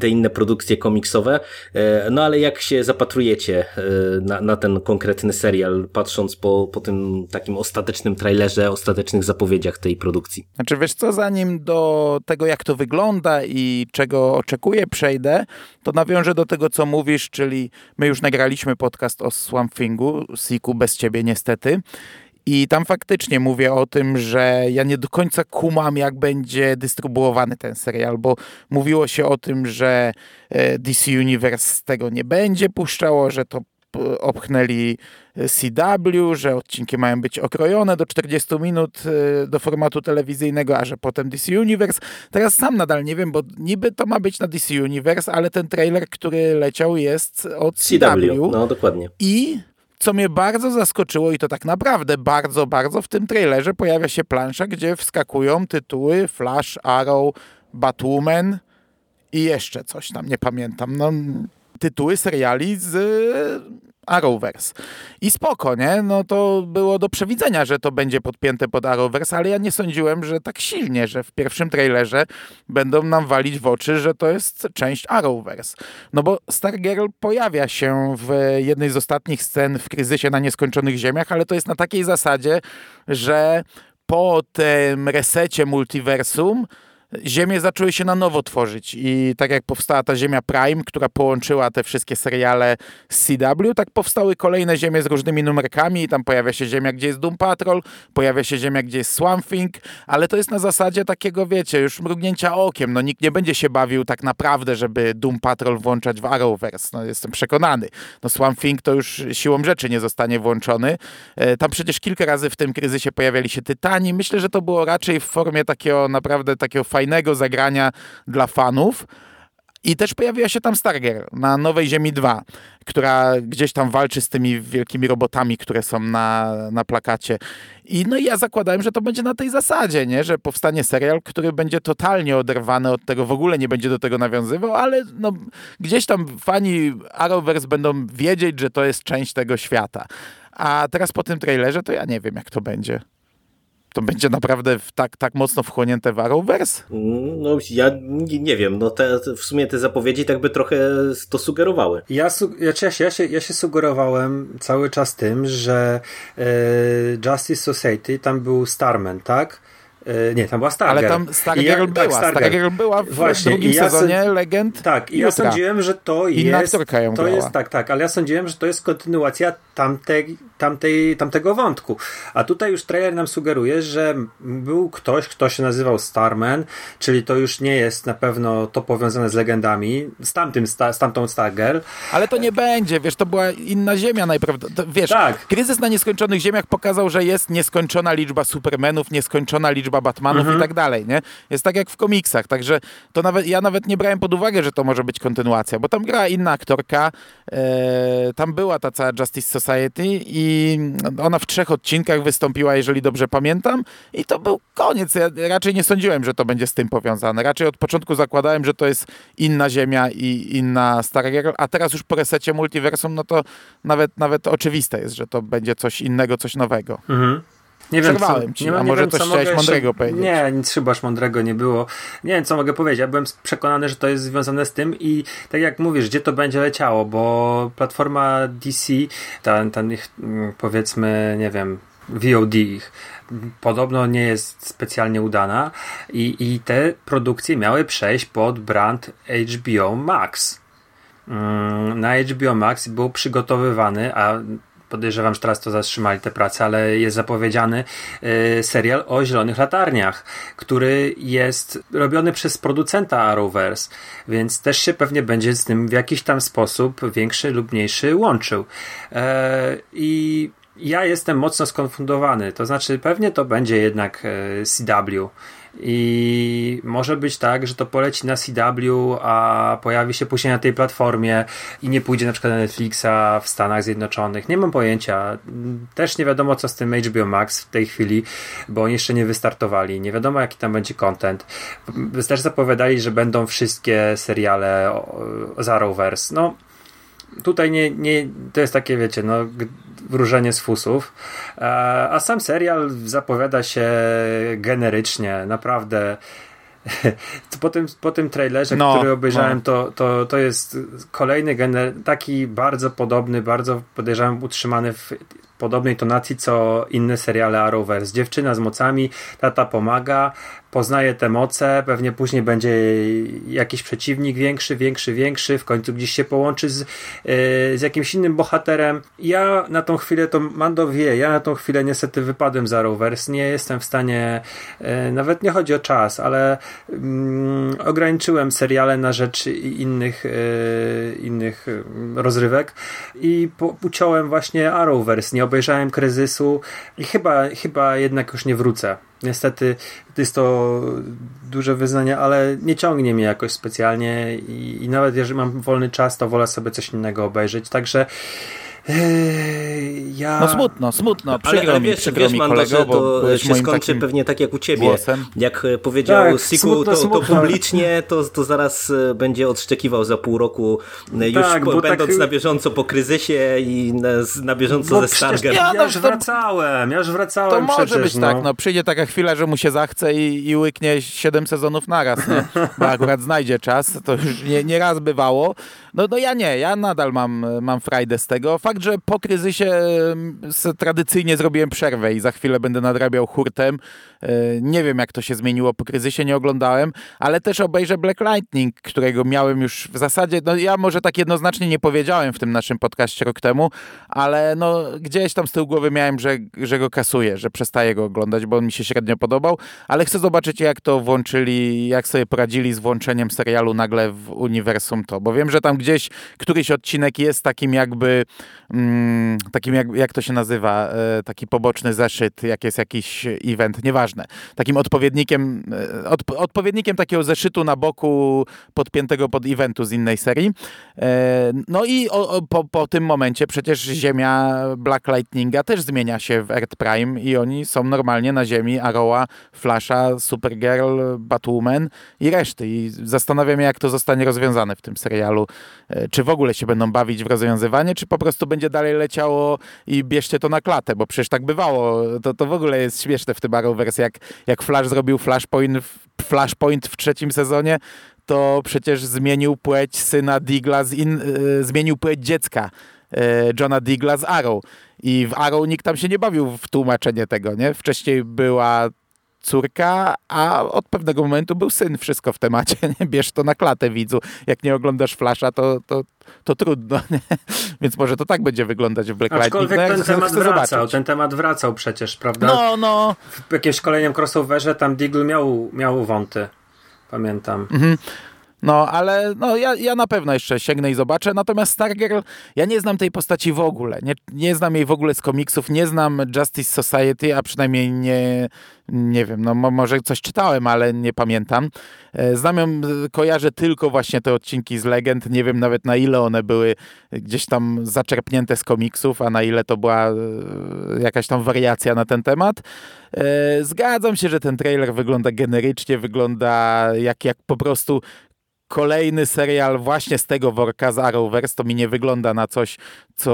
te inne produkcje komiksowe. E, No ale jak się zapatrujecie e, na, na ten konkretny serial, patrząc po, po tym takim ostatecznym trailerze, ostatecznych zapowiedziach tej produkcji? Znaczy, wiesz co, zanim do tego, jak to wygląda i czego oczekuję, przejdę, to nawiążę do tego, co mówisz, czyli my już nagraliśmy podcast o Swamp Thingu, Siku bez ciebie niestety. I tam faktycznie mówię o tym, że ja nie do końca kumam, jak będzie dystrybuowany ten serial, bo mówiło się o tym, że e, DC Universe tego nie będzie puszczało, że to p- opchnęli CW, że odcinki mają być okrojone do 40 minut e, do formatu telewizyjnego, a że potem DC Universe. Teraz sam nadal nie wiem, bo niby to ma być na DC Universe, ale ten trailer, który leciał jest od CW. CW, no dokładnie. I co mnie bardzo zaskoczyło, i to tak naprawdę bardzo, bardzo, w tym trailerze pojawia się plansza, gdzie wskakują tytuły Flash, Arrow, Batwoman i jeszcze coś tam, nie pamiętam. No, tytuły seriali z Arrowverse. I spoko, nie? No to było do przewidzenia, że to będzie podpięte pod Arrowverse, ale ja nie sądziłem, że tak silnie, że w pierwszym trailerze będą nam walić w oczy, że to jest część Arrowverse. No bo Stargirl pojawia się w jednej z ostatnich scen w Kryzysie na Nieskończonych Ziemiach, ale to jest na takiej zasadzie, że po tym resecie multiversum ziemie zaczęły się na nowo tworzyć i tak jak powstała ta Ziemia Prime, która połączyła te wszystkie seriale z CW, tak powstały kolejne ziemie z różnymi numerkami i tam pojawia się Ziemia, gdzie jest Doom Patrol, pojawia się Ziemia, gdzie jest Swamp Thing, ale to jest na zasadzie takiego, wiecie, już mrugnięcia okiem, no nikt nie będzie się bawił tak naprawdę, żeby Doom Patrol włączać w Arrowverse, no jestem przekonany. No Swamp Thing to już siłą rzeczy nie zostanie włączony. E, Tam przecież kilka razy w tym kryzysie pojawiali się Tytani. Myślę, że to było raczej w formie takiego naprawdę takiego fajnego zagrania dla fanów. I też pojawiła się tam Stargirl na Nowej Ziemi 2, która gdzieś tam walczy z tymi wielkimi robotami, które są na, na plakacie. I no ja zakładałem, że to będzie na tej zasadzie, nie? że powstanie serial, który będzie totalnie oderwany od tego, w ogóle nie będzie do tego nawiązywał, ale no, gdzieś tam fani Arrowverse będą wiedzieć, że to jest część tego świata. A teraz po tym trailerze to ja nie wiem, jak to będzie. To będzie naprawdę tak, tak mocno wchłonięte w Arrowverse? No, ja nie, nie wiem, no te, w sumie te zapowiedzi tak by trochę to sugerowały. Ja, su- znaczy ja, się, ja, się, ja się sugerowałem cały czas tym, że e, Justice Society tam był Starman, tak? E, nie, tam była Stargirl. Ale tam Stargirl ja- była. tak, Stargirl była w Właśnie, drugim ja sezonie Legend Tak, i ja sądziłem, że to Inna jest. aktorka ją to grała. jest tak, tak, ale ja sądziłem, że to jest kontynuacja tamtej, tamtej, tamtego wątku. A tutaj już trailer nam sugeruje, że był ktoś, kto się nazywał Starman, czyli to już nie jest na pewno to powiązane z legendami, z, tamtym, sta- z tamtą Stargirl. Ale to nie będzie, wiesz, to była inna ziemia najprawdopodobniej. Wiesz, Tak. kryzys na nieskończonych ziemiach pokazał, że jest nieskończona liczba Supermanów, nieskończona liczba Batmanów i tak dalej, nie? Jest tak jak w komiksach, także to nawet, ja nawet nie brałem pod uwagę, że to może być kontynuacja, bo tam grała inna aktorka, e, tam była ta cała Justice Society i ona w trzech odcinkach wystąpiła, jeżeli dobrze pamiętam i to był koniec. Ja raczej nie sądziłem, że to będzie z tym powiązane. Raczej od początku zakładałem, że to jest inna ziemia i inna Stargirl, a teraz już po resecie multiversum, no to nawet, nawet oczywiste jest, że to będzie coś innego, coś nowego. Nie Przerwałem ci, a może wiem, coś co chciałeś mądrego powiedzieć? Nie, nic chybaż mądrego nie było. Nie wiem, co mogę powiedzieć. Ja byłem przekonany, że to jest związane z tym i tak jak mówisz, gdzie to będzie leciało, bo platforma DC, ten, ten ich, mm, powiedzmy, nie wiem, VOD ich, podobno nie jest specjalnie udana i, i te produkcje miały przejść pod brand HBO Max. Mm, Na HBO Max był przygotowywany, a podejrzewam, że teraz to zatrzymali te prace, ale jest zapowiedziany y, serial o Zielonych Latarniach, który jest robiony przez producenta Arrowverse, więc też się pewnie będzie z tym w jakiś tam sposób większy lub mniejszy łączył. E, I ja jestem mocno skonfundowany, to znaczy pewnie to będzie jednak e, CW. I może być tak, że to poleci na CW, a pojawi się później na tej platformie i nie pójdzie na przykład na Netflixa w Stanach Zjednoczonych. Nie mam pojęcia. Też nie wiadomo, co z tym HBO Max w tej chwili, bo oni jeszcze nie wystartowali. Nie wiadomo, jaki tam będzie content. Też zapowiadali, że będą wszystkie seriale z Arrowverse. No, tutaj nie, nie, to jest takie, wiecie, no, wróżenie z fusów. E, A sam serial zapowiada się generycznie, naprawdę. <laughs> Po tym, po tym trailerze, No, który obejrzałem, no. to, to, to jest kolejny gener, taki bardzo podobny, bardzo podejrzewam utrzymany w podobnej tonacji co inne seriale Arrowverse. Dziewczyna z mocami, tata pomaga, poznaje te moce, pewnie później będzie jakiś przeciwnik większy, większy, większy, w końcu gdzieś się połączy z, yy, z jakimś innym bohaterem. Ja na tą chwilę, to Mando wie, ja na tą chwilę niestety wypadłem z Arrowverse, nie jestem w stanie, yy, nawet nie chodzi o czas, ale mm, ograniczyłem seriale na rzecz innych, yy, innych yy, rozrywek i po, uciąłem właśnie Arrowverse, nie obejrzałem Kryzysu i chyba, chyba jednak już nie wrócę. Niestety jest to duże wyznanie, ale nie ciągnie mnie jakoś specjalnie i, i nawet jeżeli mam wolny czas, to wolę sobie coś innego obejrzeć. Także ja... No smutno, smutno, Ale, przykro ale mi, wiesz, przykro wiesz mi Mando, kolego, bo to się skończy pewnie tak jak u ciebie. głosem. Jak e, powiedział Tak, Siku smutno, to, to smutno. publicznie, to, to zaraz e, będzie odszczekiwał za pół roku, e, już Tak, po, bo będąc tak- na bieżąco po kryzysie i na, na bieżąco Bo ze przecież Stargirl. Ja Ja, no, już to- wracałem, ja już To wracałem może przecież, być no. tak, no przyjdzie taka chwila, że mu się zachce i, i łyknie siedem sezonów naraz, nie? bo akurat znajdzie czas, to już nie, nie raz bywało, No, no ja nie, ja nadal mam, mam frajdę z tego. Fakt, że po kryzysie tradycyjnie zrobiłem przerwę i za chwilę będę nadrabiał hurtem. E, Nie wiem, jak to się zmieniło po kryzysie, nie oglądałem, ale też obejrzę Black Lightning, którego miałem już w zasadzie, no ja może tak jednoznacznie nie powiedziałem w tym naszym podcaście rok temu, ale no gdzieś tam z tyłu głowy miałem, że, że go kasuję, że przestaję go oglądać, bo on mi się średnio podobał, ale chcę zobaczyć, jak to włączyli, jak sobie poradzili z włączeniem serialu nagle w uniwersum to, bo wiem, że tam gdzieś któryś odcinek jest takim jakby, mm, takim jak, jak to się nazywa, e, taki poboczny zeszyt, jak jest jakiś event, nieważne, takim odpowiednikiem, e, odp odpowiednikiem takiego zeszytu na boku podpiętego pod eventu z innej serii. E, No i o, o, po, po tym momencie przecież Ziemia Black Lightninga też zmienia się w Earth Prime i oni są normalnie na Ziemi Arrowa, Flasha, Supergirl, Batwoman i reszty. I zastanawiam się, jak to zostanie rozwiązane w tym serialu. E, Czy w ogóle się będą bawić w rozwiązywanie, czy po prostu będzie dalej leciało i bierzcie to na klatę, bo przecież tak bywało. To, to w ogóle jest śmieszne w tym Arrowverse, jak, jak Flash zrobił Flashpoint Flashpoint w trzecim sezonie, to przecież zmienił płeć syna Digla, in, y, zmienił płeć dziecka y, Johna Digla z Arrow. I w Arrow nikt tam się nie bawił w tłumaczenie tego, nie? Wcześniej była córka, a od pewnego momentu był syn. Wszystko w temacie, <laughs> nie? Bierz to na klatę, widzu. Jak nie oglądasz Flasha, to, to, to trudno, <laughs> nie? Więc może to tak będzie wyglądać w Black Lightning. Aczkolwiek No, ten temat wracał, zobaczyć. ten temat wracał przecież, prawda? No, no, W jakimś kolejnym crossoverze tam Deagle miał, miał wąty. Pamiętam. No, ale no, ja, ja na pewno jeszcze sięgnę i zobaczę. Natomiast Stargirl, ja nie znam tej postaci w ogóle. Nie, nie znam jej w ogóle z komiksów, nie znam Justice Society, a przynajmniej nie, nie wiem, no mo, może coś czytałem, ale nie pamiętam. E, Znam ją, e, kojarzę tylko właśnie te odcinki z Legend. Nie wiem nawet na ile one były gdzieś tam zaczerpnięte z komiksów, a na ile to była e, jakaś tam wariacja na ten temat. Zgadzam się, że ten trailer wygląda generycznie, wygląda jak, jak po prostu kolejny serial właśnie z tego worka z Arrowverse, to mi nie wygląda na coś, co...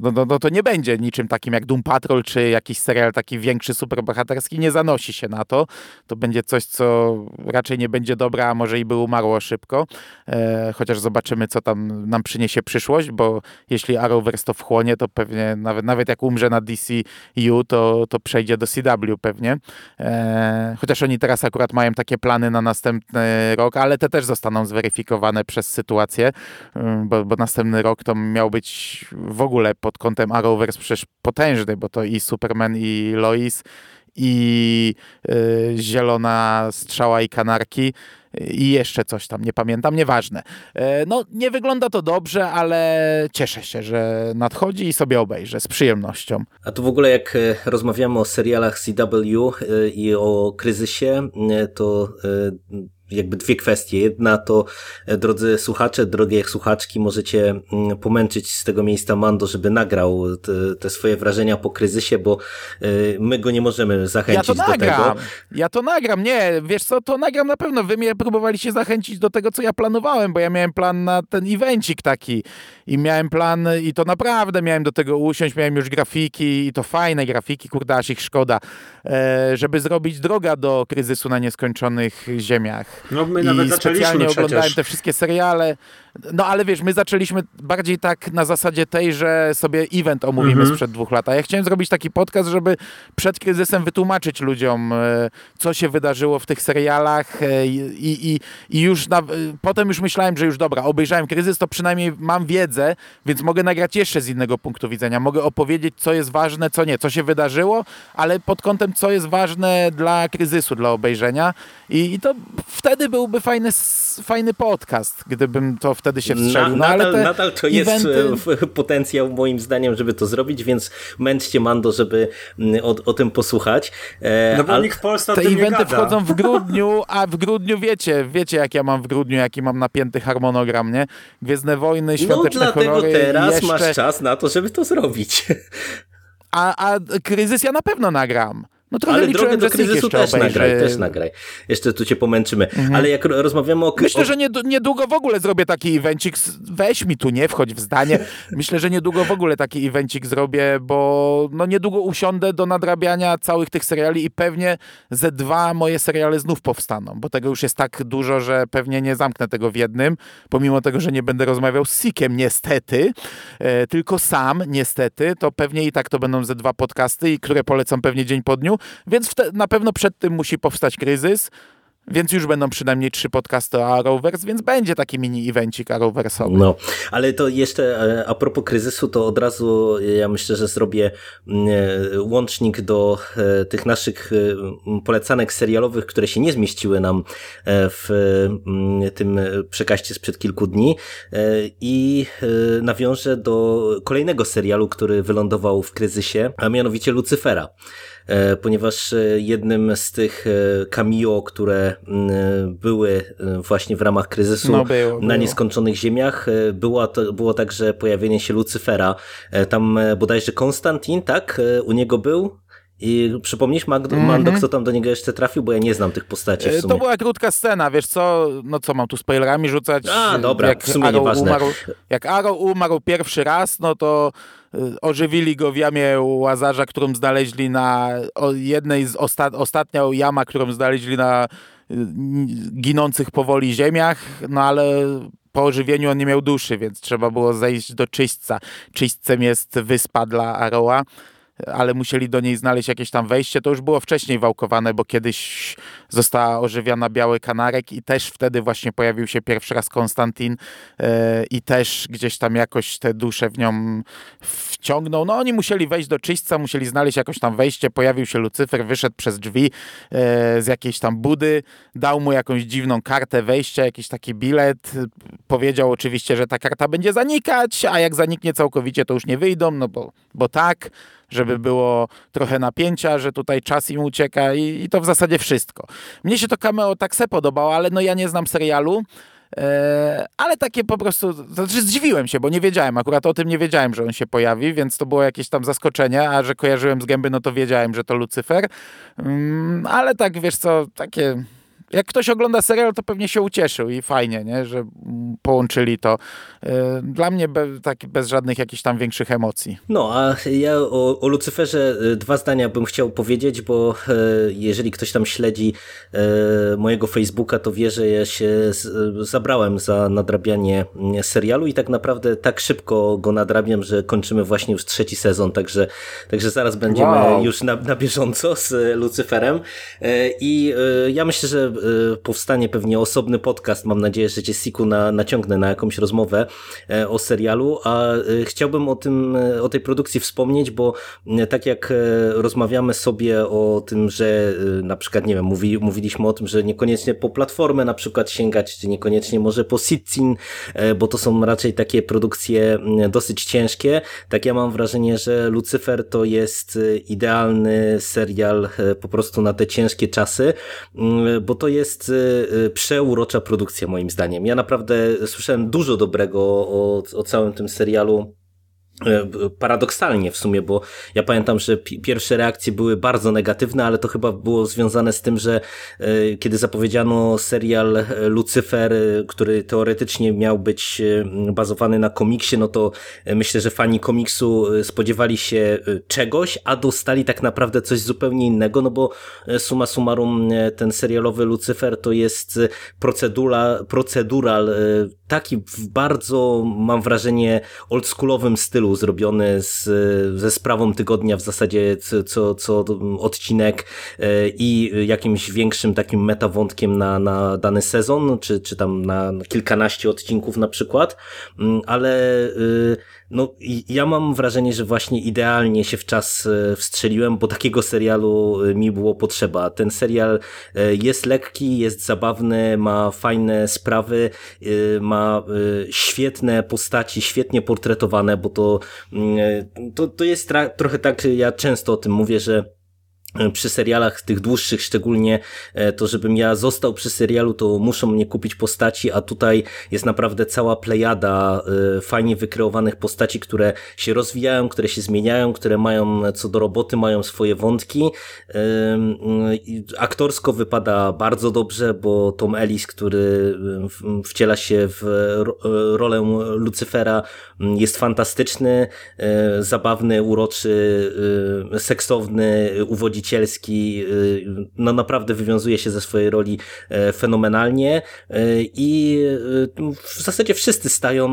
No, no, no to nie będzie niczym takim jak Doom Patrol, czy jakiś serial taki większy, superbohaterski, nie zanosi się na to. To będzie coś, co raczej nie będzie dobre, a może i by umarło szybko. E, chociaż zobaczymy, co tam nam przyniesie przyszłość, bo jeśli Arrowverse to wchłonie, to pewnie nawet, nawet jak umrze na DCU, to, to przejdzie do CW pewnie. E, chociaż oni teraz akurat mają takie plany na następny rok, ale te też zostaną zweryfikowane przez sytuację, ym, bo, bo następny rok to miał być w ogóle pod kątem Arrowverse przecież potężny, bo to i Superman, i Lois, i y, Zielona Strzała i Kanarki i jeszcze coś tam, nie pamiętam, nieważne. E, No, nie wygląda to dobrze, ale cieszę się, że nadchodzi i sobie obejrzę z przyjemnością. A tu w ogóle jak e, rozmawiamy o serialach CW e, i o kryzysie, to jakby dwie kwestie. Jedna to, e, drodzy słuchacze, drogie słuchaczki, możecie mm, pomęczyć z tego miejsca Mando, żeby nagrał te, te swoje wrażenia po kryzysie, bo e, my go nie możemy Ja to zachęcić do nagram. tego. Ja to nagram. Nie, wiesz co, to nagram na pewno. Wy mnie próbowaliście zachęcić do tego, co ja planowałem, bo ja miałem plan na ten evencik taki i miałem plan i to naprawdę miałem do tego usiąść, miałem już grafiki i to fajne grafiki, kurde, aż ich szkoda, e, żeby zrobić droga do kryzysu na nieskończonych ziemiach. No my I nawet zaczęliśmy specjalnie oglądałem te wszystkie seriale. No ale wiesz, my zaczęliśmy bardziej tak na zasadzie tej, że sobie event omówimy Mhm. sprzed dwóch lat. A ja chciałem zrobić taki podcast, żeby przed kryzysem wytłumaczyć ludziom, e, co się wydarzyło w tych serialach e, i, i, i już na, e, potem już myślałem, że już dobra, obejrzałem kryzys, to przynajmniej mam wiedzę, więc mogę nagrać jeszcze z innego punktu widzenia. Mogę opowiedzieć, co jest ważne, co nie, co się wydarzyło, ale pod kątem, co jest ważne dla kryzysu, dla obejrzenia. I, i to wtedy byłby fajny, fajny podcast, gdybym to wtedy się wstrzelił. No, ale nadal, te nadal to jest eventy- w- <laughs> potencjał moim zdaniem, żeby to zrobić, więc męczcie Mando, żeby o, o tym posłuchać. E, No bo ale- nikt w Polsce o Te tym nie eventy gada. wchodzą w <laughs> grudniu, a w grudniu wiecie, wiecie jak ja mam w grudniu, jaki mam napięty harmonogram, nie? Gwiezdne Wojny, No Świąteczne dlatego Honory i teraz jeszcze... masz czas na to, żeby to zrobić. <laughs> A, a kryzys ja na pewno nagram. No trochę Ale liczyłem, drogę do kryzysu też obejrzy. nagraj, też nagraj. Jeszcze tu cię pomęczymy. Ale jak ro- rozmawiamy o... Myślę, że nied- niedługo w ogóle zrobię taki evencik. Weź mi tu, nie wchodź w zdanie. <laughs> Myślę, że niedługo w ogóle taki evencik zrobię, bo no niedługo usiądę do nadrabiania całych tych seriali i pewnie ze dwa moje seriale znów powstaną, bo tego już jest tak dużo, że pewnie nie zamknę tego w jednym, pomimo tego, że nie będę rozmawiał z Sikiem niestety, e, tylko sam niestety, to pewnie i tak to będą ze dwa podcasty, które polecam pewnie dzień po dniu, więc na pewno przed tym musi powstać kryzys. Więc już będą przynajmniej trzy podcasty o Arrowverse, więc będzie taki mini evencik Arrowverse'owy. No, ale to jeszcze e, a propos kryzysu, to od razu e, ja myślę, że zrobię mm, e, łącznik do tych naszych polecanek serialowych, które się nie zmieściły nam w mm, tym przekaście sprzed kilku dni i nawiążę do kolejnego serialu, który wylądował w kryzysie, a mianowicie Lucyfera. E, ponieważ e, jednym z tych e, cameo, które mm, były właśnie w ramach kryzysu No, było, na nieskończonych ziemiach było, to, było także pojawienie się Lucyfera. Tam bodajże Konstantin, tak? U niego był. I przypomnisz, Mando, kto tam do niego jeszcze trafił, bo ja nie znam tych postaci w sumie. To była krótka scena, wiesz co, no co mam tu spoilerami rzucać? A, dobra, jak w sumie Arrow nieważne. umarł, Jak Arrow umarł pierwszy raz, no to ożywili go w jamie Łazarza, którą znaleźli na jednej z osta, ostatnia jama, którą znaleźli na y, ginących powoli ziemiach, no ale po ożywieniu on nie miał duszy, więc trzeba było zejść do czyśćca. Czyśćcem jest wyspa dla Arrowa ale musieli do niej znaleźć jakieś tam wejście. To już było wcześniej wałkowane, bo kiedyś została ożywiona Biały Kanarek i też wtedy właśnie pojawił się pierwszy raz Konstantin e, i też gdzieś tam jakoś te dusze w nią wciągnął. No oni musieli wejść do czyśćca, musieli znaleźć jakoś tam wejście, pojawił się Lucyfer, wyszedł przez drzwi e, z jakiejś tam budy, dał mu jakąś dziwną kartę wejścia, jakiś taki bilet, powiedział oczywiście, że ta karta będzie zanikać, a jak zaniknie całkowicie, to już nie wyjdą, no bo, bo tak żeby było trochę napięcia, że tutaj czas im ucieka i, i to w zasadzie wszystko. Mnie się to cameo tak se podobało, ale no ja nie znam serialu, e, ale takie po prostu, to znaczy zdziwiłem się, bo nie wiedziałem, akurat o tym nie wiedziałem, że on się pojawi, więc to było jakieś tam zaskoczenie, a że kojarzyłem z gęby, no to wiedziałem, że to Lucyfer, mm, ale tak, wiesz co, takie... Jak ktoś ogląda serial, to pewnie się ucieszył i fajnie, nie? że połączyli to. E, Dla mnie be, tak, bez żadnych jakichś tam większych emocji. No, a ja o, o Lucyferze e, dwa zdania bym chciał powiedzieć, bo e, jeżeli ktoś tam śledzi mojego Facebooka, to wie, że ja się zabrałem za nadrabianie mm, serialu i tak naprawdę tak szybko go nadrabiam, że kończymy właśnie już trzeci sezon, także, także zaraz będziemy Wow. już na, na bieżąco z Lucyferem i ja myślę, że powstanie pewnie osobny podcast, mam nadzieję, że cię Siku na, naciągnę na jakąś rozmowę e, o serialu, a e, chciałbym o tym, e, o tej produkcji wspomnieć, bo e, tak jak rozmawiamy sobie o tym, że na przykład, nie wiem, mówi, mówiliśmy o tym, że niekoniecznie po platformę na przykład sięgać, czy niekoniecznie może po Sitcin, bo to są raczej takie produkcje m, dosyć ciężkie, tak ja mam wrażenie, że Lucyfer to jest idealny serial po prostu na te ciężkie czasy, mm, bo to jest e, e, przeurocza produkcja moim zdaniem. Ja naprawdę słyszałem dużo dobrego o, o całym tym serialu. E, Paradoksalnie w sumie, bo ja pamiętam, że pi- pierwsze reakcje były bardzo negatywne, ale to chyba było związane z tym, że e, kiedy zapowiedziano serial e, Lucyfer, e, który teoretycznie miał być bazowany na komiksie, no to myślę, że fani komiksu spodziewali się czegoś, a dostali tak naprawdę coś zupełnie innego, no bo summa summarum ten serialowy Lucyfer to jest procedura, procedural taki w bardzo, mam wrażenie, oldschoolowym stylu zrobiony z, ze sprawą tygodnia w zasadzie co, co, odcinek e, i jakimś większym takim metawątkiem na, na dany sezon, czy, czy tam na kilkanaście odcinków na przykład, Mm, ale y, no, ja mam wrażenie, że właśnie idealnie się w czas e, wstrzeliłem, bo takiego serialu e, mi było potrzeba. Ten serial e, jest lekki, jest zabawny, ma fajne sprawy, ma świetne postaci, świetnie portretowane, bo to, mm, to, to jest trochę tak, ja często o tym mówię, że przy serialach tych dłuższych szczególnie, e, to żebym ja został przy serialu, to muszą mnie kupić postaci, a tutaj jest naprawdę cała plejada e, fajnie wykreowanych postaci, które się rozwijają, które się zmieniają, które mają co do roboty, mają swoje wątki. Aktorsko wypada bardzo dobrze, bo Tom Ellis, który wciela się w rolę Lucyfera, jest fantastyczny, e, zabawny, uroczy, seksowny, uwodzi rodzicielski, y, no naprawdę wywiązuje się ze swojej roli e, fenomenalnie e, i e, w zasadzie wszyscy stają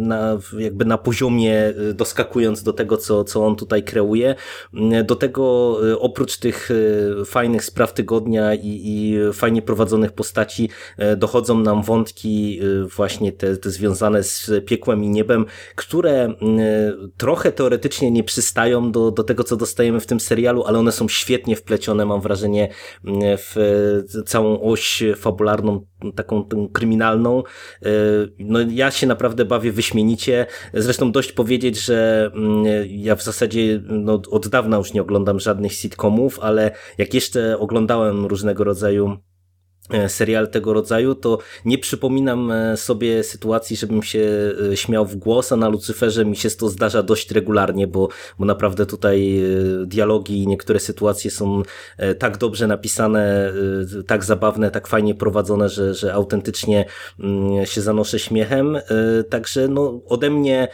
na, jakby na poziomie, doskakując do tego, co, co on tutaj kreuje. Do tego oprócz tych fajnych spraw tygodnia i, i fajnie prowadzonych postaci dochodzą nam wątki właśnie te, te związane z piekłem i niebem, które trochę teoretycznie nie przystają do, do tego, co dostajemy w tym serialu, ale one są świetnie wplecione, mam wrażenie, w całą oś fabularną, taką kryminalną. E, no ja się naprawdę bawię wyśmienicie. Zresztą dość powiedzieć, że mm, ja w zasadzie no, od dawna już nie oglądam żadnych sitcomów, ale jak jeszcze oglądałem różnego rodzaju E, serial tego rodzaju, to nie przypominam e, sobie sytuacji, żebym się e, śmiał w głos, a na Lucyferze mi się to zdarza dość regularnie, bo, bo naprawdę tutaj dialogi i niektóre sytuacje są tak dobrze napisane, tak zabawne, tak fajnie prowadzone, że, że autentycznie mm, się zanoszę śmiechem. Także no, ode mnie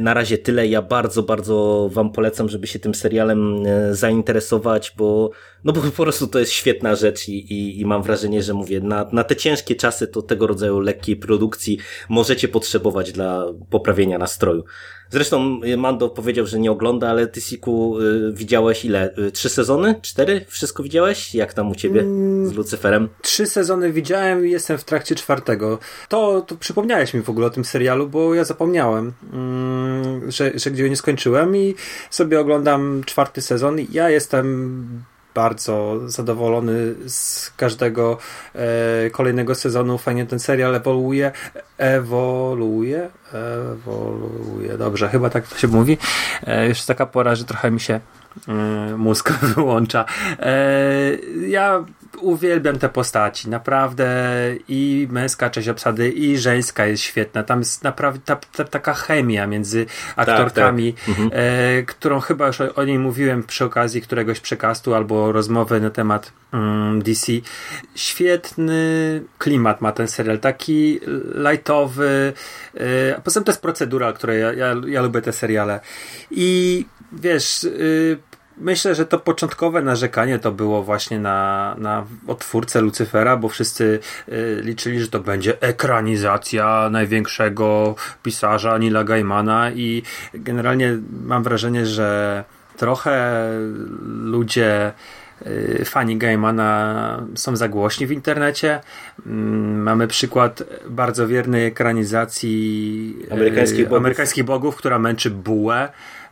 na razie tyle. Ja bardzo, bardzo wam polecam, żeby się tym serialem zainteresować, bo no bo po prostu to jest świetna rzecz i, i, i mam wrażenie, że mówię, na, na te ciężkie czasy to tego rodzaju lekkiej produkcji możecie potrzebować dla poprawienia nastroju. Zresztą y, Mando powiedział, że nie ogląda, ale ty Siku y, widziałeś ile? Y, trzy sezony? Cztery? Wszystko widziałeś? Jak tam u ciebie z Lucyferem? Trzy sezony widziałem i jestem w trakcie czwartego. To, to przypomniałeś mi w ogóle o tym serialu, bo ja zapomniałem, mm, że, że gdzie nie skończyłem i sobie oglądam czwarty sezon. Ja jestem bardzo zadowolony z każdego e, kolejnego sezonu. Fajnie ten serial ewoluuje. Ewoluuje? Ewoluuje. Dobrze, chyba tak to się mówi. E, już taka pora, że trochę mi się e, mózg <laughs> wyłącza. E, ja uwielbiam te postaci, naprawdę i męska część obsady i żeńska jest świetna, tam jest naprawdę ta, ta, taka chemia między aktorkami, tak, tak. Mhm. E, którą chyba już o, o, niej mówiłem przy okazji któregoś przekastu albo rozmowy na temat mm, DC. Świetny klimat ma ten serial, taki lightowy, e, a poza tym to jest procedura, której ja, ja, ja lubię te seriale i wiesz, y, Myślę, że to początkowe narzekanie to było właśnie na, na otwórcę Lucyfera, bo wszyscy y, liczyli, że to będzie ekranizacja największego pisarza Nila Gaimana i generalnie mam wrażenie, że trochę ludzie y, fani Gaimana są za głośni w internecie. Mm, mamy przykład bardzo wiernej ekranizacji y, amerykańskich bogów, amerykańskich bogów która męczy bułę.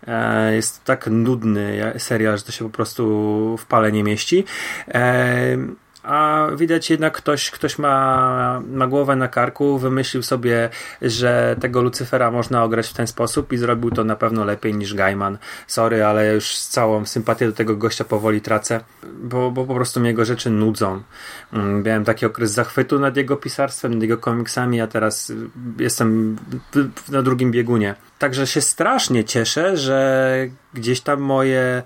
E, jest tak nudny serial, że to się po prostu w pale nie mieści. E, a widać jednak ktoś, ktoś ma, ma głowę na karku, wymyślił sobie, że tego Lucyfera można ograć w ten sposób i zrobił to na pewno lepiej niż Gaiman. Sorry, ale już z całą sympatię do tego gościa powoli tracę, bo, bo po prostu mnie jego rzeczy nudzą. Mm, miałem taki okres zachwytu nad jego pisarstwem, nad jego komiksami, a teraz jestem na drugim biegunie. Także się strasznie cieszę, że gdzieś tam moje.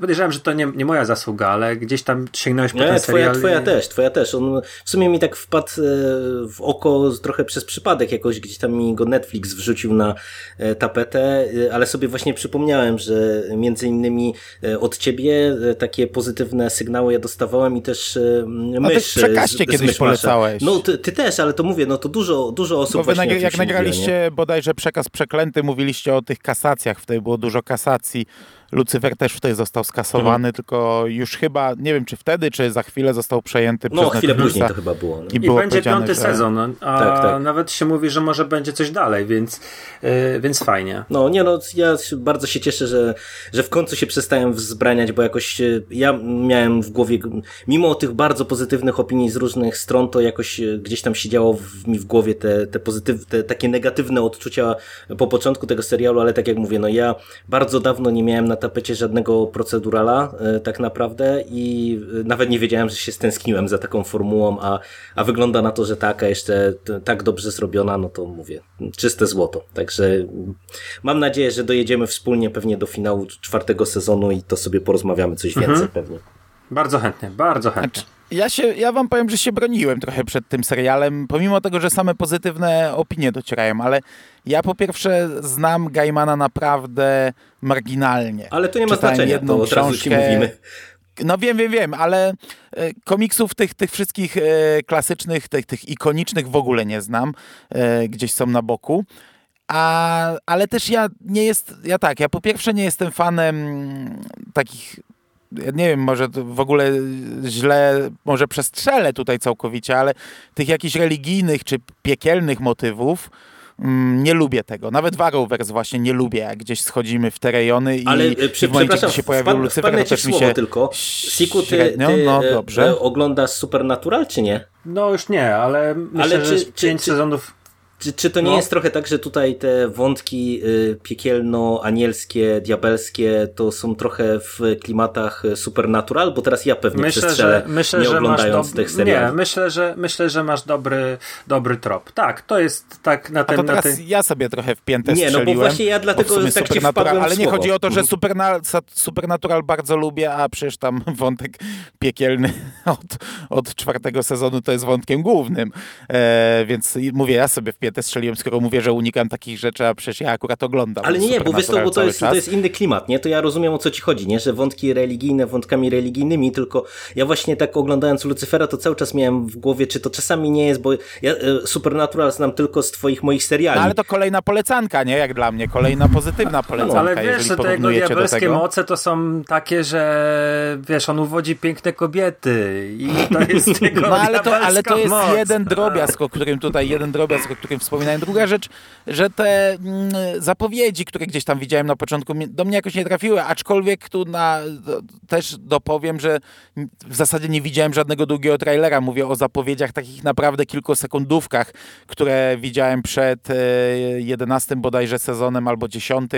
Podejrzewam, że to nie, nie moja zasługa, ale gdzieś tam sięgnąłeś po nie, ten twoja, serial. Twoja też, twoja też. On w sumie mi tak wpadł e, w oko trochę przez przypadek jakoś, gdzieś tam mi go Netflix wrzucił na e, tapetę, e, ale sobie właśnie przypomniałem, że między innymi od ciebie takie pozytywne sygnały ja dostawałem i też mysz. A ty kiedyś polecałeś. No ty, ty, też, ale to mówię, no to dużo, dużo osób Bo wy właśnie jak nagraliście mówiła, bodajże przekaz przeklęty, mówiliście o tych kasacjach, wtedy było dużo kasacji Lucyfer też wtedy został skasowany, mhm. tylko już chyba, nie wiem czy wtedy, czy za chwilę został przejęty no, przez No, chwilę później to chyba było. No. I, I będzie piąty że... sezon, a tak, tak. nawet się mówi, że może będzie coś dalej, więc, yy, więc fajnie. No, nie no, ja bardzo się cieszę, że, że w końcu się przestałem wzbraniać, bo jakoś e, ja miałem w głowie, mimo tych bardzo pozytywnych opinii z różnych stron, to jakoś e, gdzieś tam siedziało w, mi w głowie te, te pozytywne, te takie negatywne odczucia po początku, początku tego serialu, ale tak jak mówię, no ja bardzo dawno nie miałem na tapecie żadnego procedurala e, tak naprawdę i e, nawet nie wiedziałem, że się stęskniłem za taką formułą, a, a wygląda na to, że taka jeszcze tak dobrze zrobiona, no to mówię, czyste złoto. Także mam nadzieję, że dojedziemy wspólnie pewnie do finału czwartego sezonu i to sobie porozmawiamy coś więcej pewnie. Bardzo chętnie, bardzo chętnie. Ja, się, ja wam powiem, że się broniłem trochę przed tym serialem, pomimo tego, że same pozytywne opinie docierają, ale ja po pierwsze znam Gaimana naprawdę marginalnie. Ale to nie ma Czytałem znaczenia, jedną to od razu ci książkę- mówimy. No wiem, wiem, wiem, ale e, komiksów tych, tych wszystkich e, klasycznych, tych, tych ikonicznych w ogóle nie znam. E, gdzieś są na boku. A, ale też ja nie jest, ja tak, ja po pierwsze nie jestem fanem takich, ja nie wiem, może to w ogóle źle, może przestrzelę tutaj całkowicie, ale tych jakichś religijnych czy piekielnych motywów, mm, nie lubię tego. Nawet w Arrowverse właśnie nie lubię, jak gdzieś schodzimy w te rejony i, Ale e, i przy, w momencie, gdzie się pojawił wpadnę- Lucyfer, to też mi się tylko. Siku, ty, ty średnio, no e, dobrze. e, oglądasz Supernatural, czy nie? No już nie, ale myślę, Ale że czy- czy- pięć czy- sezonów Czy, czy to nie No. jest trochę tak, że tutaj te wątki y, piekielno-anielskie, diabelskie to są trochę w klimatach y, Supernatural? Bo teraz ja pewnie Myślę, przestrzelę, że, myślę, nie że masz oglądając tych seriali. Nie, myślę, że myślę, że masz dobry, dobry trop. Tak, to jest tak na A to teraz tym... ja sobie trochę w piętę Nie, no bo właśnie ja dlatego tak ci wpadłem Ale nie chodzi o to, że. Supernal, sa- Supernatural bardzo lubię, a przecież tam <laughs> wątek piekielny <laughs> od, od czwartego sezonu to jest wątkiem głównym. E, więc mówię, ja sobie w piętę strzeliłem, skoro mówię, że unikam takich rzeczy, a przecież ja akurat oglądam. Ale nie, nie, bo wiesz to, bo to jest, to jest inny klimat, nie? To ja rozumiem o co ci chodzi, nie? Że wątki religijne wątkami religijnymi, tylko ja właśnie tak oglądając Lucyfera to cały czas miałem w głowie, czy to czasami nie jest, bo ja e, Supernatural znam tylko z twoich moich seriali. No, ale to kolejna polecanka, nie? Jak dla mnie, kolejna pozytywna polecanka, Ale wiesz, że te jego diabelskie tego. moce to są takie, że wiesz, on uwodzi piękne kobiety i to jest <laughs> jego No ale to, ale to jest moc. jeden drobiazg, o <laughs> którym tutaj, jeden drobiazg, o którym wspominałem. Druga rzecz, że te mm, zapowiedzi, które gdzieś tam widziałem na początku, do mnie jakoś nie trafiły, aczkolwiek tu na, też dopowiem, że w zasadzie nie widziałem żadnego długiego trailera. Mówię o zapowiedziach takich naprawdę kilkusekundówkach, które widziałem przed e, 11 bodajże sezonem albo 10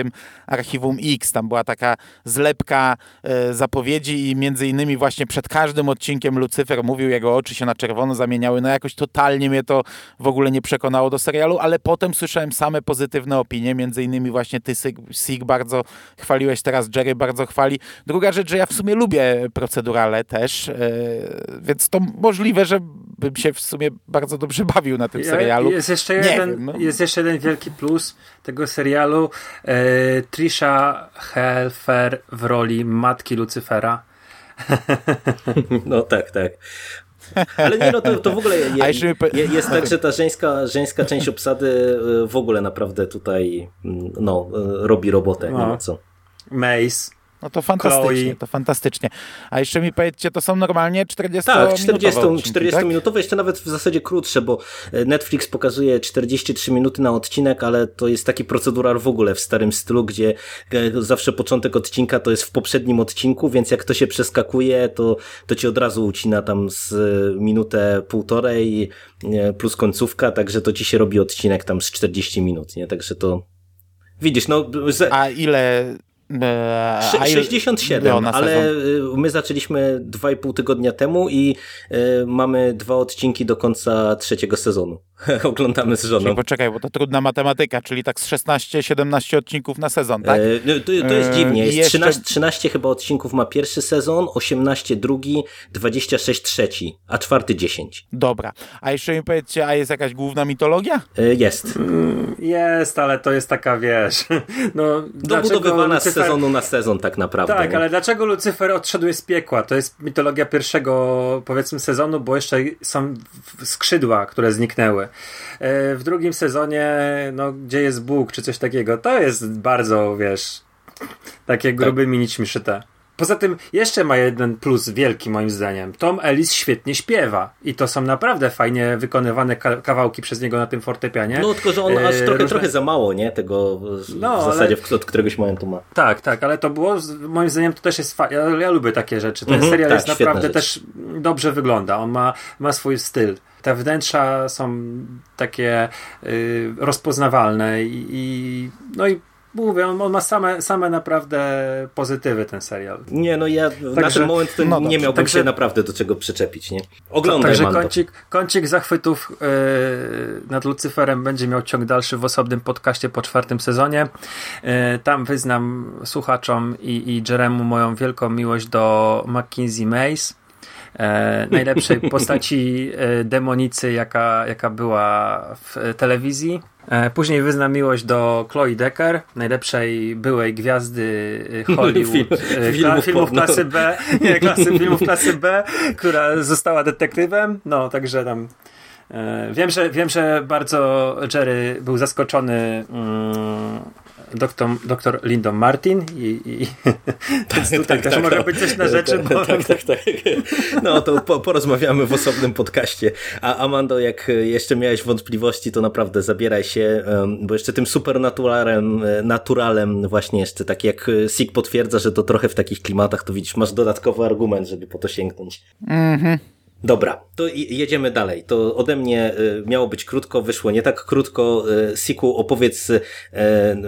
Archiwum X. Tam była taka zlepka e, zapowiedzi i między innymi właśnie przed każdym odcinkiem Lucyfer mówił, jego oczy się na czerwono zamieniały. No jakoś totalnie mnie to w ogóle nie przekonało do serialu, ale potem słyszałem same pozytywne opinie, między innymi właśnie ty, Sig, bardzo chwaliłeś, teraz Jerry bardzo chwali. Druga rzecz, że ja w sumie lubię procedurale też, e, więc to możliwe, że bym się w sumie bardzo dobrze bawił na tym serialu. Jest jeszcze, Nie jeden, wiem, no. jest jeszcze jeden wielki plus tego serialu. E, Trisha Helfer w roli matki Lucyfera. <laughs> No tak, tak. Ale nie, no to, to w ogóle je, je, jest tak, że ta żeńska, żeńska część obsady y, w ogóle naprawdę tutaj mm, no, y, robi robotę, nie No. ma co. Mace. No to fantastycznie, Chloe. to fantastycznie. A jeszcze mi powiedzcie, to są normalnie 40 Tak, minutowe 40, odcinki, 40 tak? minutowe, jeszcze nawet w zasadzie krótsze, bo e, Netflix pokazuje 43 minuty na odcinek, ale to jest taki procedural w ogóle w starym stylu, gdzie e, zawsze początek odcinka to jest w poprzednim odcinku, więc jak to się przeskakuje, to, to ci od razu ucina tam z e, minutę półtorej plus końcówka, także to ci się robi odcinek tam z 40 minut, nie? Także to widzisz, no ze, A ile... e, Sze- a ile 67, było na ale y, my zaczęliśmy 2,5 tygodnia temu i y, mamy dwa odcinki do końca trzeciego sezonu. <laughs> Oglądamy z żoną. Czyli poczekaj, bo to trudna matematyka, czyli tak z 16-17 odcinków na sezon, tak? E, no, to, to jest E, dziwnie. Jest jeszcze- 13, 13 chyba odcinków ma pierwszy sezon, 18 drugi, 26 trzeci, a czwarty 10. Dobra. A jeszcze mi powiedzcie, a jest jakaś główna mitologia? E, Jest. Jest, ale to jest taka, wiesz... <laughs> No, dlaczego Dobudowywana z Lucyfer- sezonu na sezon tak naprawdę. Tak, nie? ale dlaczego Lucyfer odszedł z piekła? To jest mitologia pierwszego, powiedzmy, sezonu, bo jeszcze są skrzydła, które zniknęły. E, W drugim sezonie, no, gdzie jest Bóg, czy coś takiego, to jest bardzo, wiesz, takie grubymi nićmi szyte. Poza tym jeszcze ma jeden plus wielki moim zdaniem. Tom Ellis świetnie śpiewa i to są naprawdę fajnie wykonywane ka- kawałki przez niego na tym fortepianie. No tylko, że on aż E, trochę, różne- trochę za mało, nie? Tego w No, w ale- zasadzie w- od któregoś momentu ma. Tak, tak, ale to było, moim zdaniem to też jest fajne. Ja, ja lubię takie rzeczy. Ten Mhm, serial tak, jest naprawdę rzecz. też dobrze wygląda. On ma, ma swój styl. Te wnętrza są takie y, rozpoznawalne i, i no i mówię, on, on ma same, same naprawdę pozytywy ten serial. Nie, no ja na Także- ten moment to no nie miałbym także- się naprawdę do czego przyczepić, nie? Oglądaj, Także kącik, kącik zachwytów yy, nad Lucyferem będzie miał ciąg dalszy w osobnym podcaście po czwartym sezonie. Yy, tam wyznam słuchaczom i, i Jeremu moją wielką miłość do Mackenzie Mace. E, najlepszej postaci e, demonicy, jaka, jaka była w telewizji. E, później wyznam miłość do Chloe Decker, najlepszej byłej gwiazdy e, Hollywood, Film- e, filmów filmów klasy B, nie, klasy, filmów klasy B, która została detektywem. No, także tam. E, wiem, że, wiem, że bardzo Jerry był zaskoczony mm, doktor, doktor Lyndon Martin i, i <laughs> więc tutaj też może być coś na rzeczy, tak, bo tak, tak, tak. No to po, porozmawiamy w osobnym podcaście. A Amando, jak jeszcze miałeś wątpliwości, to naprawdę zabieraj się, bo jeszcze tym supernaturalem, naturalem właśnie jeszcze, tak jak Sig potwierdza, że to trochę w takich klimatach, to widzisz, masz dodatkowy argument, żeby po to sięgnąć. Dobra, to jedziemy dalej. To ode mnie y, miało być krótko, wyszło nie tak krótko. Y, Siku, opowiedz y,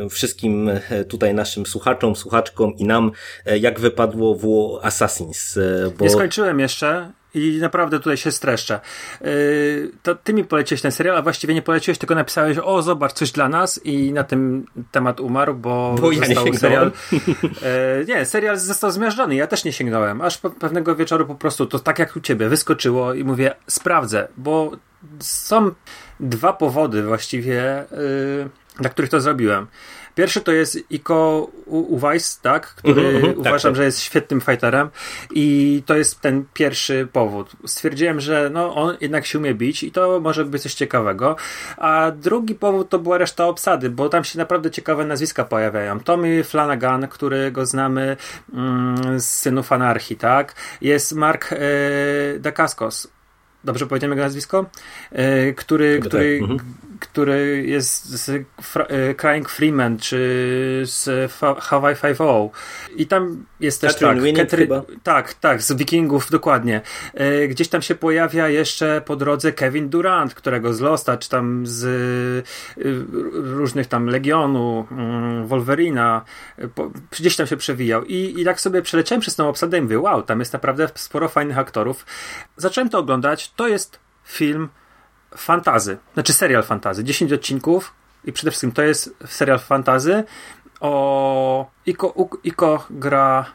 wszystkim y, tutaj naszym słuchaczom, słuchaczkom i nam, jak wypadło w Assassins. Bo... Nie skończyłem jeszcze i naprawdę tutaj się streszczę. Yy, to ty mi poleciłeś ten serial, a właściwie nie poleciłeś, tylko napisałeś, o zobacz, coś dla nas i na tym temat umarł, bo, Bo ja nie serial... Yy, nie, serial został zmiażdżony, ja też nie sięgnąłem, aż pe- pewnego wieczoru po prostu to tak jak u ciebie wyskoczyło i mówię, sprawdzę, bo są dwa powody właściwie, yy, dla których to zrobiłem. Pierwszy to jest Iko Uwais, tak, który Mhm, mhm, tak, uważam, tak. że jest świetnym fighterem i to jest ten pierwszy powód. Stwierdziłem, że no, on jednak się umie bić i to może być coś ciekawego. A drugi powód to była reszta obsady, bo tam się naprawdę ciekawe nazwiska pojawiają. Tommy Flanagan, którego znamy mm, z Synów Anarchii, tak? Jest Mark e, Dacascos. Dobrze powiedziałem jego nazwisko? E, który, Tak, który, mhm. Który jest z Fra- e, Crying Freeman, czy z Fa- Hawaii Five-O. I tam jest też Catherine tak. Winnick chyba? Tak, tak, z Wikingów, dokładnie. E, gdzieś tam się pojawia jeszcze po drodze Kevin Durant, którego z Losta, czy tam z y, różnych tam Legionu, mm, Wolverina, y, po, gdzieś tam się przewijał. I, I tak sobie przeleciałem przez tą obsadę i mówię, wow, tam jest naprawdę sporo fajnych aktorów. Zacząłem to oglądać. To jest film fantazy, znaczy serial fantazy. 10 odcinków i przede wszystkim to jest serial fantazy o Iko, u- Iko gra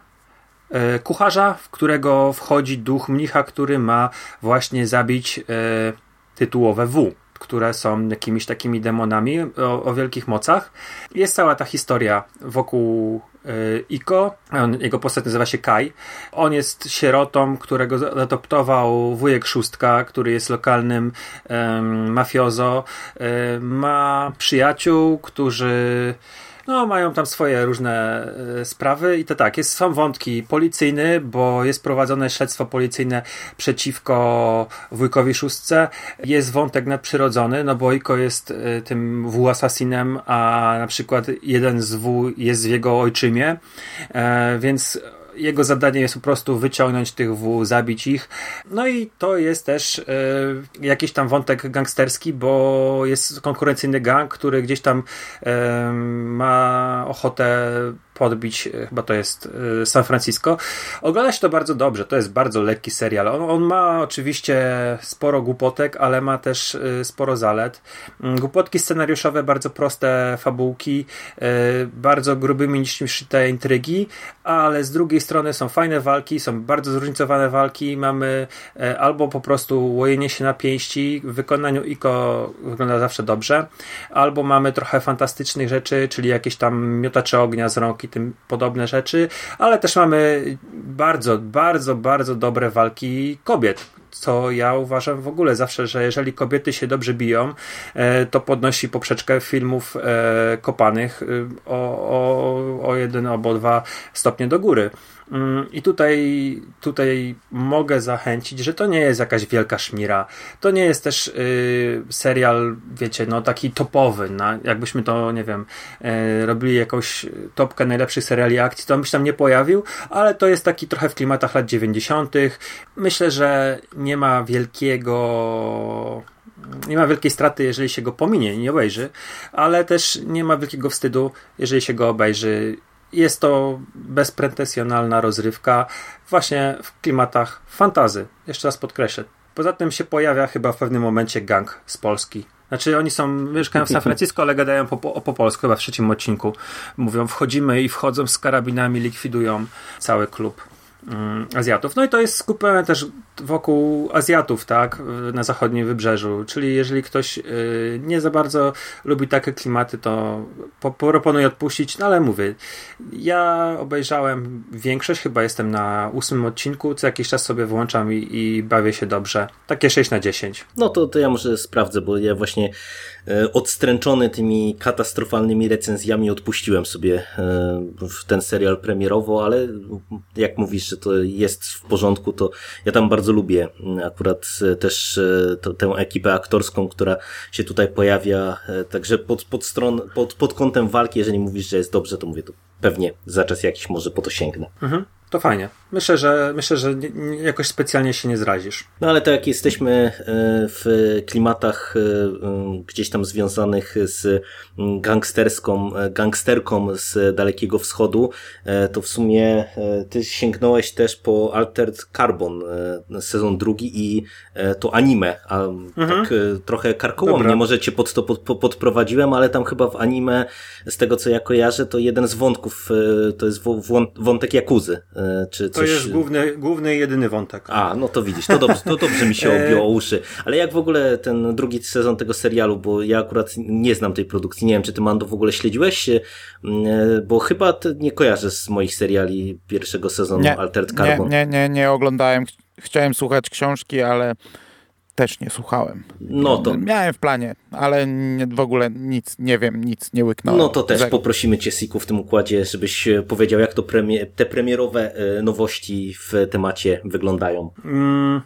e, kucharza, w którego wchodzi duch mnicha, który ma właśnie zabić e, tytułowe W, które są jakimiś takimi demonami o, o wielkich mocach. Jest cała ta historia wokół e, Iko. Jego postać nazywa się Kai. On jest sierotą, którego adoptował wujek Szóstka, który jest lokalnym em, mafiozo. E, ma przyjaciół, którzy no, mają tam swoje różne e, sprawy i to tak, jest, są wątki policyjny, bo jest prowadzone śledztwo policyjne przeciwko wujkowi szóstce. Jest wątek nadprzyrodzony, no bo Iko jest e, tym W asasinem, a na przykład jeden z W jest w jego ojczymie, e, więc jego zadaniem jest po prostu wyciągnąć tych W, zabić ich. No i to jest też e, jakiś tam wątek gangsterski, bo jest konkurencyjny gang, który gdzieś tam e, ma ochotę podbić, e, chyba to jest e, San Francisco. Ogląda się to bardzo dobrze, to jest bardzo lekki serial. On, on ma oczywiście sporo głupotek, ale ma też e, sporo zalet. Mm, Głupotki scenariuszowe, bardzo proste fabułki, e, bardzo grubymi niż szyte intrygi, ale z drugiej strony są fajne walki, są bardzo zróżnicowane walki, mamy e, albo po prostu łojenie się na pięści, w wykonaniu Iko wygląda zawsze dobrze, albo mamy trochę fantastycznych rzeczy, czyli jakieś tam miotacze ognia z rąk i tym podobne rzeczy, ale też mamy bardzo, bardzo, bardzo dobre walki kobiet, co ja uważam w ogóle zawsze, że jeżeli kobiety się dobrze biją, e, to podnosi poprzeczkę filmów e, kopanych e, o, o, o jeden albo dwa stopnie do góry. Mm, I tutaj, tutaj mogę zachęcić, że to nie jest jakaś wielka szmira. To nie jest też y, serial, wiecie, no taki topowy. Na, jakbyśmy to, nie wiem, y, robili jakąś topkę najlepszych seriali akcji, to on by się tam nie pojawił, ale to jest taki trochę w klimatach lat 90. Myślę, że nie ma wielkiego nie ma wielkiej straty, jeżeli się go pominie i nie obejrzy, ale też nie ma wielkiego wstydu, jeżeli się go obejrzy jest to bezpretensjonalna rozrywka właśnie w klimatach fantazy. Jeszcze raz podkreślę. Poza tym się pojawia chyba w pewnym momencie gang z Polski. Znaczy oni są, mieszkają w San Francisco, ale gadają po, po, po polsku, chyba w trzecim odcinku. Mówią, wchodzimy i wchodzą z karabinami, likwidują cały klub. Mm, Azjatów. No i to jest skupione też wokół Azjatów, tak, na zachodnim wybrzeżu. Czyli jeżeli ktoś y, nie za bardzo lubi takie klimaty, to proponuję odpuścić, no ale mówię, ja obejrzałem większość, chyba jestem na ósmym odcinku, co jakiś czas sobie włączam i, i bawię się dobrze. Takie 6 na 10. No to, to ja może sprawdzę, bo ja właśnie e, odstręczony tymi katastrofalnymi recenzjami odpuściłem sobie e, ten serial premierowo, ale jak mówisz, że to jest w porządku, to ja tam bardzo lubię akurat e, też to, tę ekipę aktorską, która się tutaj pojawia, także pod, pod, stron, pod, pod kątem walki, jeżeli mówisz, że jest dobrze, to mówię, to pewnie za czas jakiś może po to sięgnę. Mhm. To fajnie. Myślę, że myślę, że jakoś specjalnie się nie zrazisz. No ale to jak jesteśmy e, w klimatach e, e, gdzieś tam związanych z gangsterską, gangsterką z Dalekiego Wschodu, to w sumie ty sięgnąłeś też po Altered Carbon sezon drugi i to anime, a mhm. tak trochę karkołomnie może cię pod to pod, podprowadziłem, ale tam chyba w anime z tego co ja kojarzę, to jeden z wątków to jest wątek Jakuzy czy coś... To jest główny, główny i jedyny wątek. A, no to widzisz, to dobrze, to dobrze mi się <laughs> e, obiło uszy. Ale jak w ogóle ten drugi sezon tego serialu, bo ja akurat nie znam tej produkcji, nie wiem, czy ty Mando w ogóle śledziłeś, e, bo chyba nie kojarzę z moich seriali pierwszego sezonu nie, Altered Carbon. Nie, nie, nie, nie oglądałem. Chciałem słuchać książki, ale też nie słuchałem. No to. Miałem w planie, ale nie, w ogóle nic, nie wiem, nic nie łyknąłem. No to też poprosimy Cię, Siku, w tym układzie, żebyś e, powiedział, jak to premie, te premierowe e, nowości w temacie wyglądają. Mm,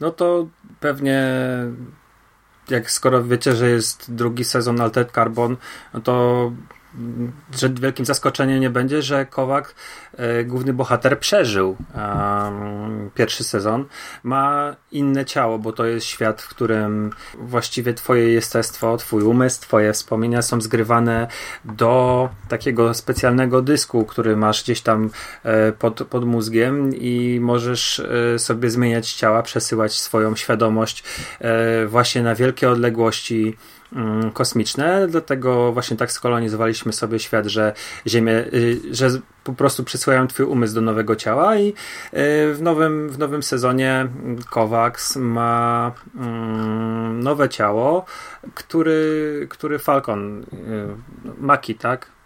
no to pewnie jak skoro wiecie, że jest drugi sezon Altered Carbon, no to że wielkim zaskoczeniem nie będzie, że Kowak, e, główny bohater, przeżył pierwszy sezon. Ma inne ciało, bo to jest świat, w którym właściwie twoje jestestwo, twój umysł, twoje wspomnienia są zgrywane do takiego specjalnego dysku, który masz gdzieś tam e, pod, pod mózgiem i możesz e, sobie zmieniać ciała, przesyłać swoją świadomość właśnie na wielkie odległości kosmiczne, dlatego właśnie tak skolonizowaliśmy sobie świat, że Ziemię, y, że po prostu przysyłają twój umysł do nowego ciała i y, w nowym, w nowym sezonie Kovacs ma mm, nowe ciało, który, który Falcon, y, Maki, tak?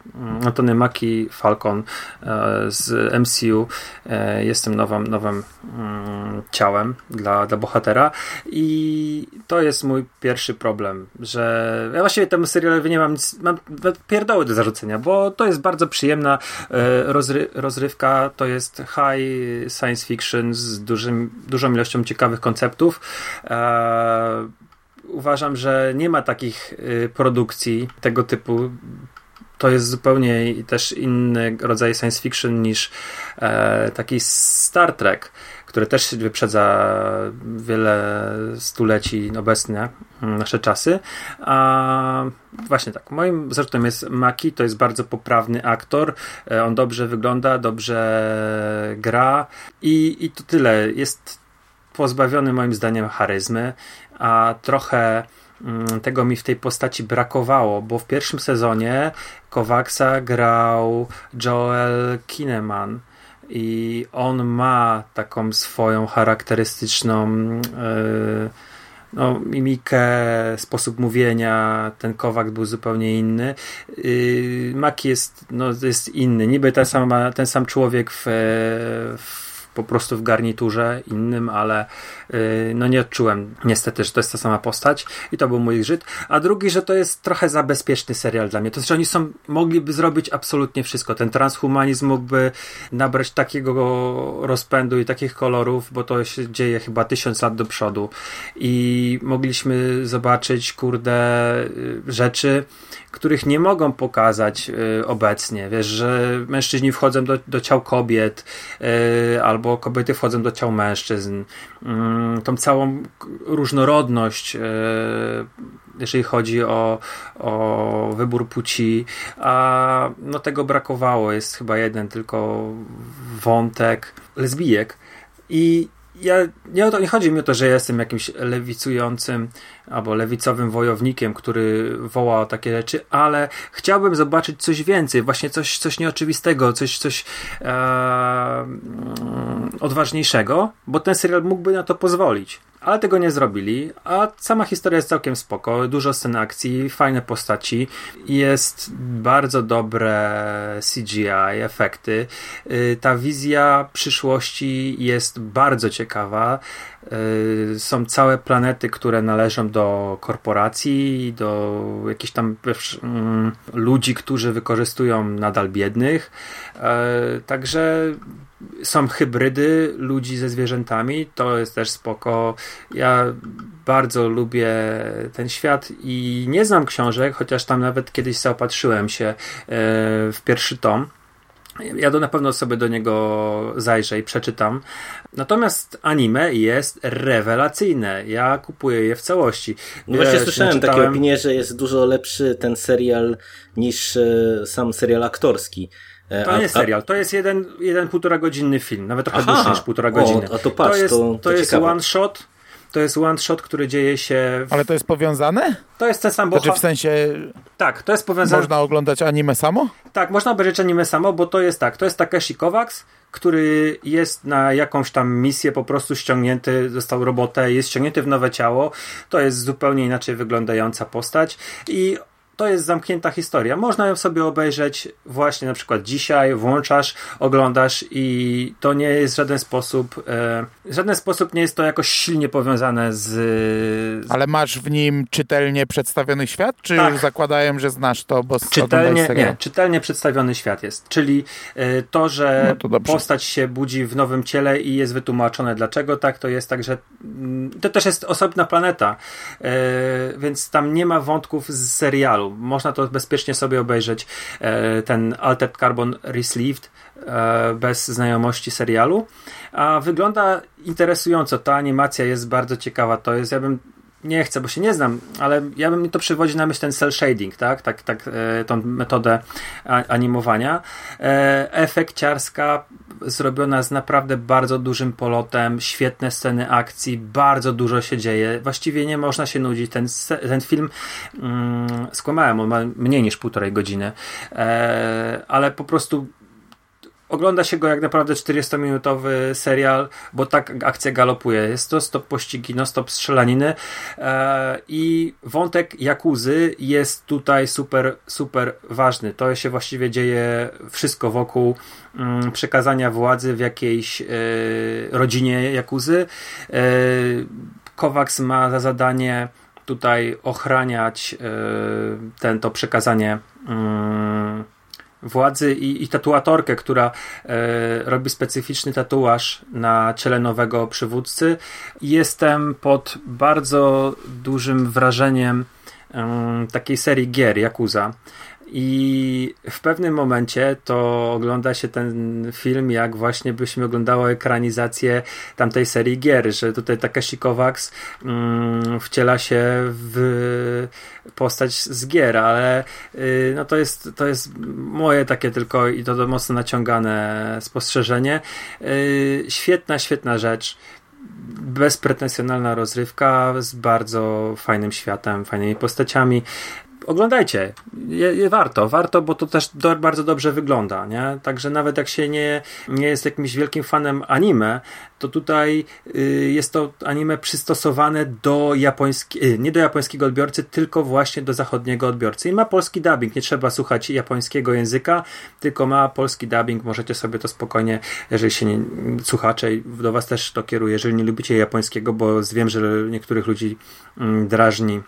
Antony Maki Falcon e, z MCU e, jestem nowym, nowym mm, ciałem dla, dla bohatera. I to jest mój pierwszy problem, że ja właściwie temu serialowi nie mam nic, mam pierdoły do zarzucenia, bo to jest bardzo przyjemna e, rozry, rozrywka, to jest high science fiction z dużym, dużą ilością ciekawych konceptów. Uważam, że nie ma takich produkcji tego typu to jest zupełnie też inny rodzaj science fiction niż e, taki Star Trek, który też wyprzedza wiele stuleci obecnie, mm, nasze czasy. A właśnie tak, moim zarzutem jest Maki, to jest bardzo poprawny aktor, e, on dobrze wygląda, dobrze gra i, i to tyle. Jest pozbawiony moim zdaniem charyzmy, a trochę tego mi w tej postaci brakowało, bo w pierwszym sezonie Kowaksa grał Joel Kineman i on ma taką swoją charakterystyczną yy, no, mimikę, sposób mówienia, ten Kowak był zupełnie inny. Yy, Maki jest, no, jest inny, niby ta sama, ten sam człowiek w, w po prostu w garniturze innym, ale y, no nie odczułem niestety, że to jest ta sama postać i to był mój zgrzyt. A drugi, że to jest trochę za bezpieczny serial dla mnie. To znaczy oni są, mogliby zrobić absolutnie wszystko. Ten transhumanizm mógłby nabrać takiego rozpędu i takich kolorów, bo to się dzieje chyba tysiąc lat do przodu i mogliśmy zobaczyć, kurde, y, rzeczy, których nie mogą pokazać y, obecnie. Wiesz, że mężczyźni wchodzą do, do ciał kobiet, y, albo kobiety wchodzą do ciał mężczyzn. Y, tą całą różnorodność, y, jeżeli chodzi o, o wybór płci, a no tego brakowało. Jest chyba jeden tylko wątek lesbijek. I ja, nie, o to, nie chodzi mi o to, że jestem jakimś lewicującym albo lewicowym wojownikiem, który woła o takie rzeczy, ale chciałbym zobaczyć coś więcej, właśnie coś, coś nieoczywistego, coś, coś e, mm, odważniejszego, bo ten serial mógłby na to pozwolić. Ale tego nie zrobili, a sama historia jest całkiem spoko, dużo scen akcji, fajne postaci, jest bardzo dobre CGI, efekty. Y, ta wizja przyszłości jest bardzo ciekawa. Y, są całe planety, które należą do korporacji, do jakichś tam mm, ludzi, którzy wykorzystują nadal biednych. Y, także są hybrydy ludzi ze zwierzętami, to jest też spoko. Ja bardzo lubię ten świat i nie znam książek, chociaż tam nawet kiedyś zaopatrzyłem się e, w pierwszy tom. Ja to na pewno sobie do niego zajrzę i przeczytam. Natomiast anime jest rewelacyjne. Ja kupuję je w całości. No właśnie Wiesz, słyszałem naczytałem- takie opinie, że jest dużo lepszy ten serial niż e, sam serial aktorski. E, To a- nie serial, to jest jeden, jeden półtora godzinny film, nawet trochę Aha. dłuższy niż półtora O, godziny. a to patrz, jest, to- to jest ciekawe. one shot. To jest one shot, który dzieje się. W... Ale to jest powiązane? To jest ten sam Znaczy w sensie Tak, to jest powiązane. można oglądać anime samo? Tak, można obejrzeć anime samo, bo to jest tak. To jest Takeshi Kovacs, który jest na jakąś tam misję po prostu ściągnięty, dostał robotę, jest ściągnięty w nowe ciało. To jest zupełnie inaczej wyglądająca postać i to jest zamknięta historia. Można ją sobie obejrzeć właśnie na przykład dzisiaj, włączasz, oglądasz i to nie jest w żaden sposób, e, w żaden sposób nie jest to jakoś silnie powiązane z, z Ale masz w nim czytelnie przedstawiony świat? Czy Tak. już zakładają, że znasz to, bo Czytelnie, nie, czytelnie przedstawiony świat jest. Czyli y, to, że No to postać się budzi w nowym ciele i jest wytłumaczone dlaczego tak, to jest tak, że mm, to też jest osobna planeta, y, więc tam nie ma wątków z serialu. Można to bezpiecznie sobie obejrzeć, y, ten Altered Carbon Resleeved, y, bez znajomości serialu. A wygląda interesująco. Ta animacja jest bardzo ciekawa. To jest, ja bym nie chcę, bo się nie znam, ale ja bym mi to przywodzi na myśl ten cel shading, tak? Tak, tak e, tą metodę animowania. E, efekciarska zrobiona z naprawdę bardzo dużym polotem, świetne sceny akcji, bardzo dużo się dzieje. Właściwie nie można się nudzić. Ten, ten film mm, skłamałem, on ma mniej niż półtorej godziny, e, ale po prostu ogląda się go jak naprawdę 40-minutowy serial, bo tak akcja galopuje. Jest to stop pościgi, no stop strzelaniny e, i wątek Jakuzy jest tutaj super, super ważny. To się właściwie dzieje wszystko wokół mm, przekazania władzy w jakiejś e, rodzinie Jakuzy. E, Kovacs ma za zadanie tutaj ochraniać e, ten, to przekazanie mm, władzy i, i tatuatorkę, która e, robi specyficzny tatuaż na ciele nowego przywódcy. Jestem pod bardzo dużym wrażeniem em, takiej serii gier Yakuza. I w pewnym momencie to ogląda się ten film, jak właśnie byśmy oglądało ekranizację tamtej serii gier, że tutaj Takeshi Kovacs mm, wciela się w postać z gier, ale y, no to jest, to jest moje takie tylko i to, mocno naciągane spostrzeżenie. Y, świetna, świetna rzecz bezpretensjonalna rozrywka z bardzo fajnym światem, fajnymi postaciami. Oglądajcie. Je, je warto, warto, bo to też do, bardzo dobrze wygląda, nie? Także nawet jak się nie, nie jest jakimś wielkim fanem anime, to tutaj y, jest to anime przystosowane do japońskiego, y, nie do japońskiego odbiorcy, tylko właśnie do zachodniego odbiorcy. I ma polski dubbing, nie trzeba słuchać japońskiego języka, tylko ma polski dubbing, możecie sobie to spokojnie, jeżeli się nie, słuchacze, do was też to kieruję, jeżeli nie lubicie japońskiego, bo wiem, że niektórych ludzi mm, drażni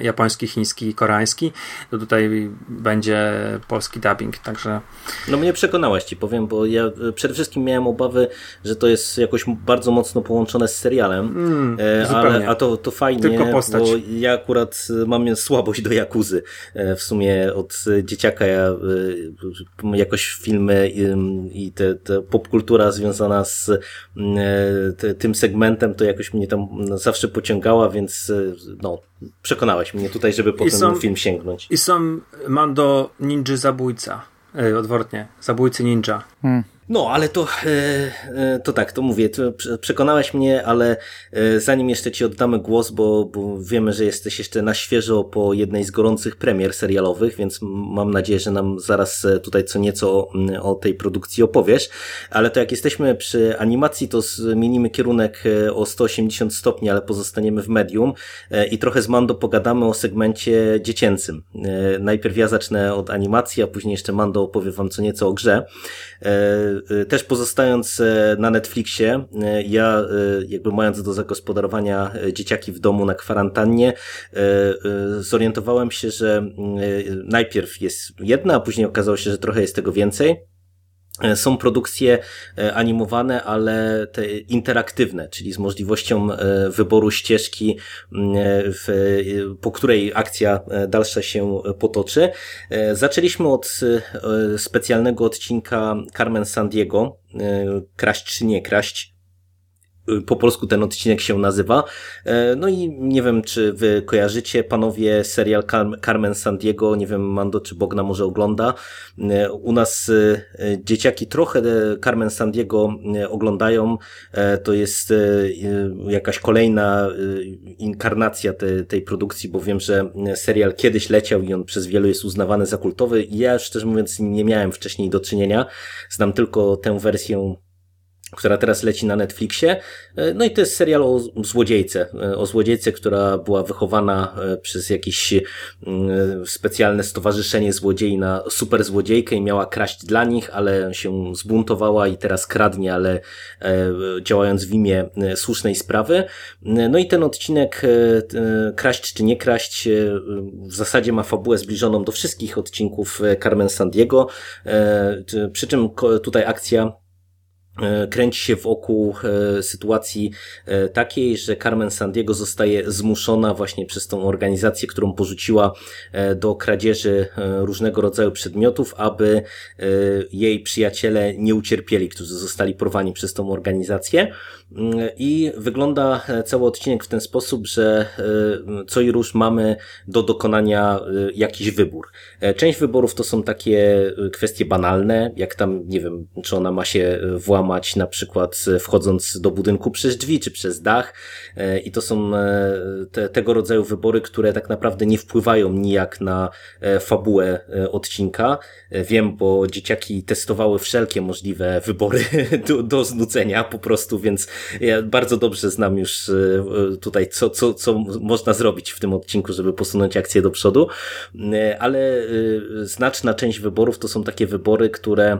japoński, chiński, koreański, to tutaj będzie polski dubbing, także... No mnie przekonałaś ci powiem, bo ja e, przede wszystkim miałem obawy, że to jest jakoś bardzo mocno połączone z serialem, Mm, e, ale, a to, to fajnie, Tylko postać. bo ja akurat e, mam słabość do Jakuzy. E, W sumie od e, dzieciaka ja e, jakoś filmy i, i te, te popkultura związana z mm, e, tym segmentem to jakoś mnie tam zawsze pociągała, więc e, no, przekonałeś mnie tutaj, żeby po ten są- film sięgnąć. I są Mando Ninja Zabójca. E, odwrotnie, Zabójcy Ninja. No, ale to, e, e, to tak, to mówię, to prze- przekonałeś mnie, ale e, zanim jeszcze ci oddamy głos, bo, bo wiemy, że jesteś jeszcze na świeżo po jednej z gorących premier serialowych, więc mam nadzieję, że nam zaraz tutaj co nieco o tej produkcji opowiesz, ale to jak jesteśmy przy animacji, to zmienimy kierunek o 180 stopni, ale pozostaniemy w medium i trochę z Mando pogadamy o segmencie dziecięcym. Najpierw ja zacznę od animacji, a później jeszcze Mando opowie wam co nieco o grze. E, Też pozostając e, na Netflixie, e, ja e, jakby mając do zagospodarowania dzieciaki w domu na kwarantannie, zorientowałem się, że mm, najpierw jest jedna, a później okazało się, że trochę jest tego więcej. E, Są produkcje e, animowane, ale te interaktywne, czyli z możliwością e, wyboru ścieżki, w, po której akcja dalsza się potoczy. Zaczęliśmy od specjalnego odcinka Carmen Sandiego, kraść czy nie kraść. E, Po polsku ten odcinek się nazywa. E, No i nie wiem, czy wy kojarzycie, panowie, serial Car- Carmen Sandiego, nie wiem, Mando czy Bogna może ogląda. E, U nas e, dzieciaki trochę Carmen Sandiego oglądają. To jest jakaś kolejna inkarnacja te, tej produkcji, bo wiem, że serial kiedyś leciał i on przez wielu jest uznawany za kultowy. Ja szczerze mówiąc nie miałem wcześniej do czynienia. Znam tylko tę wersję która teraz leci na Netflixie. E, No i to jest serial o złodziejce. E, O złodziejce, która była wychowana e, przez jakieś specjalne stowarzyszenie złodziei na super złodziejkę i miała kraść dla nich, ale się zbuntowała i teraz kradnie, ale działając w imię słusznej sprawy. No i ten odcinek kraść czy nie kraść w zasadzie ma fabułę zbliżoną do wszystkich odcinków Carmen Sandiego. Przy czym tutaj akcja kręci się wokół e, sytuacji e, takiej, że Carmen Sandiego zostaje zmuszona właśnie przez tą organizację, którą porzuciła e, do kradzieży e, różnego rodzaju przedmiotów, aby e, jej przyjaciele nie ucierpieli, którzy zostali porwani przez tą organizację. Mm, I wygląda e, cały odcinek w ten sposób, że e, co i róż mamy do dokonania e, jakiś wybór. E, Część wyborów to są takie e, kwestie banalne, jak tam, nie wiem, czy ona ma się e, włamać na przykład e, wchodząc do budynku przez drzwi, czy przez dach. E, I to są e, te, tego rodzaju wybory, które tak naprawdę nie wpływają nijak na fabułę odcinka. Wiem, bo dzieciaki testowały wszelkie możliwe wybory <laughs> do, do znudzenia po prostu, więc ja bardzo dobrze znam już tutaj, co, co, co można zrobić w tym odcinku, żeby posunąć akcję do przodu, ale znaczna część wyborów to są takie wybory, które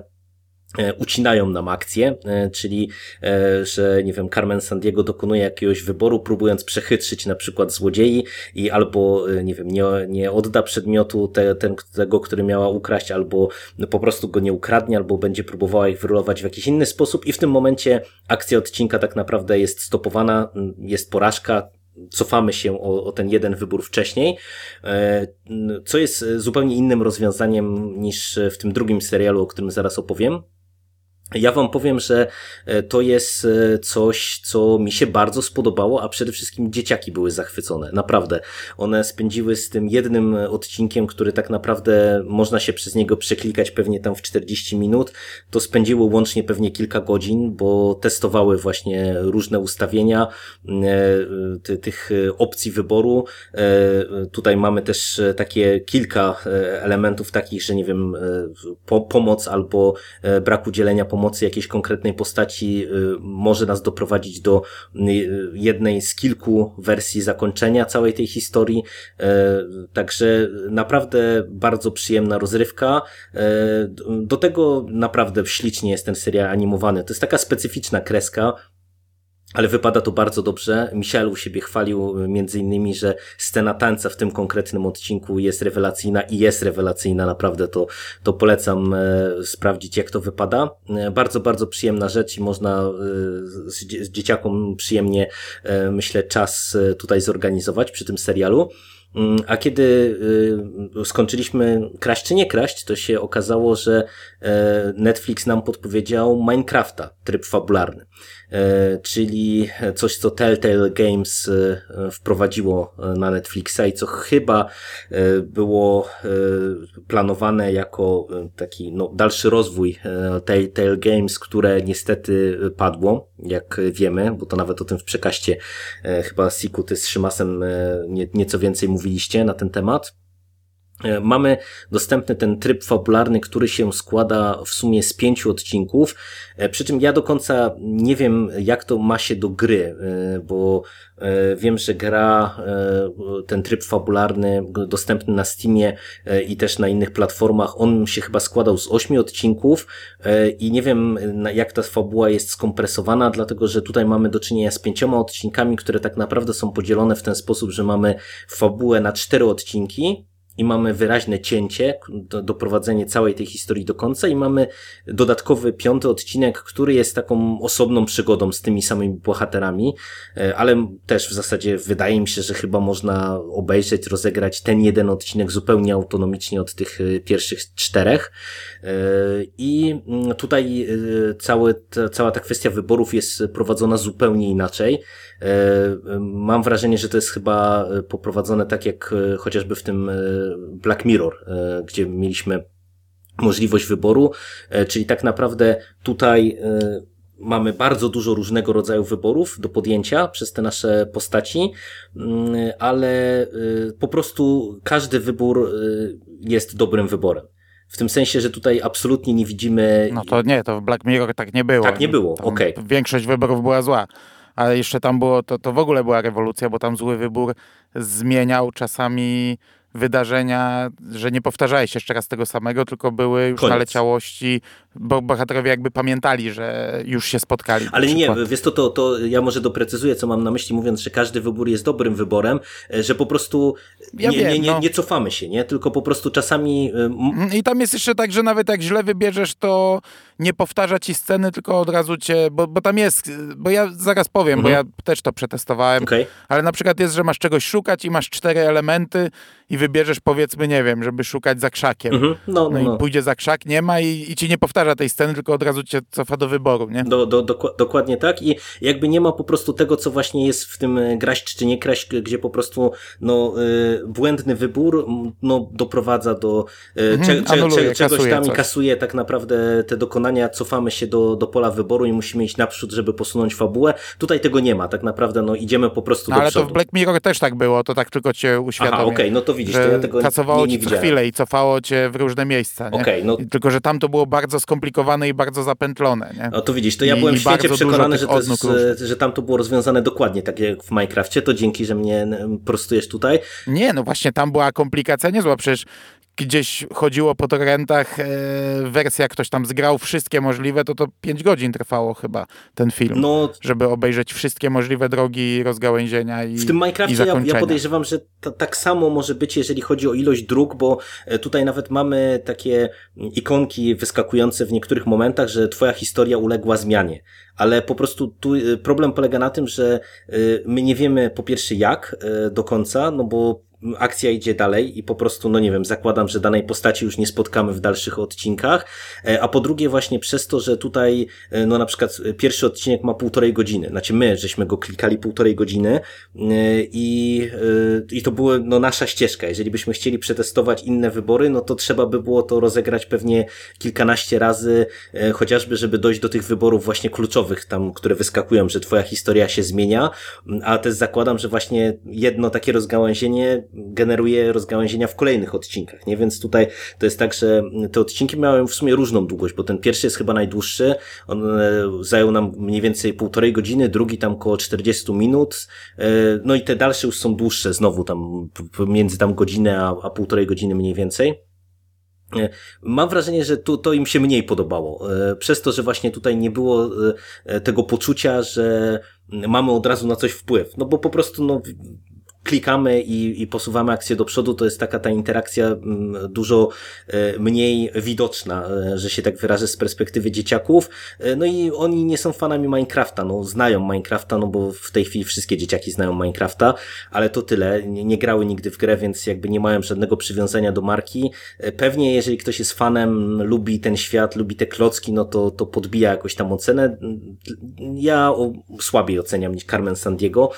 ucinają nam akcję, e, czyli, e, że nie wiem, Carmen Sandiego dokonuje jakiegoś wyboru, próbując przechytrzyć na przykład złodziei i albo, e, nie wiem, nie, nie odda przedmiotu te, ten, tego, który miała ukraść, albo po prostu go nie ukradnie, albo będzie próbowała ich wyrulować w jakiś inny sposób i w tym momencie akcja odcinka tak naprawdę jest stopowana, jest porażka, cofamy się o, o ten jeden wybór wcześniej, e, co jest zupełnie innym rozwiązaniem niż w tym drugim serialu, o którym zaraz opowiem. Ja wam powiem, że e, to jest e, coś, co mi się bardzo spodobało, a przede wszystkim dzieciaki były zachwycone. Naprawdę. One spędziły z tym jednym odcinkiem, który tak naprawdę można się przez niego przeklikać pewnie tam w 40 minut. To spędziło łącznie pewnie kilka godzin, bo testowały właśnie różne ustawienia e, ty, tych opcji wyboru. Tutaj mamy też takie kilka elementów takich, że nie wiem, po, pomoc albo brak udzielenia pomocy pomocy jakiejś konkretnej postaci y, może nas doprowadzić do y, jednej z kilku wersji zakończenia całej tej historii. E, także naprawdę bardzo przyjemna rozrywka. E, do tego naprawdę ślicznie jest ten serial animowany. To jest taka specyficzna kreska, ale wypada to bardzo dobrze. Michel u siebie chwalił e, między innymi, że scena tańca w tym konkretnym odcinku jest rewelacyjna i jest rewelacyjna, naprawdę to, to polecam e, sprawdzić jak to wypada. E, bardzo, bardzo przyjemna rzecz i można z, z dzieciakom przyjemnie, myślę, czas tutaj zorganizować przy tym serialu. Mm, a kiedy skończyliśmy kraść czy nie kraść, to się okazało, że Netflix nam podpowiedział Minecrafta, tryb fabularny. E, czyli coś, co Telltale Games e, wprowadziło na Netflixa i co chyba było planowane jako taki no, dalszy rozwój Telltale Games, które niestety padło, jak wiemy, bo to nawet o tym w przekaście chyba Siku ty z Szymasem nieco więcej mówi mówiliście na ten temat. E, mamy dostępny ten tryb fabularny, który się składa w sumie z pięciu odcinków, e, przy czym ja do końca nie wiem, jak to ma się do gry, e, bo wiem, że gra, ten tryb fabularny dostępny na Steamie i też na innych platformach, on się chyba składał z ośmiu odcinków i nie wiem, jak ta fabuła jest skompresowana, dlatego, że tutaj mamy do czynienia z pięcioma odcinkami, które tak naprawdę są podzielone w ten sposób, że mamy fabułę na cztery odcinki, i mamy wyraźne cięcie, do, doprowadzenie całej tej historii do końca i mamy dodatkowy piąty odcinek, który jest taką osobną przygodą z tymi samymi bohaterami, e, ale też w zasadzie wydaje mi się, że chyba można obejrzeć, rozegrać ten jeden odcinek zupełnie autonomicznie od tych e, pierwszych czterech e, i mm, tutaj cały, cała ta kwestia wyborów jest prowadzona zupełnie inaczej. Mam wrażenie, że to jest chyba poprowadzone tak jak chociażby w tym Black Mirror, e, gdzie mieliśmy możliwość wyboru, e, czyli tak naprawdę tutaj e, mamy bardzo dużo różnego rodzaju wyborów do podjęcia przez te nasze postaci, mm, ale po prostu każdy wybór jest dobrym wyborem. W tym sensie, że tutaj absolutnie nie widzimy. No to nie, to w Black Mirror tak nie było. Tak nie było, okej. Okay. Większość wyborów była zła ale jeszcze tam było, to, to w ogóle była rewolucja, bo tam zły wybór zmieniał czasami wydarzenia, że nie powtarzałeś jeszcze raz tego samego, tylko były już Koniec. naleciałości, bo bohaterowie jakby pamiętali, że już się spotkali. Ale nie, wiesz to, to, to ja może doprecyzuję, co mam na myśli, mówiąc, że każdy wybór jest dobrym wyborem, e, że po prostu ja nie, wiem, nie, nie, no. nie cofamy się, nie? Tylko po prostu czasami... E, I tam jest jeszcze tak, że nawet jak źle wybierzesz, to nie powtarza ci sceny, tylko od razu cię, bo, bo tam jest, bo ja zaraz powiem, mhm. bo ja też to przetestowałem, okay. ale na przykład jest, że masz czegoś szukać i masz cztery elementy i wybierzesz powiedzmy, nie wiem, żeby szukać za krzakiem. Mhm. No, no, no, i no. pójdzie za krzak, nie ma i, i ci nie powtarza tej sceny, tylko od razu cię cofa do wyboru, nie? Do, do, do, dokładnie tak i jakby nie ma po prostu tego, co właśnie jest w tym e, graść czy nie kraść, gdzie po prostu no, y, błędny wybór no, doprowadza do y, mhm, cze, cze, anuluje, czegoś tam i kasuje tak naprawdę te dokonania, cofamy się do, do pola wyboru i musimy iść naprzód, żeby posunąć fabułę. Tutaj tego nie ma, tak naprawdę no, idziemy po prostu no, do ale przodu. Ale to w Black Mirror też tak było, to tak tylko cię uświadomia. Aha, okej, okay, no to widzisz, to ja tego kasowało nie, nie ci co chwilę i cofało cię w różne miejsca. Nie? Okay, no... Tylko, że tam to było bardzo skomplikowane i bardzo zapętlone. Nie? No to widzisz, to ja I, byłem świecie przekonany, że, to jest, że tam to było rozwiązane dokładnie tak jak w Minecrafcie, to dzięki, że mnie prostujesz tutaj. Nie, no właśnie tam była komplikacja niezła, przecież gdzieś chodziło po torrentach, e, wersja ktoś tam zgrał wszystkie możliwe, to to 5 godzin trwało chyba ten film, no, żeby obejrzeć wszystkie możliwe drogi rozgałęzienia i W tym Minecraftie ja, ja, podejrzewam, że tak samo może być, jeżeli chodzi o ilość dróg, bo e, tutaj nawet mamy takie ikonki wyskakujące w niektórych momentach, że twoja historia uległa zmianie. Ale po prostu tu e, problem polega na tym, że e, my nie wiemy po pierwsze jak do końca, no bo akcja idzie dalej i po prostu, no nie wiem, zakładam, że danej postaci już nie spotkamy w dalszych odcinkach, e, a po drugie właśnie przez to, że tutaj, e, no na przykład pierwszy odcinek ma półtorej godziny, znaczy my, żeśmy go klikali półtorej godziny i, i to była no nasza ścieżka. Jeżeli byśmy chcieli przetestować inne wybory, no to trzeba by było to rozegrać pewnie kilkanaście razy, chociażby, żeby dojść do tych wyborów właśnie kluczowych tam, które wyskakują, że twoja historia się zmienia, a też zakładam, że właśnie jedno takie rozgałęzienie generuje rozgałęzienia w kolejnych odcinkach, nie? Więc tutaj to jest tak, że te odcinki mają w sumie różną długość, bo ten pierwszy jest chyba najdłuższy, on e, zajął nam mniej więcej półtorej godziny, drugi tam około 40 minut, e, no i te dalsze już są dłuższe, znowu tam między tam godzinę a, a półtorej godziny mniej więcej. E, mam wrażenie, że to im się mniej podobało. Przez to, że właśnie tutaj nie było tego poczucia, że mamy od razu na coś wpływ. No bo po prostu no, klikamy i, i posuwamy akcję do przodu, to jest taka ta interakcja mm, dużo e, mniej widoczna, e, że się tak wyrażę z perspektywy dzieciaków. E, no i oni nie są fanami Minecrafta, no znają Minecrafta, no bo w tej chwili wszystkie dzieciaki znają Minecrafta, ale to tyle. Nie, nie grały nigdy w grę, więc jakby nie mają żadnego przywiązania do marki. Pewnie jeżeli ktoś jest fanem, lubi ten świat, lubi te klocki, no to, to podbija jakoś tam ocenę. Ja o, słabiej oceniam niż Carmen Sandiego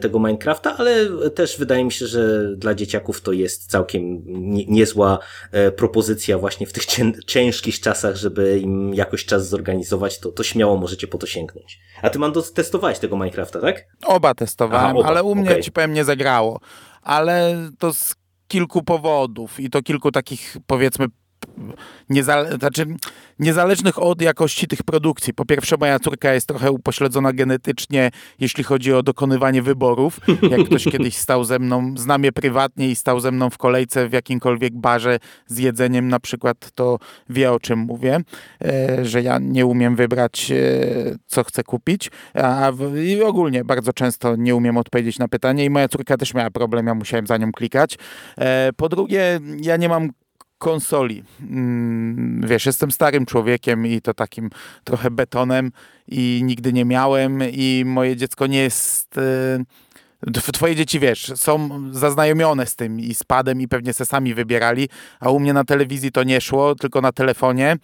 tego Minecrafta, ale też wydaje mi się, że dla dzieciaków to jest całkiem niezła e, propozycja właśnie w tych ciężkich czasach, żeby im jakoś czas zorganizować, to, to śmiało możecie po to sięgnąć. A ty, Mando, testowałeś tego Minecrafta, tak? Oba testowałem, Aha, oba. ale u mnie okay. ci powiem nie zagrało. Ale to z kilku powodów i to kilku takich powiedzmy niezale znaczy, niezależnych od jakości tych produkcji. Po pierwsze, moja córka jest trochę upośledzona genetycznie, jeśli chodzi o dokonywanie wyborów. Jak ktoś <laughs> kiedyś stał ze mną, znam je prywatnie i stał ze mną w kolejce w jakimkolwiek barze z jedzeniem na przykład, to wie o czym mówię, e, że ja nie umiem wybrać, e, co chcę kupić. A I ogólnie bardzo często nie umiem odpowiedzieć na pytanie i moja córka też miała problem, ja musiałem za nią klikać. E, po drugie, ja nie mam konsoli. Mm, wiesz, jestem starym człowiekiem i to takim trochę betonem i nigdy nie miałem i moje dziecko nie jest... Twoje dzieci, wiesz, są zaznajomione z tym i z padem i pewnie se sami wybierali, a u mnie na telewizji to nie szło, tylko na telefonie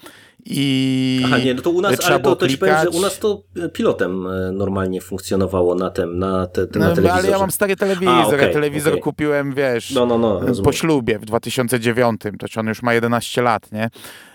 i Aha, nie, no to u nas, ale to, to ci powiem, że u nas to e, pilotem e, normalnie funkcjonowało na tym, na, te, te, na telewizorze. No, ale ja mam stary telewizor, A, okay, telewizor okay. kupiłem, wiesz, no, no, no, po ślubie w 2009, to on już ma 11 lat, nie?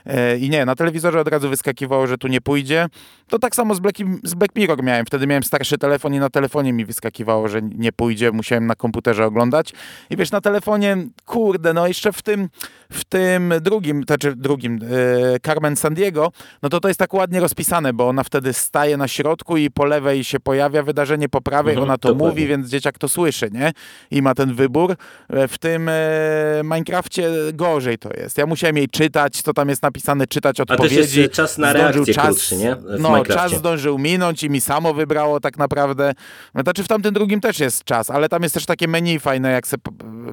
E, I nie, na telewizorze od razu wyskakiwało, że tu nie pójdzie. To tak samo z Black, z Black Mirror miałem. Wtedy miałem starszy telefon i na telefonie mi wyskakiwało, że nie pójdzie. Musiałem na komputerze oglądać. I wiesz, na telefonie, kurde, no jeszcze w tym, w tym drugim, znaczy drugim, yy, Carmen Sandiego, no to to jest tak ładnie rozpisane, bo ona wtedy staje na środku i po lewej się pojawia wydarzenie, po prawej mhm, ona to dokładnie. mówi, więc dzieciak to słyszy, nie? I ma ten wybór. E, w tym yy, Minecrafcie gorzej to jest. Ja musiałem jej czytać, co tam jest napisane, czytać odpowiedzi. A też jest czas na reakcję czas, krótszy, nie? W no, czas zdążył minąć i mi samo wybrało tak naprawdę. Znaczy w tamtym drugim też jest czas, ale tam jest też takie menu fajne, jak se,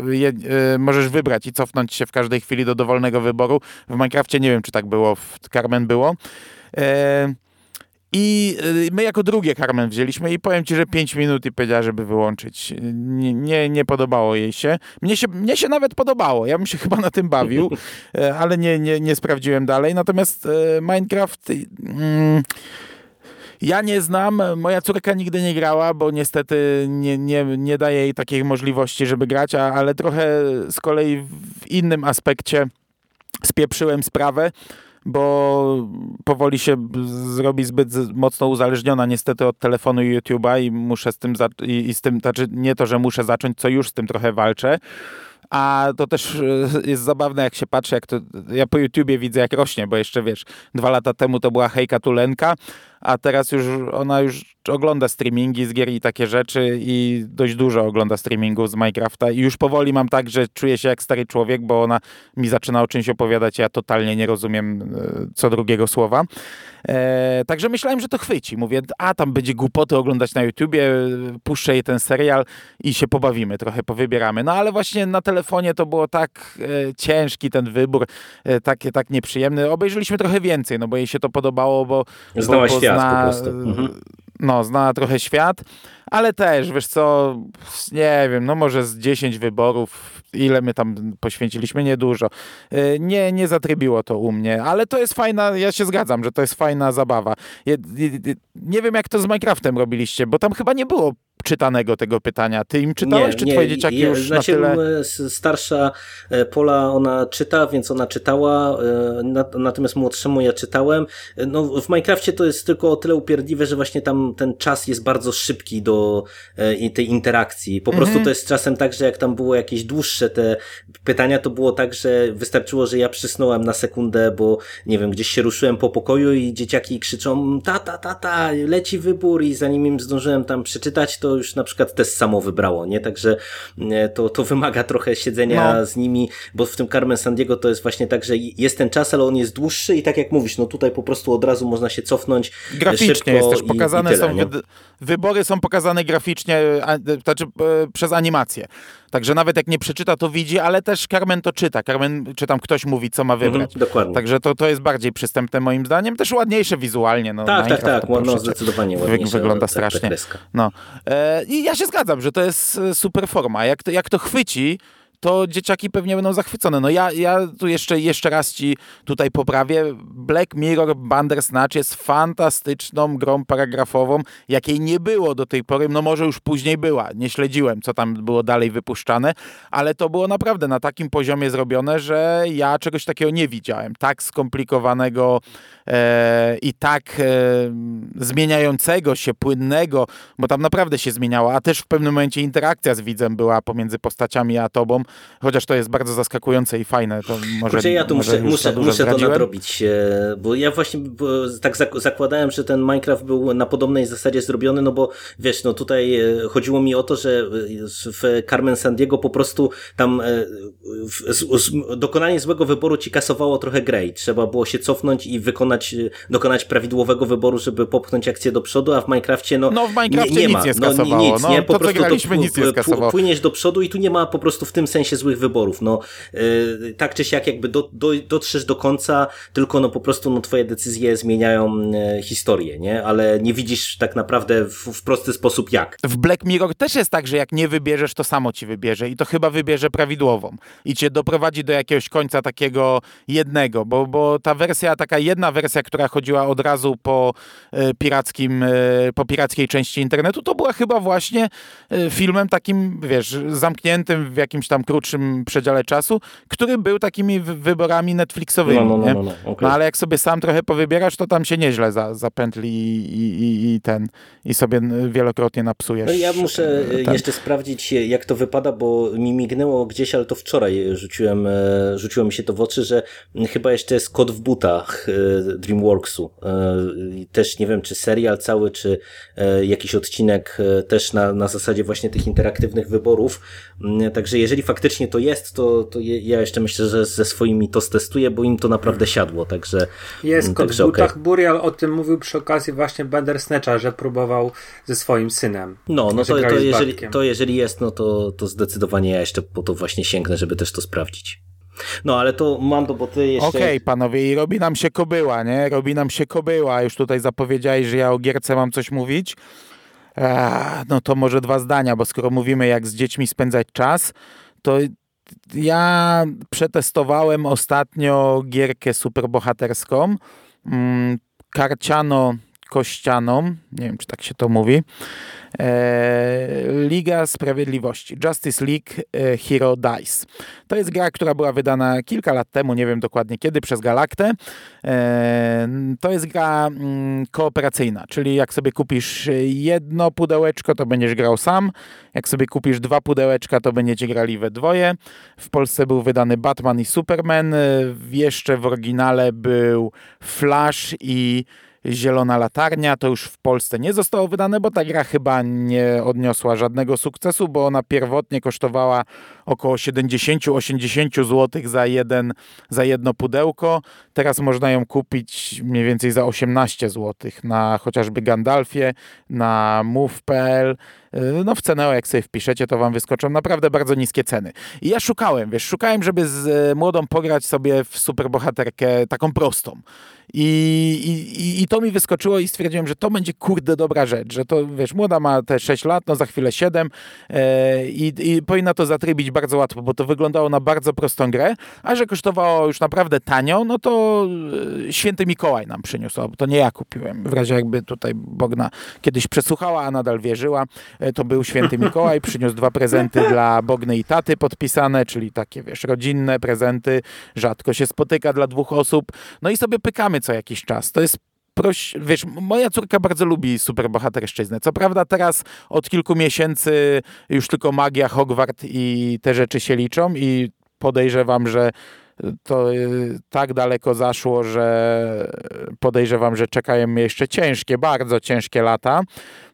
je, możesz wybrać i cofnąć się w każdej chwili do dowolnego wyboru. W Minecrafcie nie wiem, czy tak było, w Carmen było. E, i y, my jako drugie Carmen wzięliśmy i powiem ci, że 5 minut i powiedziała, żeby wyłączyć. Nie, nie, nie, podobało jej się. Mnie, się. mnie się nawet podobało. Ja bym się <laughs> chyba na tym bawił, e, ale nie, nie, nie sprawdziłem dalej. Natomiast e, Minecraft... Mm, ja nie znam, moja córka nigdy nie grała, bo niestety nie, nie, nie daje jej takiej możliwości, żeby grać, a, ale trochę z kolei w innym aspekcie spieprzyłem sprawę bo powoli się zrobi zbyt mocno uzależniona niestety od telefonu i YouTube'a i muszę z tym, i, i z tym, znaczy nie to, że muszę zacząć, co już z tym trochę walczę, a to też e, jest zabawne, jak się patrzy, jak to, ja po YouTubie widzę, jak rośnie, bo jeszcze wiesz, dwa lata temu to była Hejka Tulenka, a teraz już ona już ogląda streamingi z gier i takie rzeczy i dość dużo ogląda streamingów z Minecrafta i już powoli mam tak, że czuję się jak stary człowiek, bo ona mi zaczyna o czymś opowiadać, ja totalnie nie rozumiem e, co drugiego słowa. E, także myślałem, że to chwyci. Mówię, a tam będzie głupoty oglądać na YouTubie, puszczę jej ten serial i się pobawimy, trochę powybieramy. No ale właśnie na telefonie to było tak e, ciężki ten wybór, e, tak, tak nieprzyjemny. Obejrzeliśmy trochę więcej, no bo jej się to podobało, bo... Znałaś bo, bo świat zna, po prostu. Mhm. No, zna trochę świat, ale też, wiesz co, nie wiem, no może z 10 wyborów, ile my tam poświęciliśmy, niedużo. Y, Nie, nie zatrybiło to u mnie, ale to jest fajna, ja się zgadzam, że to jest fajna zabawa. Nie wiem, jak to z Minecraftem robiliście, bo tam chyba nie było czytanego tego pytania. Ty im czytałeś, czy twoje dzieciaki ja- już znaczy, na tyle... m, s- Starsza e, Pola, ona czyta, więc ona czytała, e, nat- natomiast młodszemu ja czytałem. E, No, w Minecrafcie to jest tylko o tyle upierdliwe, że właśnie tam ten czas jest bardzo szybki do tej interakcji. Po Mhm. prostu to jest czasem tak, że jak tam było jakieś dłuższe te pytania, to było tak, że wystarczyło, że ja przysnąłem na sekundę, bo nie wiem, gdzieś się ruszyłem po pokoju i dzieciaki krzyczą ta, ta, ta, ta, leci wybór i zanim im zdążyłem tam przeczytać, to już na przykład test samo wybrało, nie? Także e, to, to wymaga trochę siedzenia No. z nimi, bo w tym Carmen Sandiego to jest właśnie tak, że jest ten czas, ale on jest dłuższy i tak jak mówisz, no tutaj po prostu od razu można się cofnąć e, Graficznie jest też i- pokazane, i tyle, są nie? wybory są pokazane graficznie, a, znaczy e, przez animację. Także nawet jak nie przeczyta, to widzi, ale też Carmen to czyta. Carmen, czy tam ktoś mówi, co ma wybrać. Mhm, dokładnie. Także to, to jest bardziej przystępne moim zdaniem, też ładniejsze wizualnie. No, tak, tak, tak, no, zdecydowanie ładniejsze. Wygląda ta- ta strasznie. kreska. No. E, I ja się zgadzam, że to jest e, super forma. Jak to, jak to chwyci, to dzieciaki pewnie będą zachwycone. No ja, ja tu jeszcze, jeszcze raz ci tutaj poprawię. Black Mirror Bandersnatch jest fantastyczną grą paragrafową, jakiej nie było do tej pory. No może już później była. Nie śledziłem, co tam było dalej wypuszczane, ale to było naprawdę na takim poziomie zrobione, że ja czegoś takiego nie widziałem. Tak skomplikowanego e, i tak e, zmieniającego się, płynnego, bo tam naprawdę się zmieniało, a też w pewnym momencie interakcja z widzem była pomiędzy postaciami a tobą, chociaż to jest bardzo zaskakujące i fajne. To może, Kurczę, ja tu muszę, muszę, muszę to nadrobić, e, bo ja właśnie tak zak- zakładałem, że ten Minecraft był na podobnej zasadzie zrobiony, no bo wiesz, no tutaj e, chodziło mi o to, że e, w Carmen Sandiego po prostu tam dokonanie złego wyboru ci kasowało trochę grę i trzeba było się cofnąć i wykonać, dokonać prawidłowego wyboru, żeby popchnąć akcję do przodu, a w Minecrafcie no, No, w Minecrafcie nie, nie nic ma. nie no, nic, No, nie, to, po co prostu to nic nie skasowało. Płyniesz do przodu i tu nie ma po prostu w tym sensie złych wyborów. No, yy, tak czy siak jakby do, do, dotrzesz do końca, tylko no po prostu no, twoje decyzje zmieniają e, historię, nie? Ale nie widzisz tak naprawdę w, w prosty sposób jak. W Black Mirror też jest tak, że jak nie wybierzesz, to samo ci wybierze i to chyba wybierze prawidłową i cię doprowadzi do jakiegoś końca takiego jednego, bo, bo ta wersja, taka jedna wersja, która chodziła od razu po e, pirackim, e, po pirackiej części internetu, to była chyba właśnie filmem takim, wiesz, zamkniętym w jakimś tam krótszym przedziale czasu, który był takimi wy- wyborami Netflixowymi, No, no, no, nie? no, no, okej. No ale jak sobie sam trochę powybierasz, to tam się nieźle za, zapętli i, i, i, ten, i sobie wielokrotnie napsujesz. No ja muszę e, ten. jeszcze sprawdzić, e, jak to wypada, bo mi mignęło gdzieś, ale to wczoraj rzuciłem, e, rzuciło mi się to w oczy, że chyba jeszcze jest kod w butach e, DreamWorksu. E, Też nie wiem, czy serial cały, czy e, jakiś odcinek e, też na, na zasadzie właśnie tych interaktywnych wyborów. Mm, Także jeżeli faktycznie to jest, to, to je- ja jeszcze myślę, że ze swoimi to stestuję, bo im to naprawdę siadło, także Jest w także okej. butach. Burial o tym mówił przy okazji właśnie Bandersnatcha, że próbował ze swoim synem. No, no to, to, jeżeli, to jeżeli jest, no to, to zdecydowanie ja jeszcze po to właśnie sięgnę, żeby też to sprawdzić. No, ale to Mando, bo ty jeszcze... Okej, panowie, i robi nam się kobyła, nie? Robi nam się kobyła. Już tutaj zapowiedziałeś, że ja o gierce mam coś mówić. Eee, no to może dwa zdania, bo skoro mówimy jak z dziećmi spędzać czas, to ja przetestowałem ostatnio gierkę superbohaterską, mm, karciano-kościaną, nie wiem czy tak się to mówi, eee, Liga Sprawiedliwości, Justice League e, Hero Dice. To jest gra, która była wydana kilka lat temu, nie wiem dokładnie kiedy, przez Galaktę. E, To jest gra mm, kooperacyjna, czyli jak sobie kupisz jedno pudełeczko, to będziesz grał sam. Jak sobie kupisz dwa pudełeczka, to będziecie grali we dwoje. W Polsce był wydany Batman i Superman. e, Jeszcze w oryginale był Flash i Zielona Latarnia. To już w Polsce nie zostało wydane, bo ta gra chyba nie odniosła żadnego sukcesu, bo ona pierwotnie kosztowała około 70-80 zł za, jeden, za jedno pudełko. Teraz można ją kupić mniej więcej za 18 zł na chociażby Gandalfie, na move.pl No w Ceneo, jak sobie wpiszecie, to wam wyskoczą naprawdę bardzo niskie ceny. I ja szukałem, wiesz, szukałem, żeby z e, młodą pograć sobie w superbohaterkę taką prostą. I, i, I to mi wyskoczyło i stwierdziłem, że to będzie kurde dobra rzecz, że to, wiesz, młoda ma te 6 lat, no za chwilę 7 e, i, i powinna to zatrybić bardzo łatwo, bo to wyglądało na bardzo prostą grę, a że kosztowało już naprawdę tanio, no to święty Mikołaj nam przyniósł, to nie ja kupiłem, w razie jakby tutaj Bogna kiedyś przesłuchała, a nadal wierzyła, to był święty Mikołaj, przyniósł dwa prezenty dla Bogny i taty podpisane, czyli takie, wiesz, rodzinne prezenty, rzadko się spotyka dla dwóch osób, no i sobie pykamy co jakiś czas. To jest proś, wiesz, moja córka bardzo lubi superbohaterszczyznę. Co prawda teraz od kilku miesięcy już tylko magia, Hogwart i te rzeczy się liczą i podejrzewam, że to y, tak daleko zaszło, że podejrzewam, że czekają mnie jeszcze ciężkie, bardzo ciężkie lata.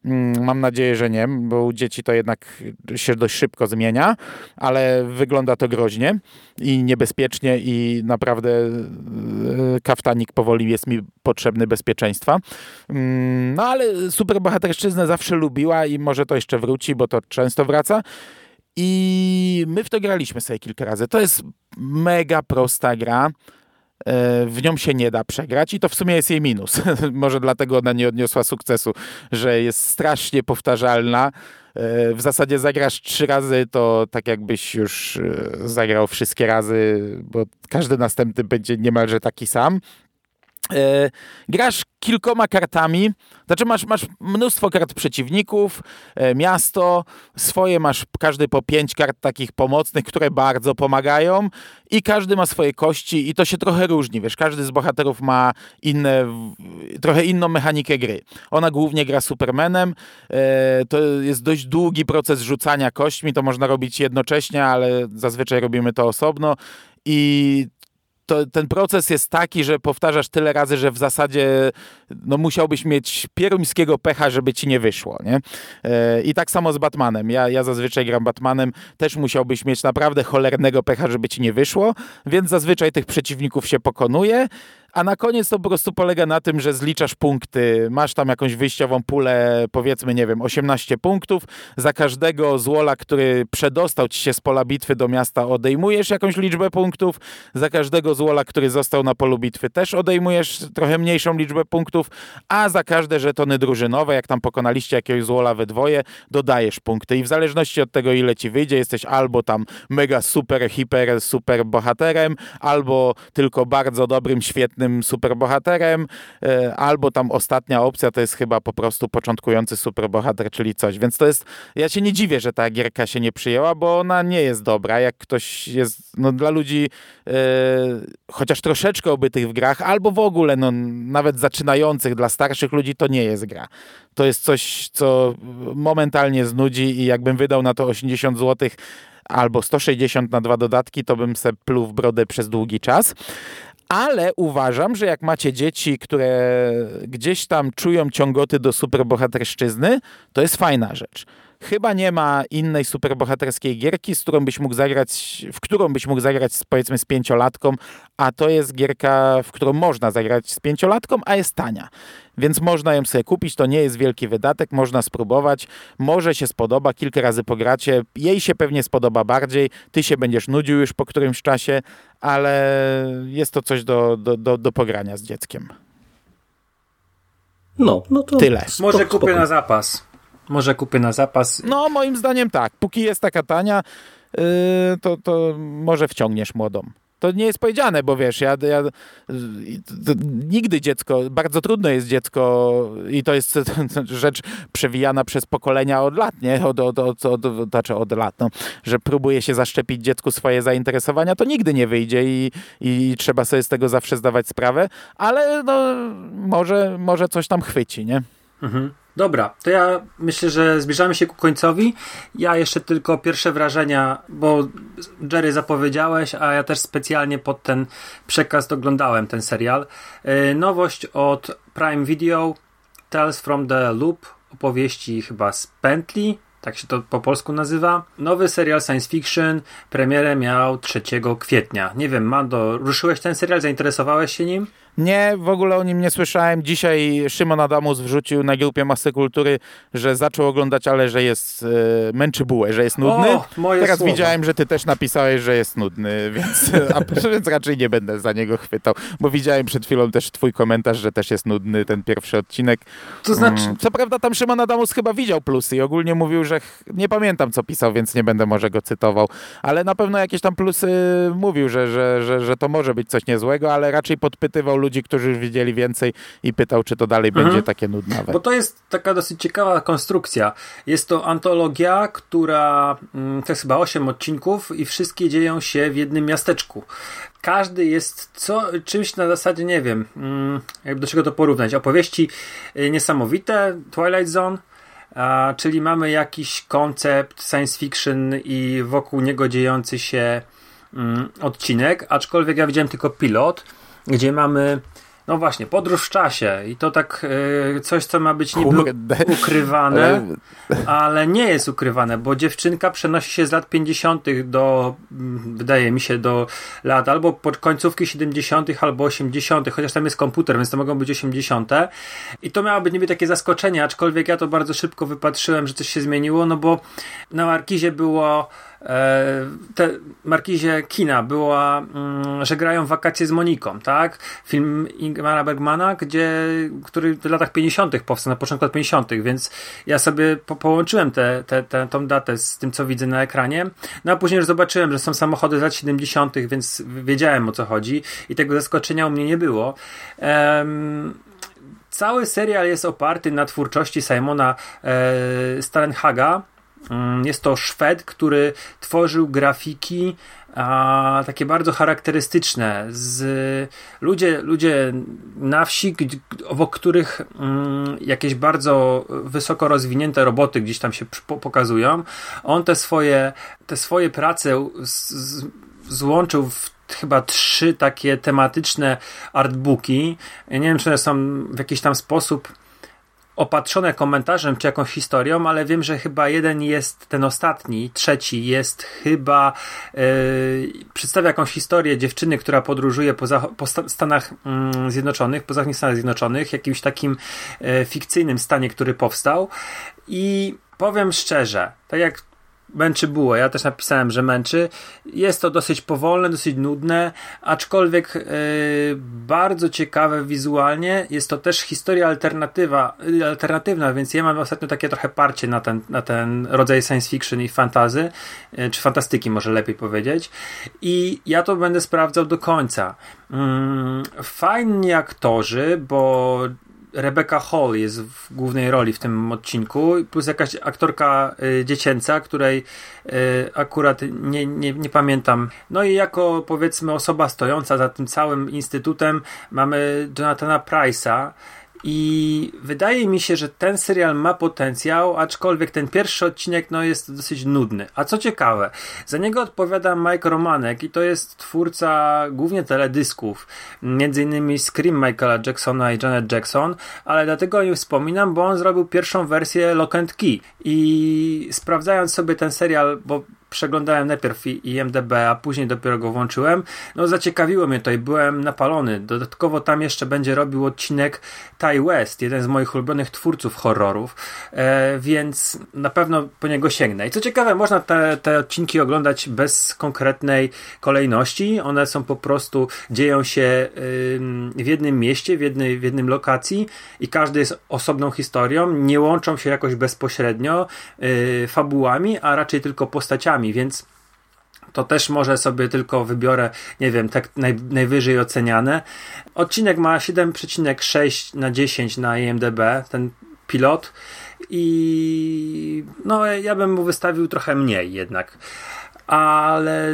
Mm, Mam nadzieję, że nie, bo u dzieci to jednak się dość szybko zmienia, ale wygląda to groźnie i niebezpiecznie i naprawdę y, kaftanik powoli jest mi potrzebny bezpieczeństwa. Mm, No ale superbohaterszczyznę zawsze lubiła i może to jeszcze wróci, bo to często wraca. I my w to graliśmy sobie kilka razy. To jest mega prosta gra. E, W nią się nie da przegrać i to w sumie jest jej minus. <laughs> Może dlatego ona nie odniosła sukcesu, że jest strasznie powtarzalna. E, W zasadzie zagrasz trzy razy, to tak jakbyś już e, zagrał wszystkie razy, bo każdy następny będzie niemalże taki sam. E, grasz kilkoma kartami, znaczy masz, masz mnóstwo kart przeciwników, e, miasto, swoje masz każdy po pięć kart takich pomocnych, które bardzo pomagają i każdy ma swoje kości i to się trochę różni, wiesz, każdy z bohaterów ma inne, trochę inną mechanikę gry. Ona głównie gra Supermanem, e, to jest dość długi proces rzucania kośćmi, to można robić jednocześnie, ale zazwyczaj robimy to osobno i to, ten proces jest taki, że powtarzasz tyle razy, że w zasadzie no, musiałbyś mieć pieruńskiego pecha, żeby ci nie wyszło. Nie? E, I tak samo z Batmanem. Ja, ja zazwyczaj gram Batmanem, też musiałbyś mieć naprawdę cholernego pecha, żeby ci nie wyszło, więc zazwyczaj tych przeciwników się pokonuje. A na koniec to po prostu polega na tym, że zliczasz punkty, masz tam jakąś wyjściową pulę, powiedzmy, nie wiem, 18 punktów. Za każdego złola, który przedostał ci się z pola bitwy do miasta, odejmujesz jakąś liczbę punktów. Za każdego złola, który został na polu bitwy, też odejmujesz trochę mniejszą liczbę punktów. A za każde żetony drużynowe, jak tam pokonaliście jakiegoś złola we dwoje, dodajesz punkty. I w zależności od tego, ile ci wyjdzie, jesteś albo tam mega super, hiper, super bohaterem, albo tylko bardzo dobrym, świetnym superbohaterem, e, albo tam ostatnia opcja to jest chyba po prostu początkujący superbohater, czyli coś. Więc to jest, ja się nie dziwię, że ta gierka się nie przyjęła, bo ona nie jest dobra. Jak ktoś jest, no dla ludzi e, chociaż troszeczkę obytych w grach, albo w ogóle, no nawet zaczynających, dla starszych ludzi to nie jest gra. To jest coś, co momentalnie znudzi i jakbym wydał na to 80 zł albo 160 na dwa dodatki, to bym se pluł w brodę przez długi czas. Ale uważam, że jak macie dzieci, które gdzieś tam czują ciągoty do superbohaterszczyzny, to jest fajna rzecz. Chyba nie ma innej superbohaterskiej gierki, z którą byś mógł zagrać, w którą byś mógł zagrać z, powiedzmy z pięciolatką, a to jest gierka, w którą można zagrać z pięciolatką, a jest tania. Więc można ją sobie kupić, to nie jest wielki wydatek, można spróbować, może się spodoba, kilka razy pogracie, jej się pewnie spodoba bardziej, ty się będziesz nudził już po którymś czasie, ale jest to coś do, do, do, do pogrania z dzieckiem. No, no to Tyle. Może kupię na zapas. Może kupię na zapas. No, moim zdaniem tak. Póki jest taka tania, yy, to, to może wciągniesz młodą. To nie jest powiedziane, bo wiesz, ja, ja y, nigdy dziecko, bardzo trudno jest dziecko i to jest <laughs> rzecz przewijana przez pokolenia od lat, nie? Od, od, od, od, znaczy od lat, no, że próbuje się zaszczepić dziecku swoje zainteresowania, to nigdy nie wyjdzie i, i trzeba sobie z tego zawsze zdawać sprawę, ale no, może, może coś tam chwyci, nie? Mhm. Dobra, to ja myślę, że zbliżamy się ku końcowi. Ja jeszcze tylko pierwsze wrażenia, bo Jerry zapowiedziałeś, a ja też specjalnie pod ten przekaz oglądałem ten serial. Yy, Nowość od Prime Video Tales from the Loop, opowieści chyba z pętli, tak się to po polsku nazywa. Nowy serial science fiction, premierę miał 3 kwietnia. Nie wiem, Mando, ruszyłeś ten serial, zainteresowałeś się nim? Nie, w ogóle o nim nie słyszałem. Dzisiaj Szymon Adamus wrzucił na grupie Masy Kultury, że zaczął oglądać, ale że jest e, męczy bułę, że jest nudny. O, Teraz słowa. widziałem, że ty też napisałeś, że jest nudny, <laughs> więc, a, <laughs> więc raczej nie będę za niego chwytał, bo widziałem przed chwilą też twój komentarz, że też jest nudny ten pierwszy odcinek. To znaczy, Mm, Co prawda tam Szymon Adamus chyba widział plusy i ogólnie mówił, że nie pamiętam co pisał, więc nie będę może go cytował, ale na pewno jakieś tam plusy mówił, że, że, że, że to może być coś niezłego, ale raczej podpytywał ludzi, którzy już widzieli więcej i pytał, czy to dalej Mhm. będzie takie nudnawe. Bo to jest taka dosyć ciekawa konstrukcja. Jest to antologia, która mm, to jest chyba 8 odcinków i wszystkie dzieją się w jednym miasteczku. Każdy jest co, czymś na zasadzie, nie wiem, mm, jakby do czego to porównać. Opowieści y, niesamowite, Twilight Zone, a, czyli mamy jakiś koncept science fiction i wokół niego dziejący się mm, odcinek, aczkolwiek ja widziałem tylko pilot, gdzie mamy no właśnie, podróż w czasie i to tak y, coś, co ma być niby ukrywane, <laughs> ale nie jest ukrywane, bo dziewczynka przenosi się z lat 50. do, mm, wydaje mi się, do lat albo pod końcówki 70., albo 80., chociaż tam jest komputer, więc to mogą być 80. I to miało być niby takie zaskoczenie, aczkolwiek ja to bardzo szybko wypatrzyłem, że coś się zmieniło, no bo na markizie było e, te markizie kina była, mm, że grają wakacje z Moniką, tak? Film Ingmara Bergmana, gdzie, który w latach 50. powstał, na początku lat 50., więc ja sobie po, połączyłem tę te, te, tą datę z tym, co widzę na ekranie. No a później już zobaczyłem, że są samochody z lat 70., więc wiedziałem o co chodzi i tego zaskoczenia u mnie nie było. Em, Cały serial jest oparty na twórczości Simona e, Stalenhaga. Mm, Jest to Szwed, który tworzył grafiki a, takie bardzo charakterystyczne. Z, ludzie, ludzie na wsi, obok których mm, jakieś bardzo wysoko rozwinięte roboty gdzieś tam się pokazują. On te swoje, te swoje prace z, z, złączył w chyba trzy takie tematyczne artbooki. Ja nie wiem, czy one są w jakiś tam sposób opatrzone komentarzem czy jakąś historią, ale wiem, że chyba jeden jest ten ostatni, trzeci jest chyba yy, przedstawia jakąś historię dziewczyny, która podróżuje po, Zach- po sta- Stanach mm, Zjednoczonych, po zachodnich Stanach Zjednoczonych, jakimś takim e, fikcyjnym stanie, który powstał. I powiem szczerze, tak jak męczy bułę. Ja też napisałem, że męczy. Jest to dosyć powolne, dosyć nudne, aczkolwiek yy, bardzo ciekawe wizualnie. Jest to też historia alternatywa, yy, alternatywna, więc ja mam ostatnio takie trochę parcie na ten, na ten rodzaj science fiction i fantazy, yy, czy fantastyki może lepiej powiedzieć. I ja to będę sprawdzał do końca. Mm, fajni aktorzy, bo Rebecca Hall jest w głównej roli w tym odcinku, plus jakaś aktorka y, dziecięca, której y, akurat nie, nie, nie pamiętam. No i jako powiedzmy osoba stojąca za tym całym instytutem mamy Jonathana Price'a. I wydaje mi się, że ten serial ma potencjał, aczkolwiek ten pierwszy odcinek no, jest dosyć nudny. A co ciekawe, za niego odpowiada Mike Romanek i to jest twórca głównie teledysków, między innymi Scream Michaela Jacksona i Janet Jackson, ale dlatego o nim wspominam, bo on zrobił pierwszą wersję Lock and Key i sprawdzając sobie ten serial, bo przeglądałem najpierw IMDB, a później dopiero go włączyłem. No zaciekawiło mnie to i byłem napalony. Dodatkowo tam jeszcze będzie robił odcinek Ty West, jeden z moich ulubionych twórców horrorów, e, więc na pewno po niego sięgnę. I co ciekawe, można te, te odcinki oglądać bez konkretnej kolejności. One są po prostu, dzieją się ym, w jednym mieście, w jednej, w jednym lokacji i każdy jest osobną historią. Nie łączą się jakoś bezpośrednio y, fabułami, a raczej tylko postaciami, więc to też może sobie tylko wybiorę, nie wiem, tak naj, najwyżej oceniane. Odcinek ma 7,6 na 10 na IMDb, ten pilot. I no, ja bym mu wystawił trochę mniej jednak. Ale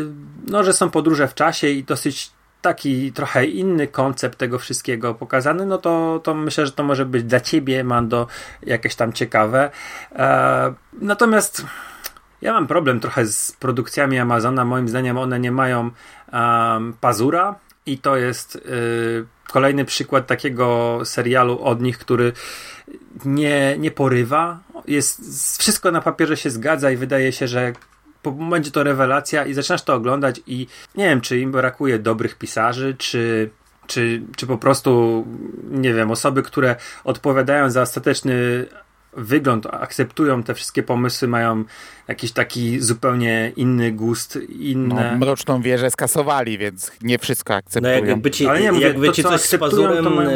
no, że są podróże w czasie i dosyć taki trochę inny koncept tego wszystkiego pokazany, no to, to myślę, że to może być dla ciebie, Mando, jakieś tam ciekawe. E, natomiast ja mam problem trochę z produkcjami Amazona. Moim zdaniem one nie mają um, pazura i to jest y, kolejny przykład takiego serialu od nich, który nie, nie porywa. Jest, wszystko na papierze się zgadza i wydaje się, że będzie to rewelacja i zaczynasz to oglądać i nie wiem, czy im brakuje dobrych pisarzy, czy czy, czy po prostu, nie wiem, osoby, które odpowiadają za ostateczny wygląd, akceptują te wszystkie pomysły, mają jakiś taki zupełnie inny gust, inne... No, mroczną wieżę skasowali, więc nie wszystko No akceptują. jakby ci, Ale nie, mówię, jakby to, ci co coś z pazurem mają-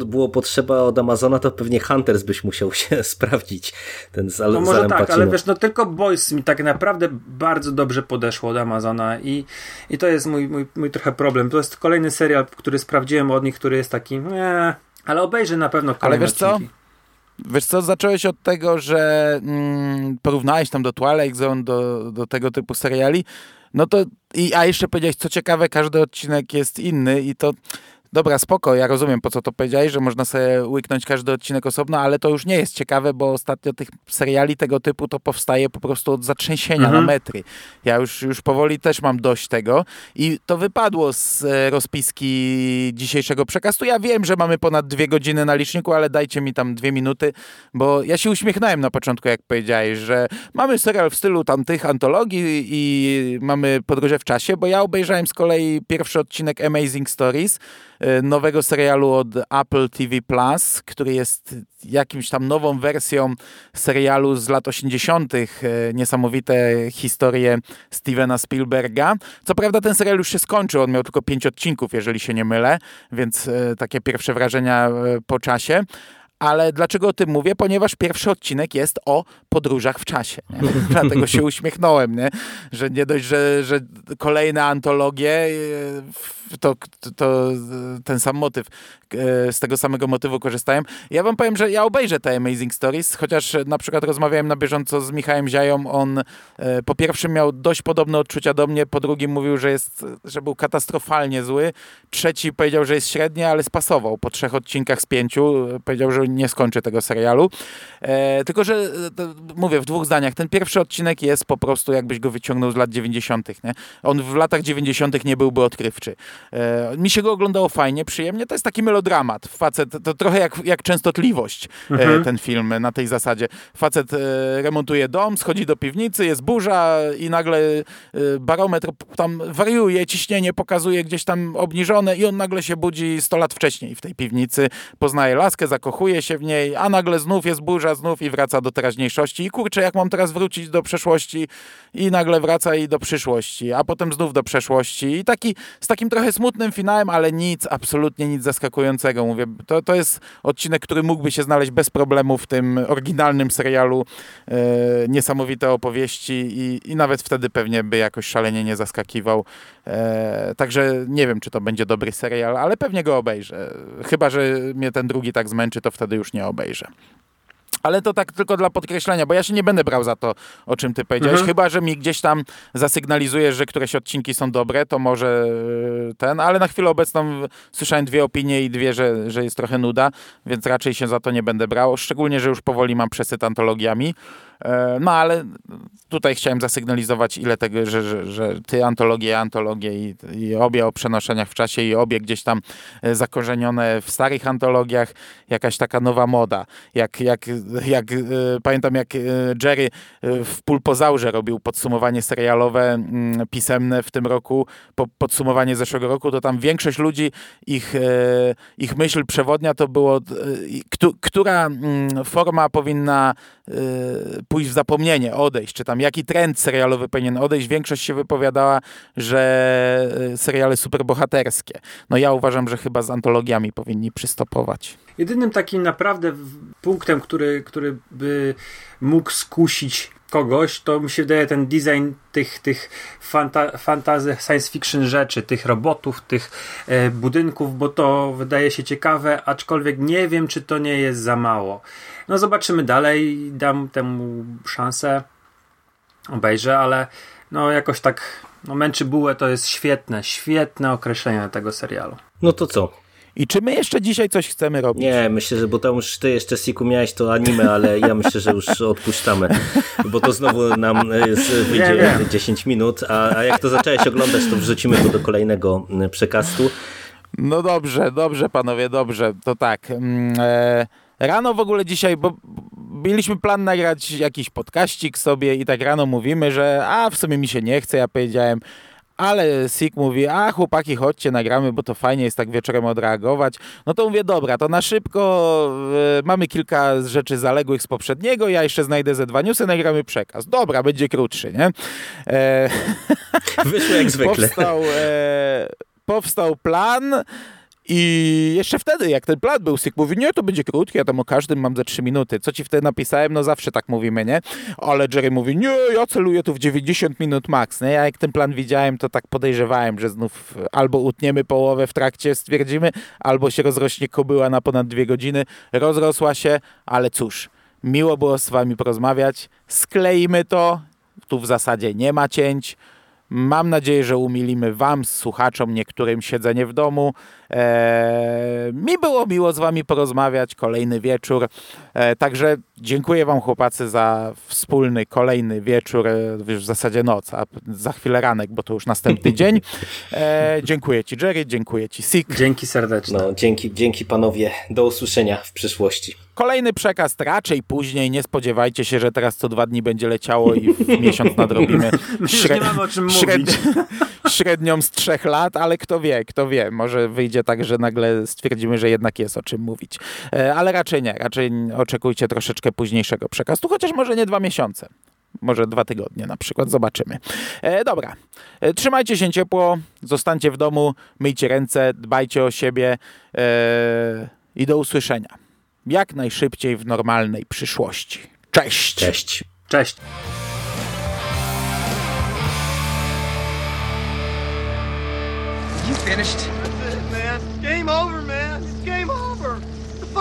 e, było potrzeba od Amazona, to pewnie Hunters byś musiał się <laughs> sprawdzić. Ten z, No może tak, ale Pacino. wiesz, no tylko Boys mi tak naprawdę bardzo dobrze podeszło od Amazona i, i to jest mój, mój, mój trochę problem. To jest kolejny serial, który sprawdziłem od nich, który jest taki, nie, ale obejrzę na pewno kolejne wiesz co? Wiesz co, zacząłeś od tego, że mm, porównałeś tam do Twilight Zone, do, do tego typu seriali, no to, i, a jeszcze powiedziałeś, co ciekawe, każdy odcinek jest inny i to, dobra, spoko, ja rozumiem, po co to powiedziałeś, że można sobie łyknąć każdy odcinek osobno, ale to już nie jest ciekawe, bo ostatnio tych seriali tego typu to powstaje po prostu od zatrzęsienia Mhm. na metry. Ja już, już powoli też mam dość tego i to wypadło z e, rozpiski dzisiejszego przekastu. Ja wiem, że mamy ponad dwie godziny na liczniku, ale dajcie mi tam dwie minuty, bo ja się uśmiechnąłem na początku, jak powiedziałeś, że mamy serial w stylu tamtych antologii i mamy podróże w czasie, bo ja obejrzałem z kolei pierwszy odcinek Amazing Stories, nowego serialu od Apple TV Plus, który jest jakimś tam nową wersją serialu z lat 80., e, niesamowite historie Stevena Spielberga. Co prawda ten serial już się skończył, on miał tylko pięć odcinków, jeżeli się nie mylę, więc e, takie pierwsze wrażenia po czasie. Ale dlaczego o tym mówię? Ponieważ pierwszy odcinek jest o podróżach w czasie. Nie? <laughs> Dlatego się uśmiechnąłem, nie? że nie dość, że, że kolejne antologie, e, to, to ten sam motyw, e, z tego samego motywu korzystają. Ja wam powiem, że ja obejrzę te Amazing Stories, chociaż na przykład rozmawiałem na bieżąco z Michałem Ziają, on e, po pierwszym miał dość podobne odczucia do mnie, po drugim mówił, że jest, że był katastrofalnie zły, trzeci powiedział, że jest średni, ale spasował po trzech odcinkach z pięciu, powiedział, że nie skończy tego serialu. E, tylko, że e, to, mówię w dwóch zdaniach, ten pierwszy odcinek jest po prostu jakbyś go wyciągnął z lat 90. Nie? On w latach 90. nie byłby odkrywczy. E, mi się go oglądało fajnie, przyjemnie. To jest taki melodramat. Facet, to trochę jak, jak częstotliwość e, ten film na tej zasadzie. Facet e, remontuje dom, schodzi do piwnicy, jest burza i nagle barometr tam wariuje, ciśnienie pokazuje gdzieś tam obniżone i on nagle się budzi 100 lat wcześniej w tej piwnicy, poznaje laskę, zakochuje się w niej, a nagle znów jest burza, znów i wraca do teraźniejszości. I kurczę, jak mam teraz wrócić do przeszłości i nagle wraca i do przyszłości, a potem znów do przeszłości. I taki, z takim trochę smutnym finałem, ale nic, absolutnie nic zaskakującego. Mówię, to, to jest odcinek, który mógłby się znaleźć bez problemu w tym oryginalnym serialu. E, niesamowite opowieści i, i nawet wtedy pewnie by jakoś szalenie nie zaskakiwał. E, także nie wiem, czy to będzie dobry serial, ale pewnie go obejrzę. Chyba, że mnie ten drugi tak zmęczy, to wtedy już nie obejrzę. Ale to tak tylko dla podkreślenia, bo ja się nie będę brał za to, o czym ty powiedziałeś. Mhm. Chyba, że mi gdzieś tam zasygnalizujesz, że któreś odcinki są dobre, to może e, ten, ale na chwilę obecną słyszałem dwie opinie i dwie, że, że jest trochę nuda, więc raczej się za to nie będę brał. Szczególnie, że już powoli mam przesyt antologiami. E, No ale tutaj chciałem zasygnalizować, ile tego, że, że, że ty antologie, antologie i, i obie o przenoszeniach w czasie i obie gdzieś tam e, zakorzenione w starych antologiach, jakaś taka nowa moda. Jak, jak, jak e, pamiętam, jak Jerry w Pulpozaurze robił podsumowanie serialowe mm, pisemne w tym roku, po, podsumowanie zeszłego roku, to tam większość ludzi, ich, ich myśl przewodnia to było, któ- która mm, forma powinna pójść w zapomnienie, odejść, czy tam jaki trend serialowy powinien odejść. Większość się wypowiadała, że e, seriale superbohaterskie. No ja uważam, że chyba z antologiami powinni przystopować. Jedynym takim naprawdę punktem, który, który by mógł skusić kogoś, to mi się wydaje ten design tych, tych fanta, science fiction rzeczy, tych robotów, tych e, budynków, bo to wydaje się ciekawe, aczkolwiek nie wiem, czy to nie jest za mało. No zobaczymy dalej, dam temu szansę, obejrzę, ale no jakoś tak, no męczy bułę to jest świetne, świetne określenie tego serialu. No to co? I czy my jeszcze dzisiaj coś chcemy robić? Nie, myślę, że bo tam już ty jeszcze Siku miałeś to anime, ale ja myślę, że już odpuszczamy, bo to znowu nam e, wyjdzie wiem. 10 minut, a, a jak to zacząłeś oglądać, to wrzucimy to do kolejnego m, przekastu. No dobrze, dobrze panowie, dobrze. To tak. mm, E, rano w ogóle dzisiaj, bo mieliśmy plan nagrać jakiś podkaścik sobie i tak rano mówimy, że a w sumie mi się nie chce, ja powiedziałem, ale Sik mówi, a chłopaki, chodźcie, nagramy, bo to fajnie jest tak wieczorem odreagować. No to mówię, dobra, to na szybko, e, mamy kilka rzeczy zaległych z poprzedniego, ja jeszcze znajdę ze dwa newsy, nagramy przekaz. Dobra, będzie krótszy, nie? E, Wyszło jak zwykle. <laughs> powstał, e, powstał plan i jeszcze wtedy, jak ten plan był, Syk mówi, nie, to będzie krótki, ja tam o każdym mam ze 3 minuty. Co ci wtedy napisałem? No zawsze tak mówimy, nie? Ale Jerry mówi, nie, ja celuję tu w 90 minut max, nie? Ja jak ten plan widziałem, to tak podejrzewałem, że znów albo utniemy połowę w trakcie, stwierdzimy, albo się rozrośnie kobyła na ponad dwie godziny. Rozrosła się, ale cóż, miło było z wami porozmawiać. Skleimy to, tu w zasadzie nie ma cięć. Mam nadzieję, że umilimy Wam, słuchaczom, niektórym siedzenie w domu. Eee, mi było miło z Wami porozmawiać, kolejny wieczór. Eee, także dziękuję Wam, chłopacy, za wspólny kolejny wieczór, e, już w zasadzie noc, a za chwilę ranek, bo to już następny dzień. Eee, dziękuję Ci, Jerry, dziękuję Ci, Sik. Dzięki serdeczne. No, dzięki, dzięki panowie. Do usłyszenia w przyszłości. Kolejny przekaz raczej później. Nie spodziewajcie się, że teraz co dwa dni będzie leciało i w <laughs> miesiąc nadrobimy Już nie mamy o czym mówić. <laughs> średnią z trzech lat, ale kto wie, kto wie. Może wyjdzie tak, że nagle stwierdzimy, że jednak jest o czym mówić. E, Ale raczej nie. Raczej oczekujcie troszeczkę późniejszego przekazu, chociaż może nie dwa miesiące. Może dwa tygodnie na przykład, zobaczymy. E, dobra, e, trzymajcie się ciepło, zostańcie w domu, myjcie ręce, dbajcie o siebie e, i do usłyszenia. Jak najszybciej w normalnej przyszłości. Cześć! Cześć. Cześć. You finished?